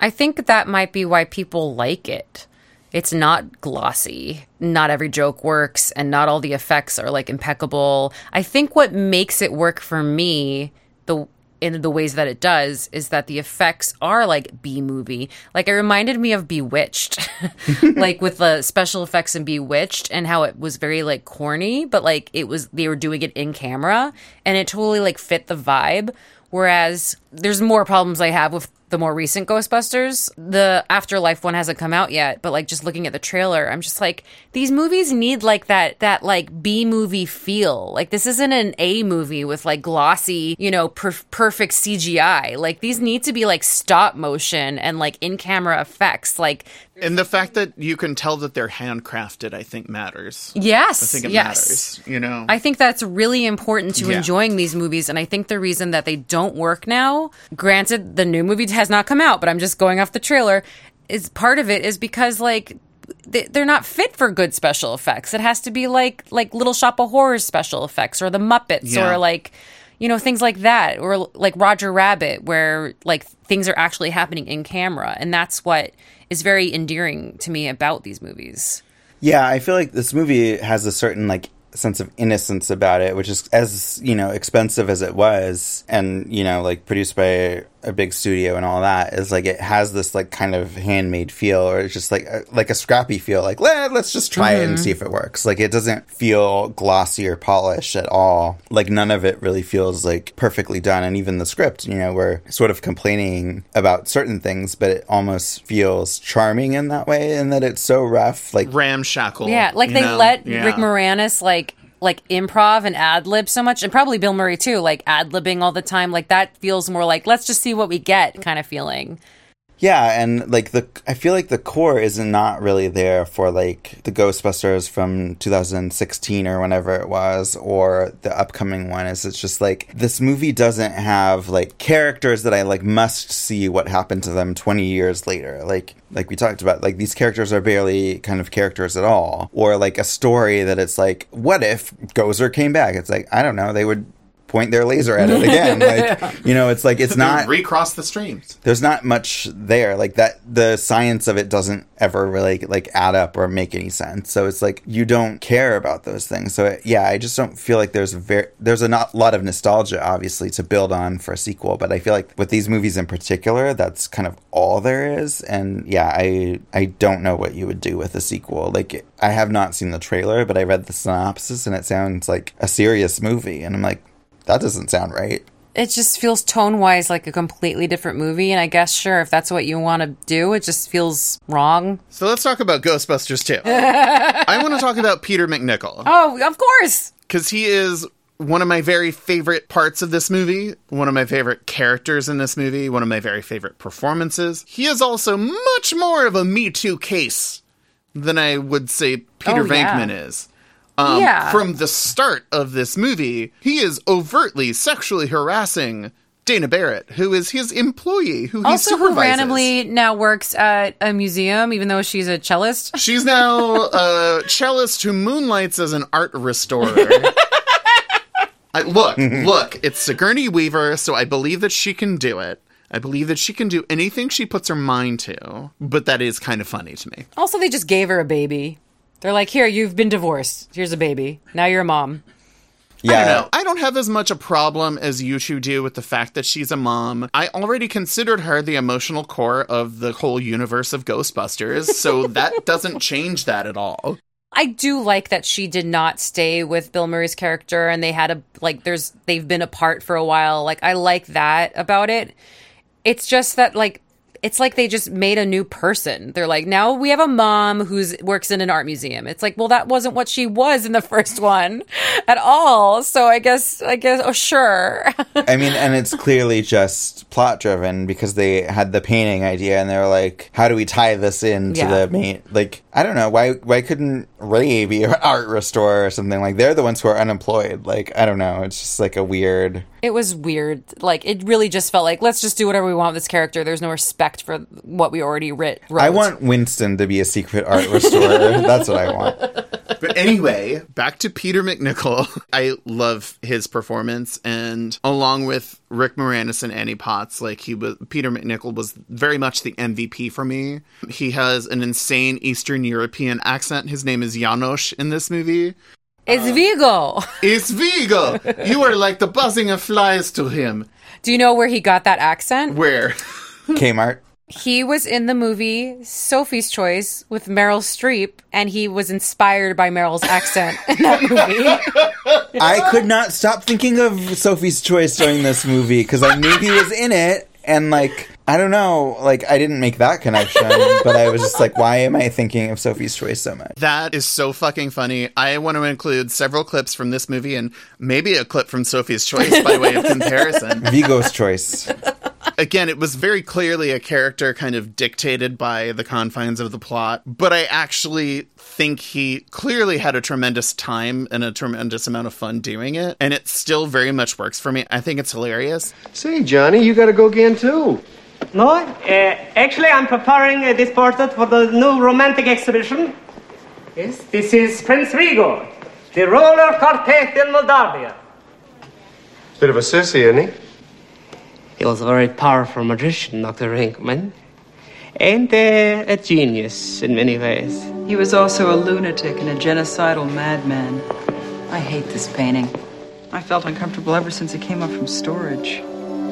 I think that might be why people like it. It's not glossy. Not every joke works, and not all the effects are like impeccable. I think what makes it work for me, the in the ways that it does, is that the effects are like B movie. Like it reminded me of Bewitched, like with the special effects in Bewitched, and how it was very like corny, but like it was they were doing it in camera, and it totally like fit the vibe. Whereas there's more problems I have with the more recent Ghostbusters. The Afterlife one hasn't come out yet, but like just looking at the trailer, I'm just like these movies need like that that like B movie feel. Like this isn't an A movie with like glossy, you know, per- perfect CGI. Like these need to be like stop motion and like in camera effects. Like And the fact that you can tell that they're handcrafted, I think matters. Yes, I think it yes. matters. You know, I think that's really important to Yeah. enjoying these movies. And I think the reason that they don't work now, granted, the new movie has not come out, but I'm just going off the trailer, is part of it is because, like, they- they're not fit for good special effects. It has to be like like Little Shop of Horrors special effects or the Muppets Yeah. or like you know things like that or like Roger Rabbit where like things are actually happening in camera and that's what is very endearing to me about these movies. Yeah, I feel like this movie has a certain like sense of innocence about it, which is as you know expensive as it was, and you know like produced by a big studio and all that. Is like it has this like kind of handmade feel, or it's just like a, like a scrappy feel. Like Let, let's just try it and Mhm. see if it works. Like it doesn't feel glossy or polished at all. Like none of it really feels like perfectly done. And even the script, you know, we're sort of complaining about certain things, but it almost feels charming in that way, in that it's so rough. Like ramshackle. Yeah, like they know? let Yeah. Rick Moranis like like improv and ad lib so much, and probably Bill Murray too, like ad libbing all the time. Like that feels more like let's just see what we get kind of feeling. Yeah, and like the I feel like the core is not really there for like the Ghostbusters from 2016 or whenever it was or the upcoming one is it's just like this movie doesn't have like characters that I like must see what happened to them 20 years later. Like like we talked about like these characters are barely kind of characters at all or like a story that it's like what if Gozer came back? It's like I don't know, they would point their laser at it again. like you know, it's like it's not recross the streams. there's not much there. Like that the science of it doesn't ever really like add up or make any sense. So it's like you don't care about those things. So yeah i just don't feel like there's very there's a not, lot of nostalgia obviously to build on for a sequel. But i feel like with these movies in particular that's kind of all there is. And yeah i i don't know what you would do with a sequel. Like i have not seen the trailer but i read the synopsis and it sounds like a serious movie. And i'm like that doesn't sound right It just feels tone wise like a completely different movie, and I guess sure if that's what you want to do, it just feels wrong. So let's talk about Ghostbusters 2. I want to talk about Peter MacNicol. Oh, of course. Because he is one of my very favorite parts of this movie, one of my favorite characters in this movie, one of my very favorite performances. He is also much more of a Me Too case than I would say Peter Oh, yeah. Venkman is. Um, Yeah. From the start of this movie, he is overtly sexually harassing Dana Barrett, who is his employee, who he Also, who randomly now works at a museum, even though she's a cellist. She's now a cellist who moonlights as an art restorer. I, look, look, it's Sigourney Weaver, so I believe that she can do it. I believe that she can do anything she puts her mind to, but that is kind of funny to me. Also, they just gave her a baby. They're like, here, you've been divorced. Here's a baby. Now you're a mom. I don't know. I don't have as much a problem as you two do with the fact that she's a mom. I already considered her the emotional core of the whole universe of Ghostbusters, so that doesn't change that at all. I do like that she did not stay with Bill Murray's character and they had a like there's they've been apart for a while. Like I like that about it. It's just that like it's like they just made a new person. They're like, now we have a mom who's works in an art museum. It's like, well, that wasn't what she was in the first one at all. So I guess, I guess, oh, sure. I mean, and it's clearly just plot driven because they had the painting idea and they were like, how do we tie this into Yeah. the main? Like, I don't know. Why, why couldn't Ray be an art restorer or something. Like they're the ones who are unemployed. Like I don't know. It's just like a weird. It was weird. Like it really just felt like let's just do whatever we want with this character. There's no respect for what we already writ. Wrote. I want Winston to be a secret art restorer. That's what I want. But anyway, back to Peter MacNicol. I love his performance, and along with Rick Moranis and Annie Potts, like he was, Peter MacNicol was very much the MVP for me. He has an insane Eastern European accent. His name is Janos in this movie. It's Vigo. It's Vigo. You are like the buzzing of flies to him. Do you know where he got that accent? Where? Kmart. He was in the movie Sophie's Choice with Meryl Streep, and he was inspired by Meryl's accent in that movie. I could not stop thinking of Sophie's Choice during this movie because I knew he was in it, and like I don't know, like I didn't make that connection, but I was just like, why am I thinking of Sophie's Choice so much? That is so fucking funny. I want to include several clips from this movie and maybe a clip from Sophie's Choice by way of comparison. Vigo's Choice. Again, it was very clearly a character kind of dictated by the confines of the plot, but I actually think he clearly had a tremendous time and a tremendous amount of fun doing it, and it still very much works for me. I think it's hilarious. Say, Johnny, you got to go again too. No, uh, actually, I'm preparing uh, this portrait for the new romantic exhibition. Yes, this is Prince Vigo, the ruler roller Carpathian Moldavia. Bit of a sissy, isn't he? He was a very powerful magician, Dr. Hinkman, and uh, a genius in many ways. He was also a lunatic and a genocidal madman. I hate this painting. I felt uncomfortable ever since it came up from storage.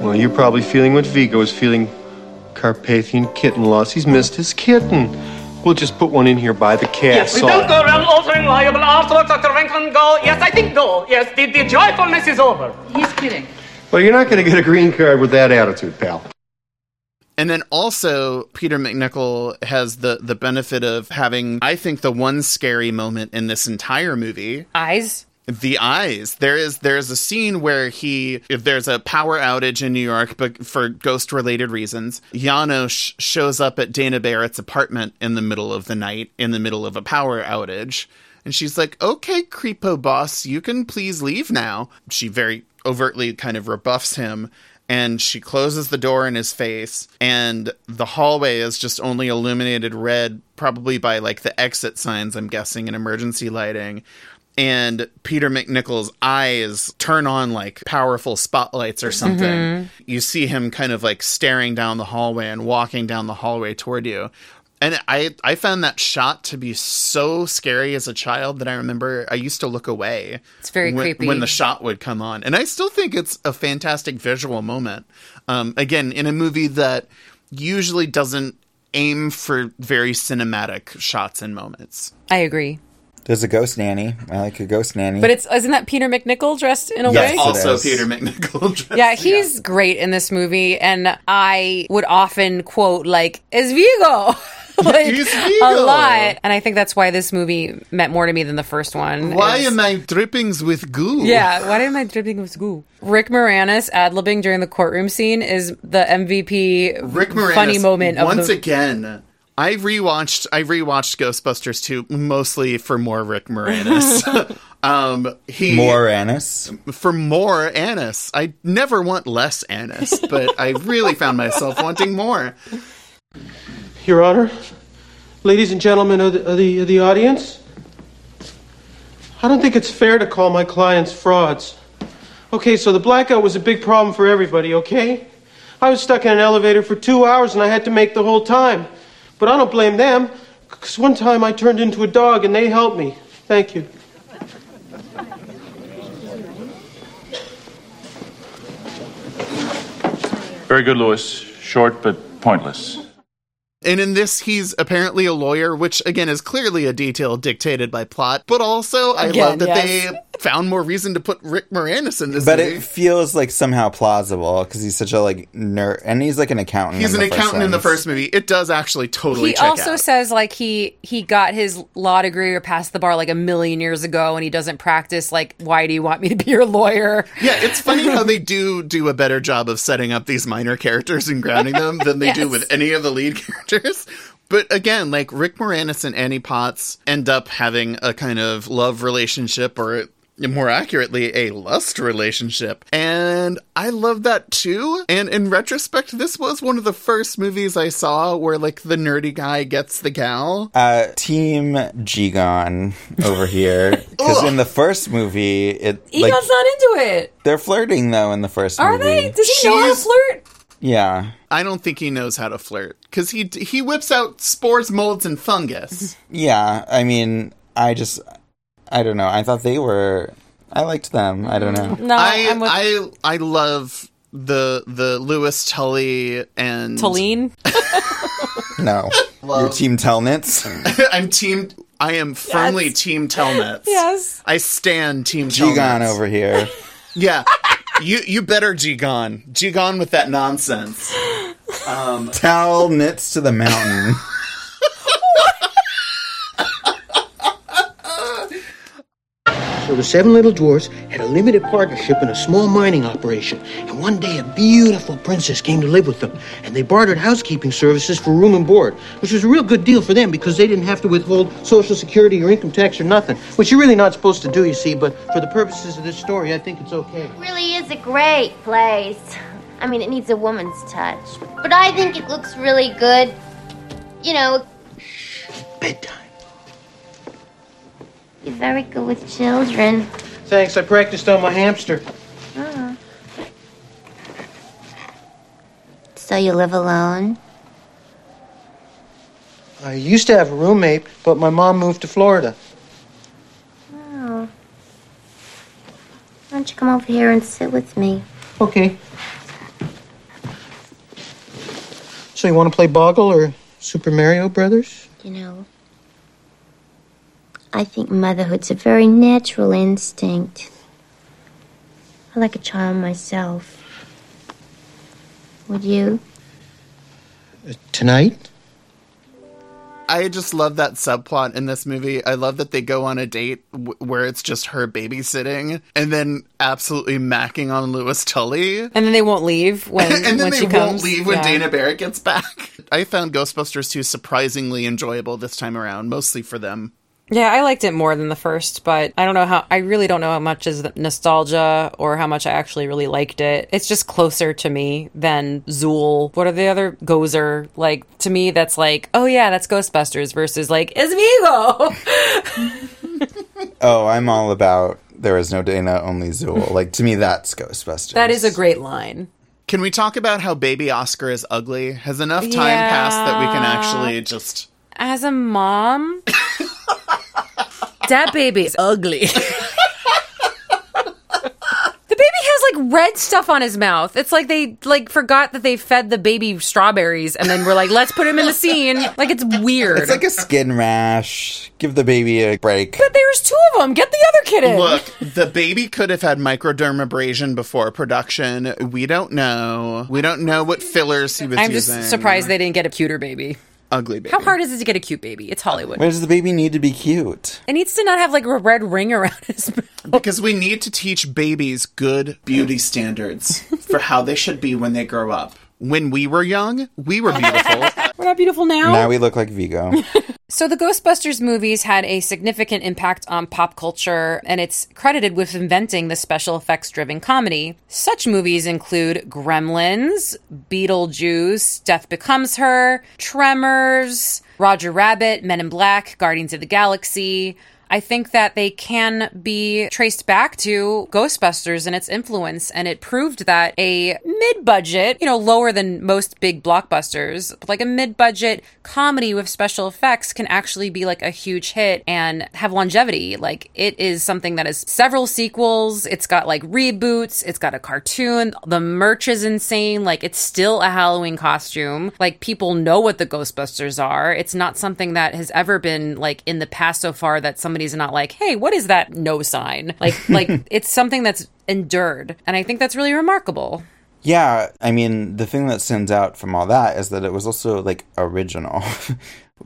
Well, you're probably feeling what Vigo is feeling. Carpathian kitten loss. He's missed his kitten. We'll just put one in here by the Yes, we don't go around altering liable artwork, Dr. Venkman. Go. Yes, I think go. Yes, the, the joyfulness is over. He's kidding. Well, you're not going to get a green card with that attitude, pal. And then also Peter MacNicol has the the benefit of having I think the one scary moment in this entire movie. Eyes. The eyes. There is there is a scene where he if there's a power outage in New York but for ghost related reasons, Janos shows up at Dana Barrett's apartment in the middle of the night in the middle of a power outage. And she's like, "Okay, creepo boss, you can please leave now." She very overtly kind of rebuffs him and she closes the door in his face and the hallway is just only illuminated red probably by like the exit signs i'm guessing and emergency lighting. And peter macnicol's eyes turn on like powerful spotlights or something. Mhm. you see him kind of like staring down the hallway and walking down the hallway toward you and I, I found that shot to be so scary as a child that I remember I used to look away. It's very when, creepy. when the shot would come on, and I still think it's a fantastic visual moment. Um, again, in a movie that usually doesn't aim for very cinematic shots and moments. I agree. There's a ghost nanny. I like a ghost nanny. But it's isn't that Peter MacNicol dressed in a Yes, way? it Also, is. Peter MacNicol. dressed- Yeah, he's great in this movie, and I would often quote like "Es Vigo." like a lot, and I think that's why this movie meant more to me than the first one. Why It's- am I drippings with goo? Yeah, why am I dripping with goo? Rick Moranis ad libbing during the courtroom scene is the MVP Rick Moranis, funny moment of once the again. I rewatched I rewatched Ghostbusters 2 mostly for more Rick Moranis. um he More Annis. for more Annis. I never want less Annis, but I really found myself wanting more. Your Honor, ladies and gentlemen of the, of the, of the audience, I don't think it's fair to call my clients frauds. Okay, so the blackout was a big problem for everybody, okay? I was stuck in an elevator for two hours and I had to make the whole time. But I don't blame them, because one time I turned into a dog and they helped me. Thank you. Very good, Louis. Short but pointless. And in this, he's apparently a lawyer, which again is clearly a detail dictated by plot. But also, I Again, love that yes. they found more reason to put Rick Moranis in this movie. But movie. it feels like somehow plausible because he's such a like nerd, and he's like an accountant. He's in an the first accountant in the first movie. It does actually totally he check also out. says like he he got his law degree or passed the bar like a million years ago and he doesn't practice like why do you want me to be your lawyer Yeah, it's funny how they do do a better job of setting up these minor characters and grounding them than they do with any of the lead characters. But again, like Rick Moranis and Annie Potts end up having a kind of love relationship or more accurately, a lust relationship. And I love that too. And in retrospect, this was one of the first movies I saw where like the nerdy guy gets the gal. Uh, Team G-Gon over here. Because in the first movie, it Egon's like not into it. they're flirting though in the first Are movie. Are they? Does he know how to flirt? Yeah. I don't think he knows how to flirt because he he whips out spores, molds, and fungus. Yeah. I mean, I just, I don't know. I thought they were. I liked them. I don't know. No, I I'm with I I love the the Louis Tully and Tulleen. No. Your team Telnitz. I'm team. I am firmly team Telnets. Yes. I stand team G-Gon Telnets. over here. Yeah. you you better G Gon. G Gon with that nonsense. Um, Tell to the mountain. So the seven little dwarfs had a limited partnership in a small mining operation. And one day a beautiful princess came to live with them. And they bartered housekeeping services for room and board, which was a real good deal for them because they didn't have to withhold social security or income tax or nothing. Which you're really not supposed to do, you see, but for the purposes of this story, I think it's okay. really is a great place. I mean, it needs a woman's touch. But I think it looks really good. You know. Bedtime. You're very good with children. Thanks, I practiced on my hamster. Oh. So you live alone? I used to have a roommate, but my mom moved to Florida. Oh. Why don't you come over here and sit with me? Okay. So you want to play Boggle or Super Mario Brothers? You know, I think motherhood's a very natural instinct. I like a child myself. Would you? Uh, tonight? I just love that subplot in this movie. I love that they go on a date w- where it's just her babysitting and then absolutely macking on Louis Tully. And then they won't leave when, and then when they she won't comes. leave when Yeah. Dana Barrett gets back. I found Ghostbusters 2 surprisingly enjoyable this time around, mostly for them. Yeah, I liked it more than the first, but I don't know how. I really don't know how much is nostalgia or how much I actually really liked it. It's just closer to me than Zuul. What are the other Gozer? Like to me, that's like, oh yeah, that's Ghostbusters versus like it's Vigo. Oh, I'm all about there is no Dana, only Zuul. Like to me, that's Ghostbusters. that is a great line. Can we talk about how baby Oscar is ugly? Has enough time Yeah. passed that we can actually just. As a mom, that baby is ugly. The baby has like red stuff on his mouth. It's like they like forgot that they fed the baby strawberries and then we're like, let's put him in the scene. Like it's weird. It's like a skin rash. Give the baby a break. but there's two of them. Get the other kid in. Look, the baby could have had microdermabrasion before production. We don't know. We don't know what fillers he was using. I'm just surprised they didn't get a cuter baby. Ugly baby. How hard is it to get a cute baby? It's Hollywood. Why does the baby need to be cute? It needs to not have like a red ring around his mouth. Because we need to teach babies good beauty standards for how they should be when they grow up. When we were young, we were beautiful. We're not beautiful now. Now we look like Vigo. So the Ghostbusters movies had a significant impact on pop culture, and it's credited with inventing the special effects driven comedy. Such movies include Gremlins, Beetlejuice, Death Becomes Her, Tremors, Roger Rabbit, Men in Black, Guardians of the Galaxy. I think that they can be traced back to Ghostbusters and its influence, and it proved that a mid budget, you know, lower than most big blockbusters, like a mid budget comedy with special effects can actually be like a huge hit and have longevity. Like, it is something that has several sequels, it's got like reboots, it's got a cartoon, the merch is insane. Like, it's still a Halloween costume. Like, people know what the Ghostbusters are. It's not something that has ever been like in the past so far that somebody's not like, hey, what is that no sign? Like, like it's something that's endured. And I think that's really remarkable. Yeah, I mean, the thing that stands out from all that is that it was also like original.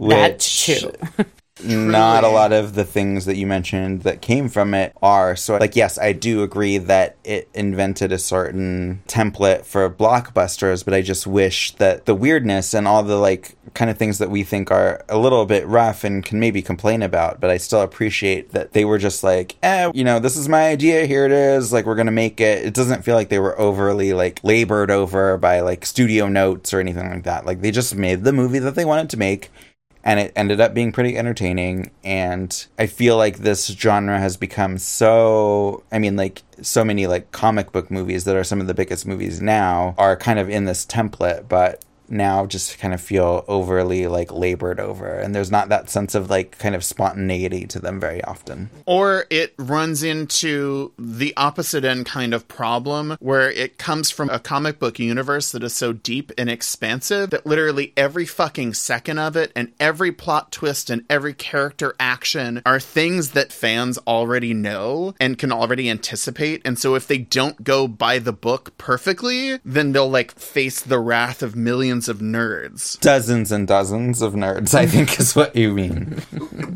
That which- too. not a lot of the things that you mentioned that came from it are. So, like, yes, I do agree that it invented a certain template for blockbusters, but I just wish that the weirdness and all the like kind of things that we think are a little bit rough and can maybe complain about, but I still appreciate that they were just like, eh, you know, this is my idea, here it is, like we're gonna make it. It doesn't feel like they were overly like labored over by like studio notes or anything like that. Like they just made the movie that they wanted to make and it ended up being pretty entertaining and i feel like this genre has become so i mean like so many like comic book movies that are some of the biggest movies now are kind of in this template but now just kind of feel overly like labored over and there's not that sense of like kind of spontaneity to them very often Or it runs into the opposite end kind of problem where it comes from a comic book universe that is so deep and expansive that literally every fucking second of it and every plot twist and every character action are things that fans already know and can already anticipate. And so if they don't go by the book perfectly, then they'll like face the wrath of millions of nerds. dozens and dozens of nerds i think is what you mean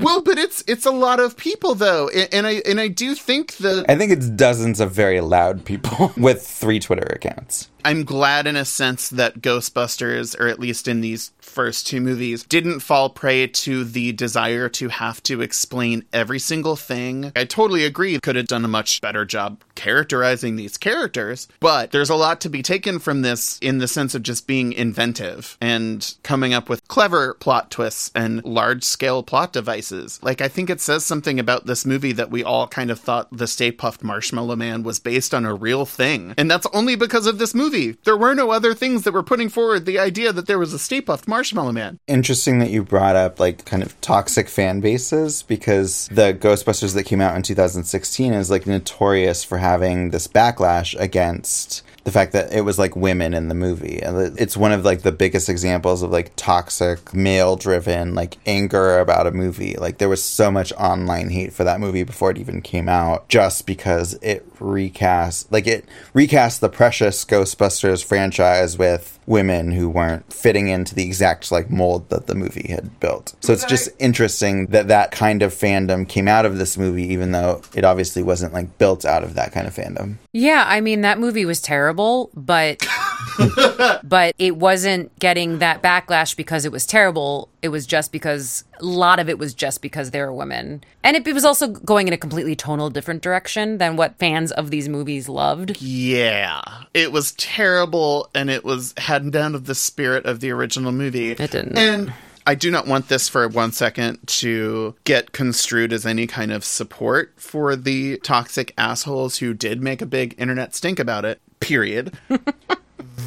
well, but it's it's a lot of people though, and, and I and I do think that i think it's dozens of very loud people with three twitter accounts I'm glad in a sense that Ghostbusters, or at least in these first two movies, didn't fall prey to the desire to have to explain every single thing. I totally agree, could have done a much better job characterizing these characters, but there's a lot to be taken from this in the sense of just being inventive and coming up with clever plot twists and large scale plot devices. Like, I think it says something about this movie that we all kind of thought the Stay Puft Marshmallow Man was based on a real thing. And that's only because of this movie. There were no other things that were putting forward the idea that there was a Stay Puft Marshmallow Man. interesting that you brought up like kind of toxic fan bases because the Ghostbusters that came out in 2016 is like notorious for having this backlash against the fact that it was like women in the movie. And it's one of like the biggest examples of like toxic male driven like anger about a movie. Like there was so much online hate for that movie before it even came out just because it recast like it recast the precious ghostbusters franchise with women who weren't fitting into the exact like mold that the movie had built so it's just interesting that that kind of fandom came out of this movie even though it obviously wasn't like built out of that kind of fandom Yeah, I mean that movie was terrible, but but it wasn't getting that backlash because it was terrible. It was just because a lot of it was just because they were women. And it, it was also going in a completely tonal different direction than what fans of these movies loved. Yeah. It was terrible and it was had none of the spirit of the original movie. It didn't. And I do not want this for one second to get construed as any kind of support for the toxic assholes who did make a big internet stink about it. Period.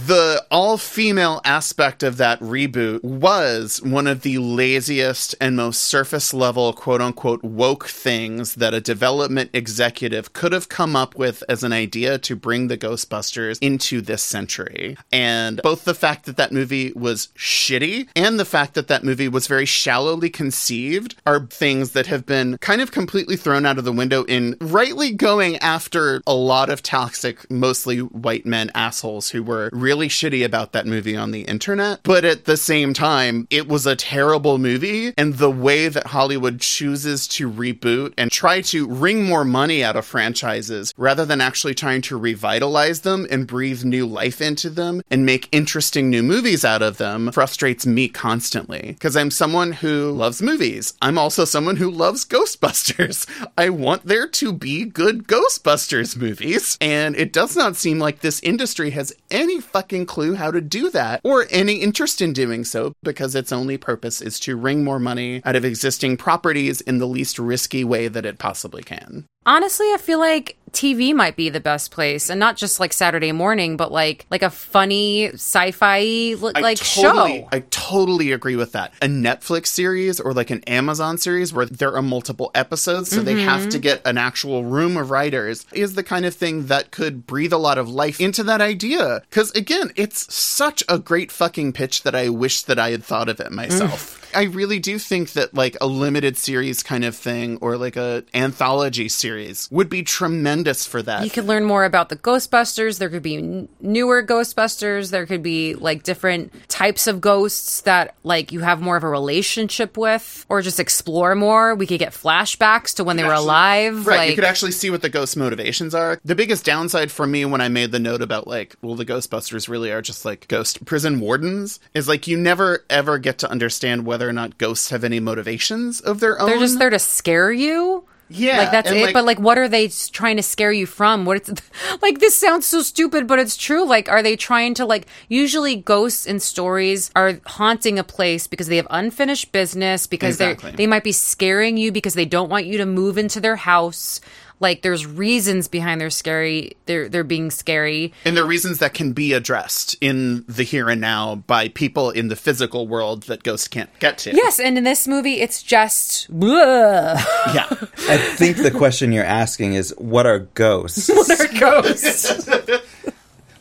the all female aspect of that reboot was one of the laziest and most surface level quote unquote woke things that a development executive could have come up with as an idea to bring the Ghostbusters into this century. And both the fact that that movie was shitty and the fact that that movie was very shallowly conceived are things that have been kind of completely thrown out of the window in rightly going after a lot of toxic, mostly white men assholes who were really shitty about that movie on the internet. But at the same time, it was a terrible movie. And the way that Hollywood chooses to reboot and try to wring more money out of franchises rather than actually trying to revitalize them and breathe new life into them and make interesting new movies out of them frustrates me constantly. Because I'm someone who loves movies. I'm also someone who loves Ghostbusters. I want there to be good Ghostbusters movies. And it does not seem like this industry has any fucking clue how to do that or any interest in doing so because its only purpose is to wring more money out of existing properties in the least risky way that it possibly can. Honestly, I feel like TV might be the best place, and not just like Saturday morning, but like like a funny sci-fi li- I like totally, show. I totally agree with that. A Netflix series or like an Amazon series where there are multiple episodes, so they have to mm-hmm. get an actual room of writers, is the kind of thing that could breathe a lot of life into that idea. Because again, it's such a great fucking pitch that I wish that I had thought of it myself. Mm. I really do think that like a limited series kind of thing or like a anthology series would be tremendous for that. You could learn more about the Ghostbusters. There could be n- newer Ghostbusters. There could be like different types of ghosts that like you have more of a relationship with, or just explore more. We could get flashbacks to when they were alive. Right, like, you could actually see what the ghost motivations are. The biggest downside for me when I made the note about like, well, the Ghostbusters really are just like ghost prison wardens is like you never ever get to understand whether or not ghosts have any motivations of their own. they're just there to scare you. Yeah, like that's it. like- but like, what are they trying to scare you from? What it's like? This sounds so stupid, but it's true. Like, are they trying to like? Usually, ghosts in stories are haunting a place because they have unfinished business. Because Exactly. they they might be scaring you because they don't want you to move into their house. Like, there's reasons behind their scary. They're they're being scary. And there are reasons that can be addressed in the here and now by people in the physical world that ghosts can't get to. Yes, and in this movie, it's just. Blah. Yeah. I think the question you're asking is what are ghosts? what are ghosts?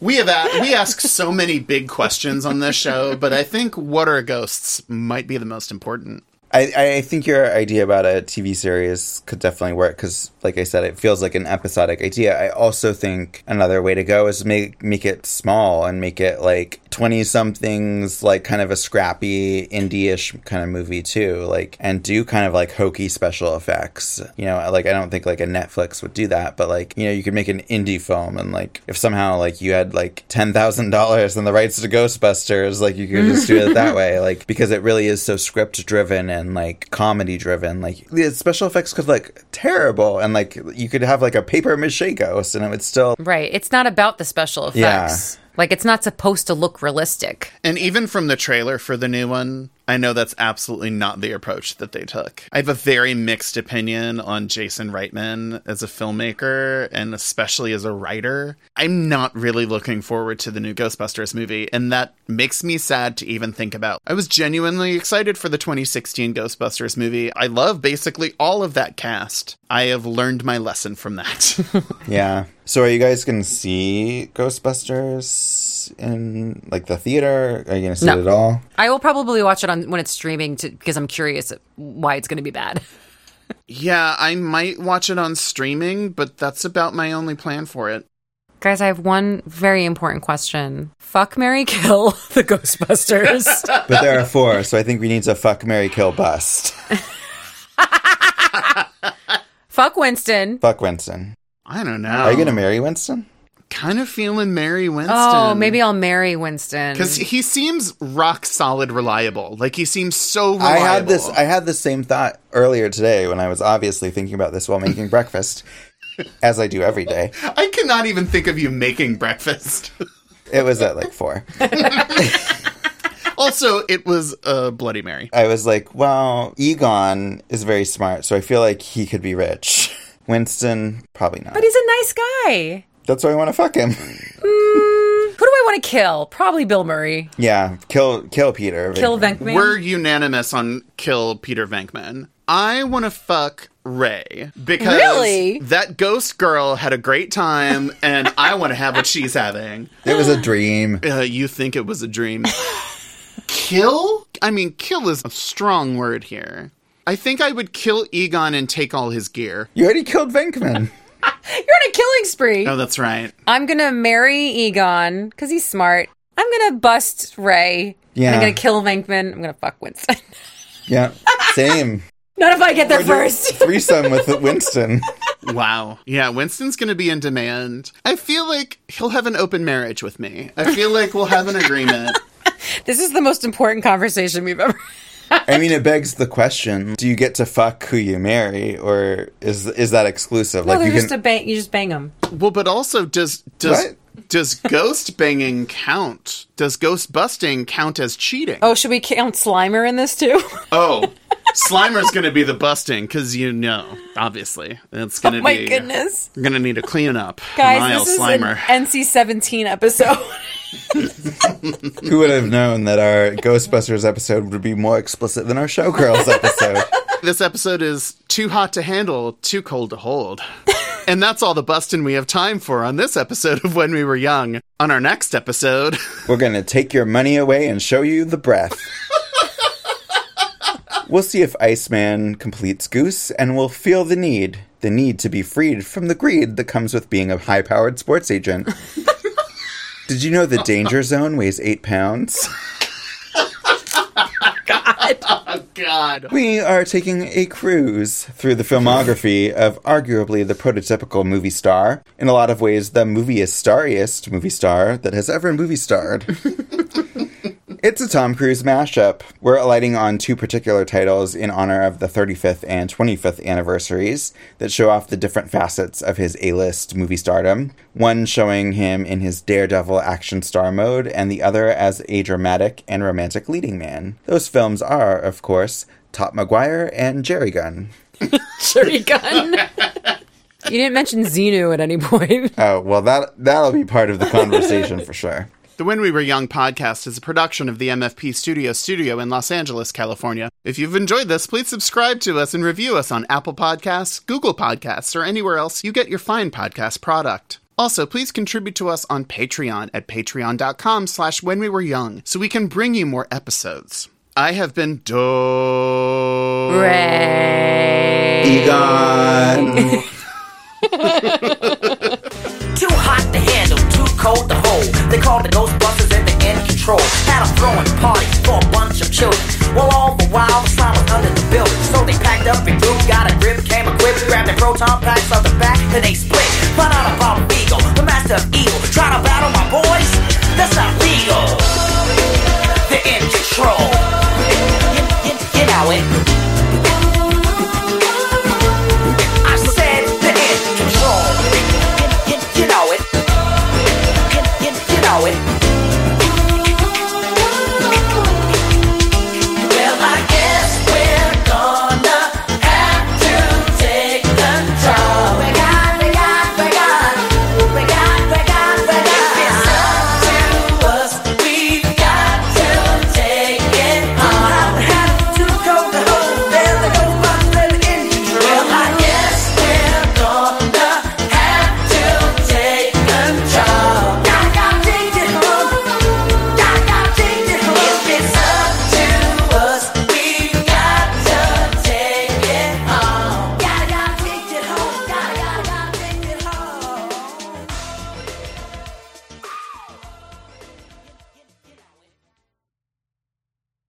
We have a- we ask so many big questions on this show, but I think what are ghosts might be the most important. I, I think your idea about a TV series could definitely work because, like I said, it feels like an episodic idea. I also think another way to go is make make it small and make it like twenty somethings, like kind of a scrappy indie-ish kind of movie too, like and do kind of like hokey special effects. You know, like I don't think like a Netflix would do that, but like you know, you could make an indie film and like if somehow like you had like ten thousand dollars and the rights to Ghostbusters, like you could just do it that way, like because it really is so script driven and like comedy driven. Like the special effects could look terrible, and like you could have like a paper mache ghost, and it would still Right. It's not about the special effects. Yeah. effects. Like it's not supposed to look realistic. And even from the trailer for the new one, I know that's absolutely not the approach that they took. I have a very mixed opinion on Jason Reitman as a filmmaker and especially as a writer. I'm not really looking forward to the new Ghostbusters movie, and that makes me sad to even think about. I was genuinely excited for the 2016 Ghostbusters movie. I love basically all of that cast. I have learned my lesson from that. yeah. So are you guys gonna see Ghostbusters in like the theater? Are you gonna see No. it at all? I will probably watch it on when it's streaming to because I'm curious why it's going to be bad. yeah, I might watch it on streaming, but that's about my only plan for it. Guys, I have one very important question. Fuck Mary Kill the Ghostbusters. But there are four, so I think we need to fuck Mary Kill Bust. Fuck Winston. Fuck Winston. I don't know. Are you gonna marry Winston? Kind of feeling Mary oh, Winston. Oh, maybe I'll marry Winston. Because he seems rock solid reliable. Like he seems so reliable. I had this. I had the same thought earlier today when I was obviously thinking about this while making breakfast, as I do every day. I cannot even think of you making breakfast. It was at like four. also, it was a Bloody Mary. I was like, well, Egon is very smart, so I feel like he could be rich. Winston, probably not. But he's a nice guy. That's why I want to fuck him. Mm, who do I want to kill? Probably Bill Murray. yeah, kill kill Peter. Kill Venkman. We're unanimous on kill Peter Venkman. I want to fuck Ray because Really? that ghost girl had a great time, and I want to have what she's having. It was a dream. Uh, you think it was a dream? kill? I mean, kill is a strong word here. I think I would kill Egon and take all his gear. You already killed Venkman. You're on a killing spree. Oh, that's right. I'm gonna marry Egon because he's smart. I'm gonna bust Ray. Yeah. And I'm gonna kill Venkman. I'm gonna fuck Winston. Yeah, same. Not if I get there first. Threesome with Winston. Wow. Yeah, Winston's going to be in demand. I feel like he'll have an open marriage with me. I feel like we'll have an agreement. this is the most important conversation we've ever. I mean, it begs the question: Do you get to fuck who you marry, or is is that exclusive? No, like they're you just a bang. You just bang them. Well, but also does does What? Does ghost banging count? Does ghost busting count as cheating? Oh, should we count Slimer in this too? Oh, Slimer's going to be the busting because you know, obviously, it's going to Oh my be. goodness. We're going to need a clean up. Guys, Niall this is Slimer. an NC-17 episode. Who would have known that our Ghostbusters episode would be more explicit than our Showgirls episode? This episode is too hot to handle, too cold to hold. and that's all the busting we have time for on this episode of When We Were Young. On our next episode, We're gonna take your money away and show you the breath. We'll see if Iceman completes Goose, and we'll feel the need the need to be freed from the greed that comes with being a high powered sports agent. Did you know the danger zone weighs eight pounds? Oh, God. We are taking a cruise through the filmography of arguably the prototypical movie star. In a lot of ways, the moviest starriest movie star that has ever movie starred. It's a Tom Cruise mashup. We're alighting on two particular titles in honor of the 35th and 25th anniversaries that show off the different facets of his A list movie stardom. One showing him in his daredevil action star mode, and the other as a dramatic and romantic leading man. Those films are, of course, Top Maguire and Jerry Gun. Jerry Gun. you didn't mention Xenu at any point. Oh, well, that, that'll be part of the conversation for sure. The When We Were Young podcast is a production of the MFP Studio Studio in Los Angeles, California. If you've enjoyed this, please subscribe to us and review us on Apple Podcasts, Google Podcasts, or anywhere else you get your fine podcast product. Also, please contribute to us on Patreon at patreon.com slash when we were young so we can bring you more episodes. I have been Do Egon. Too hot to handle, too cold to hold. They called the Ghostbusters and the in control. Had a throwing party for a bunch of children. Well, all the while the slime was under the building. So they packed up and moved, got a grip, came equipped, grabbed their proton packs off the back, and they split. But out about Vigo, the master of evil. Try to battle my boys? That's not legal. They're in control.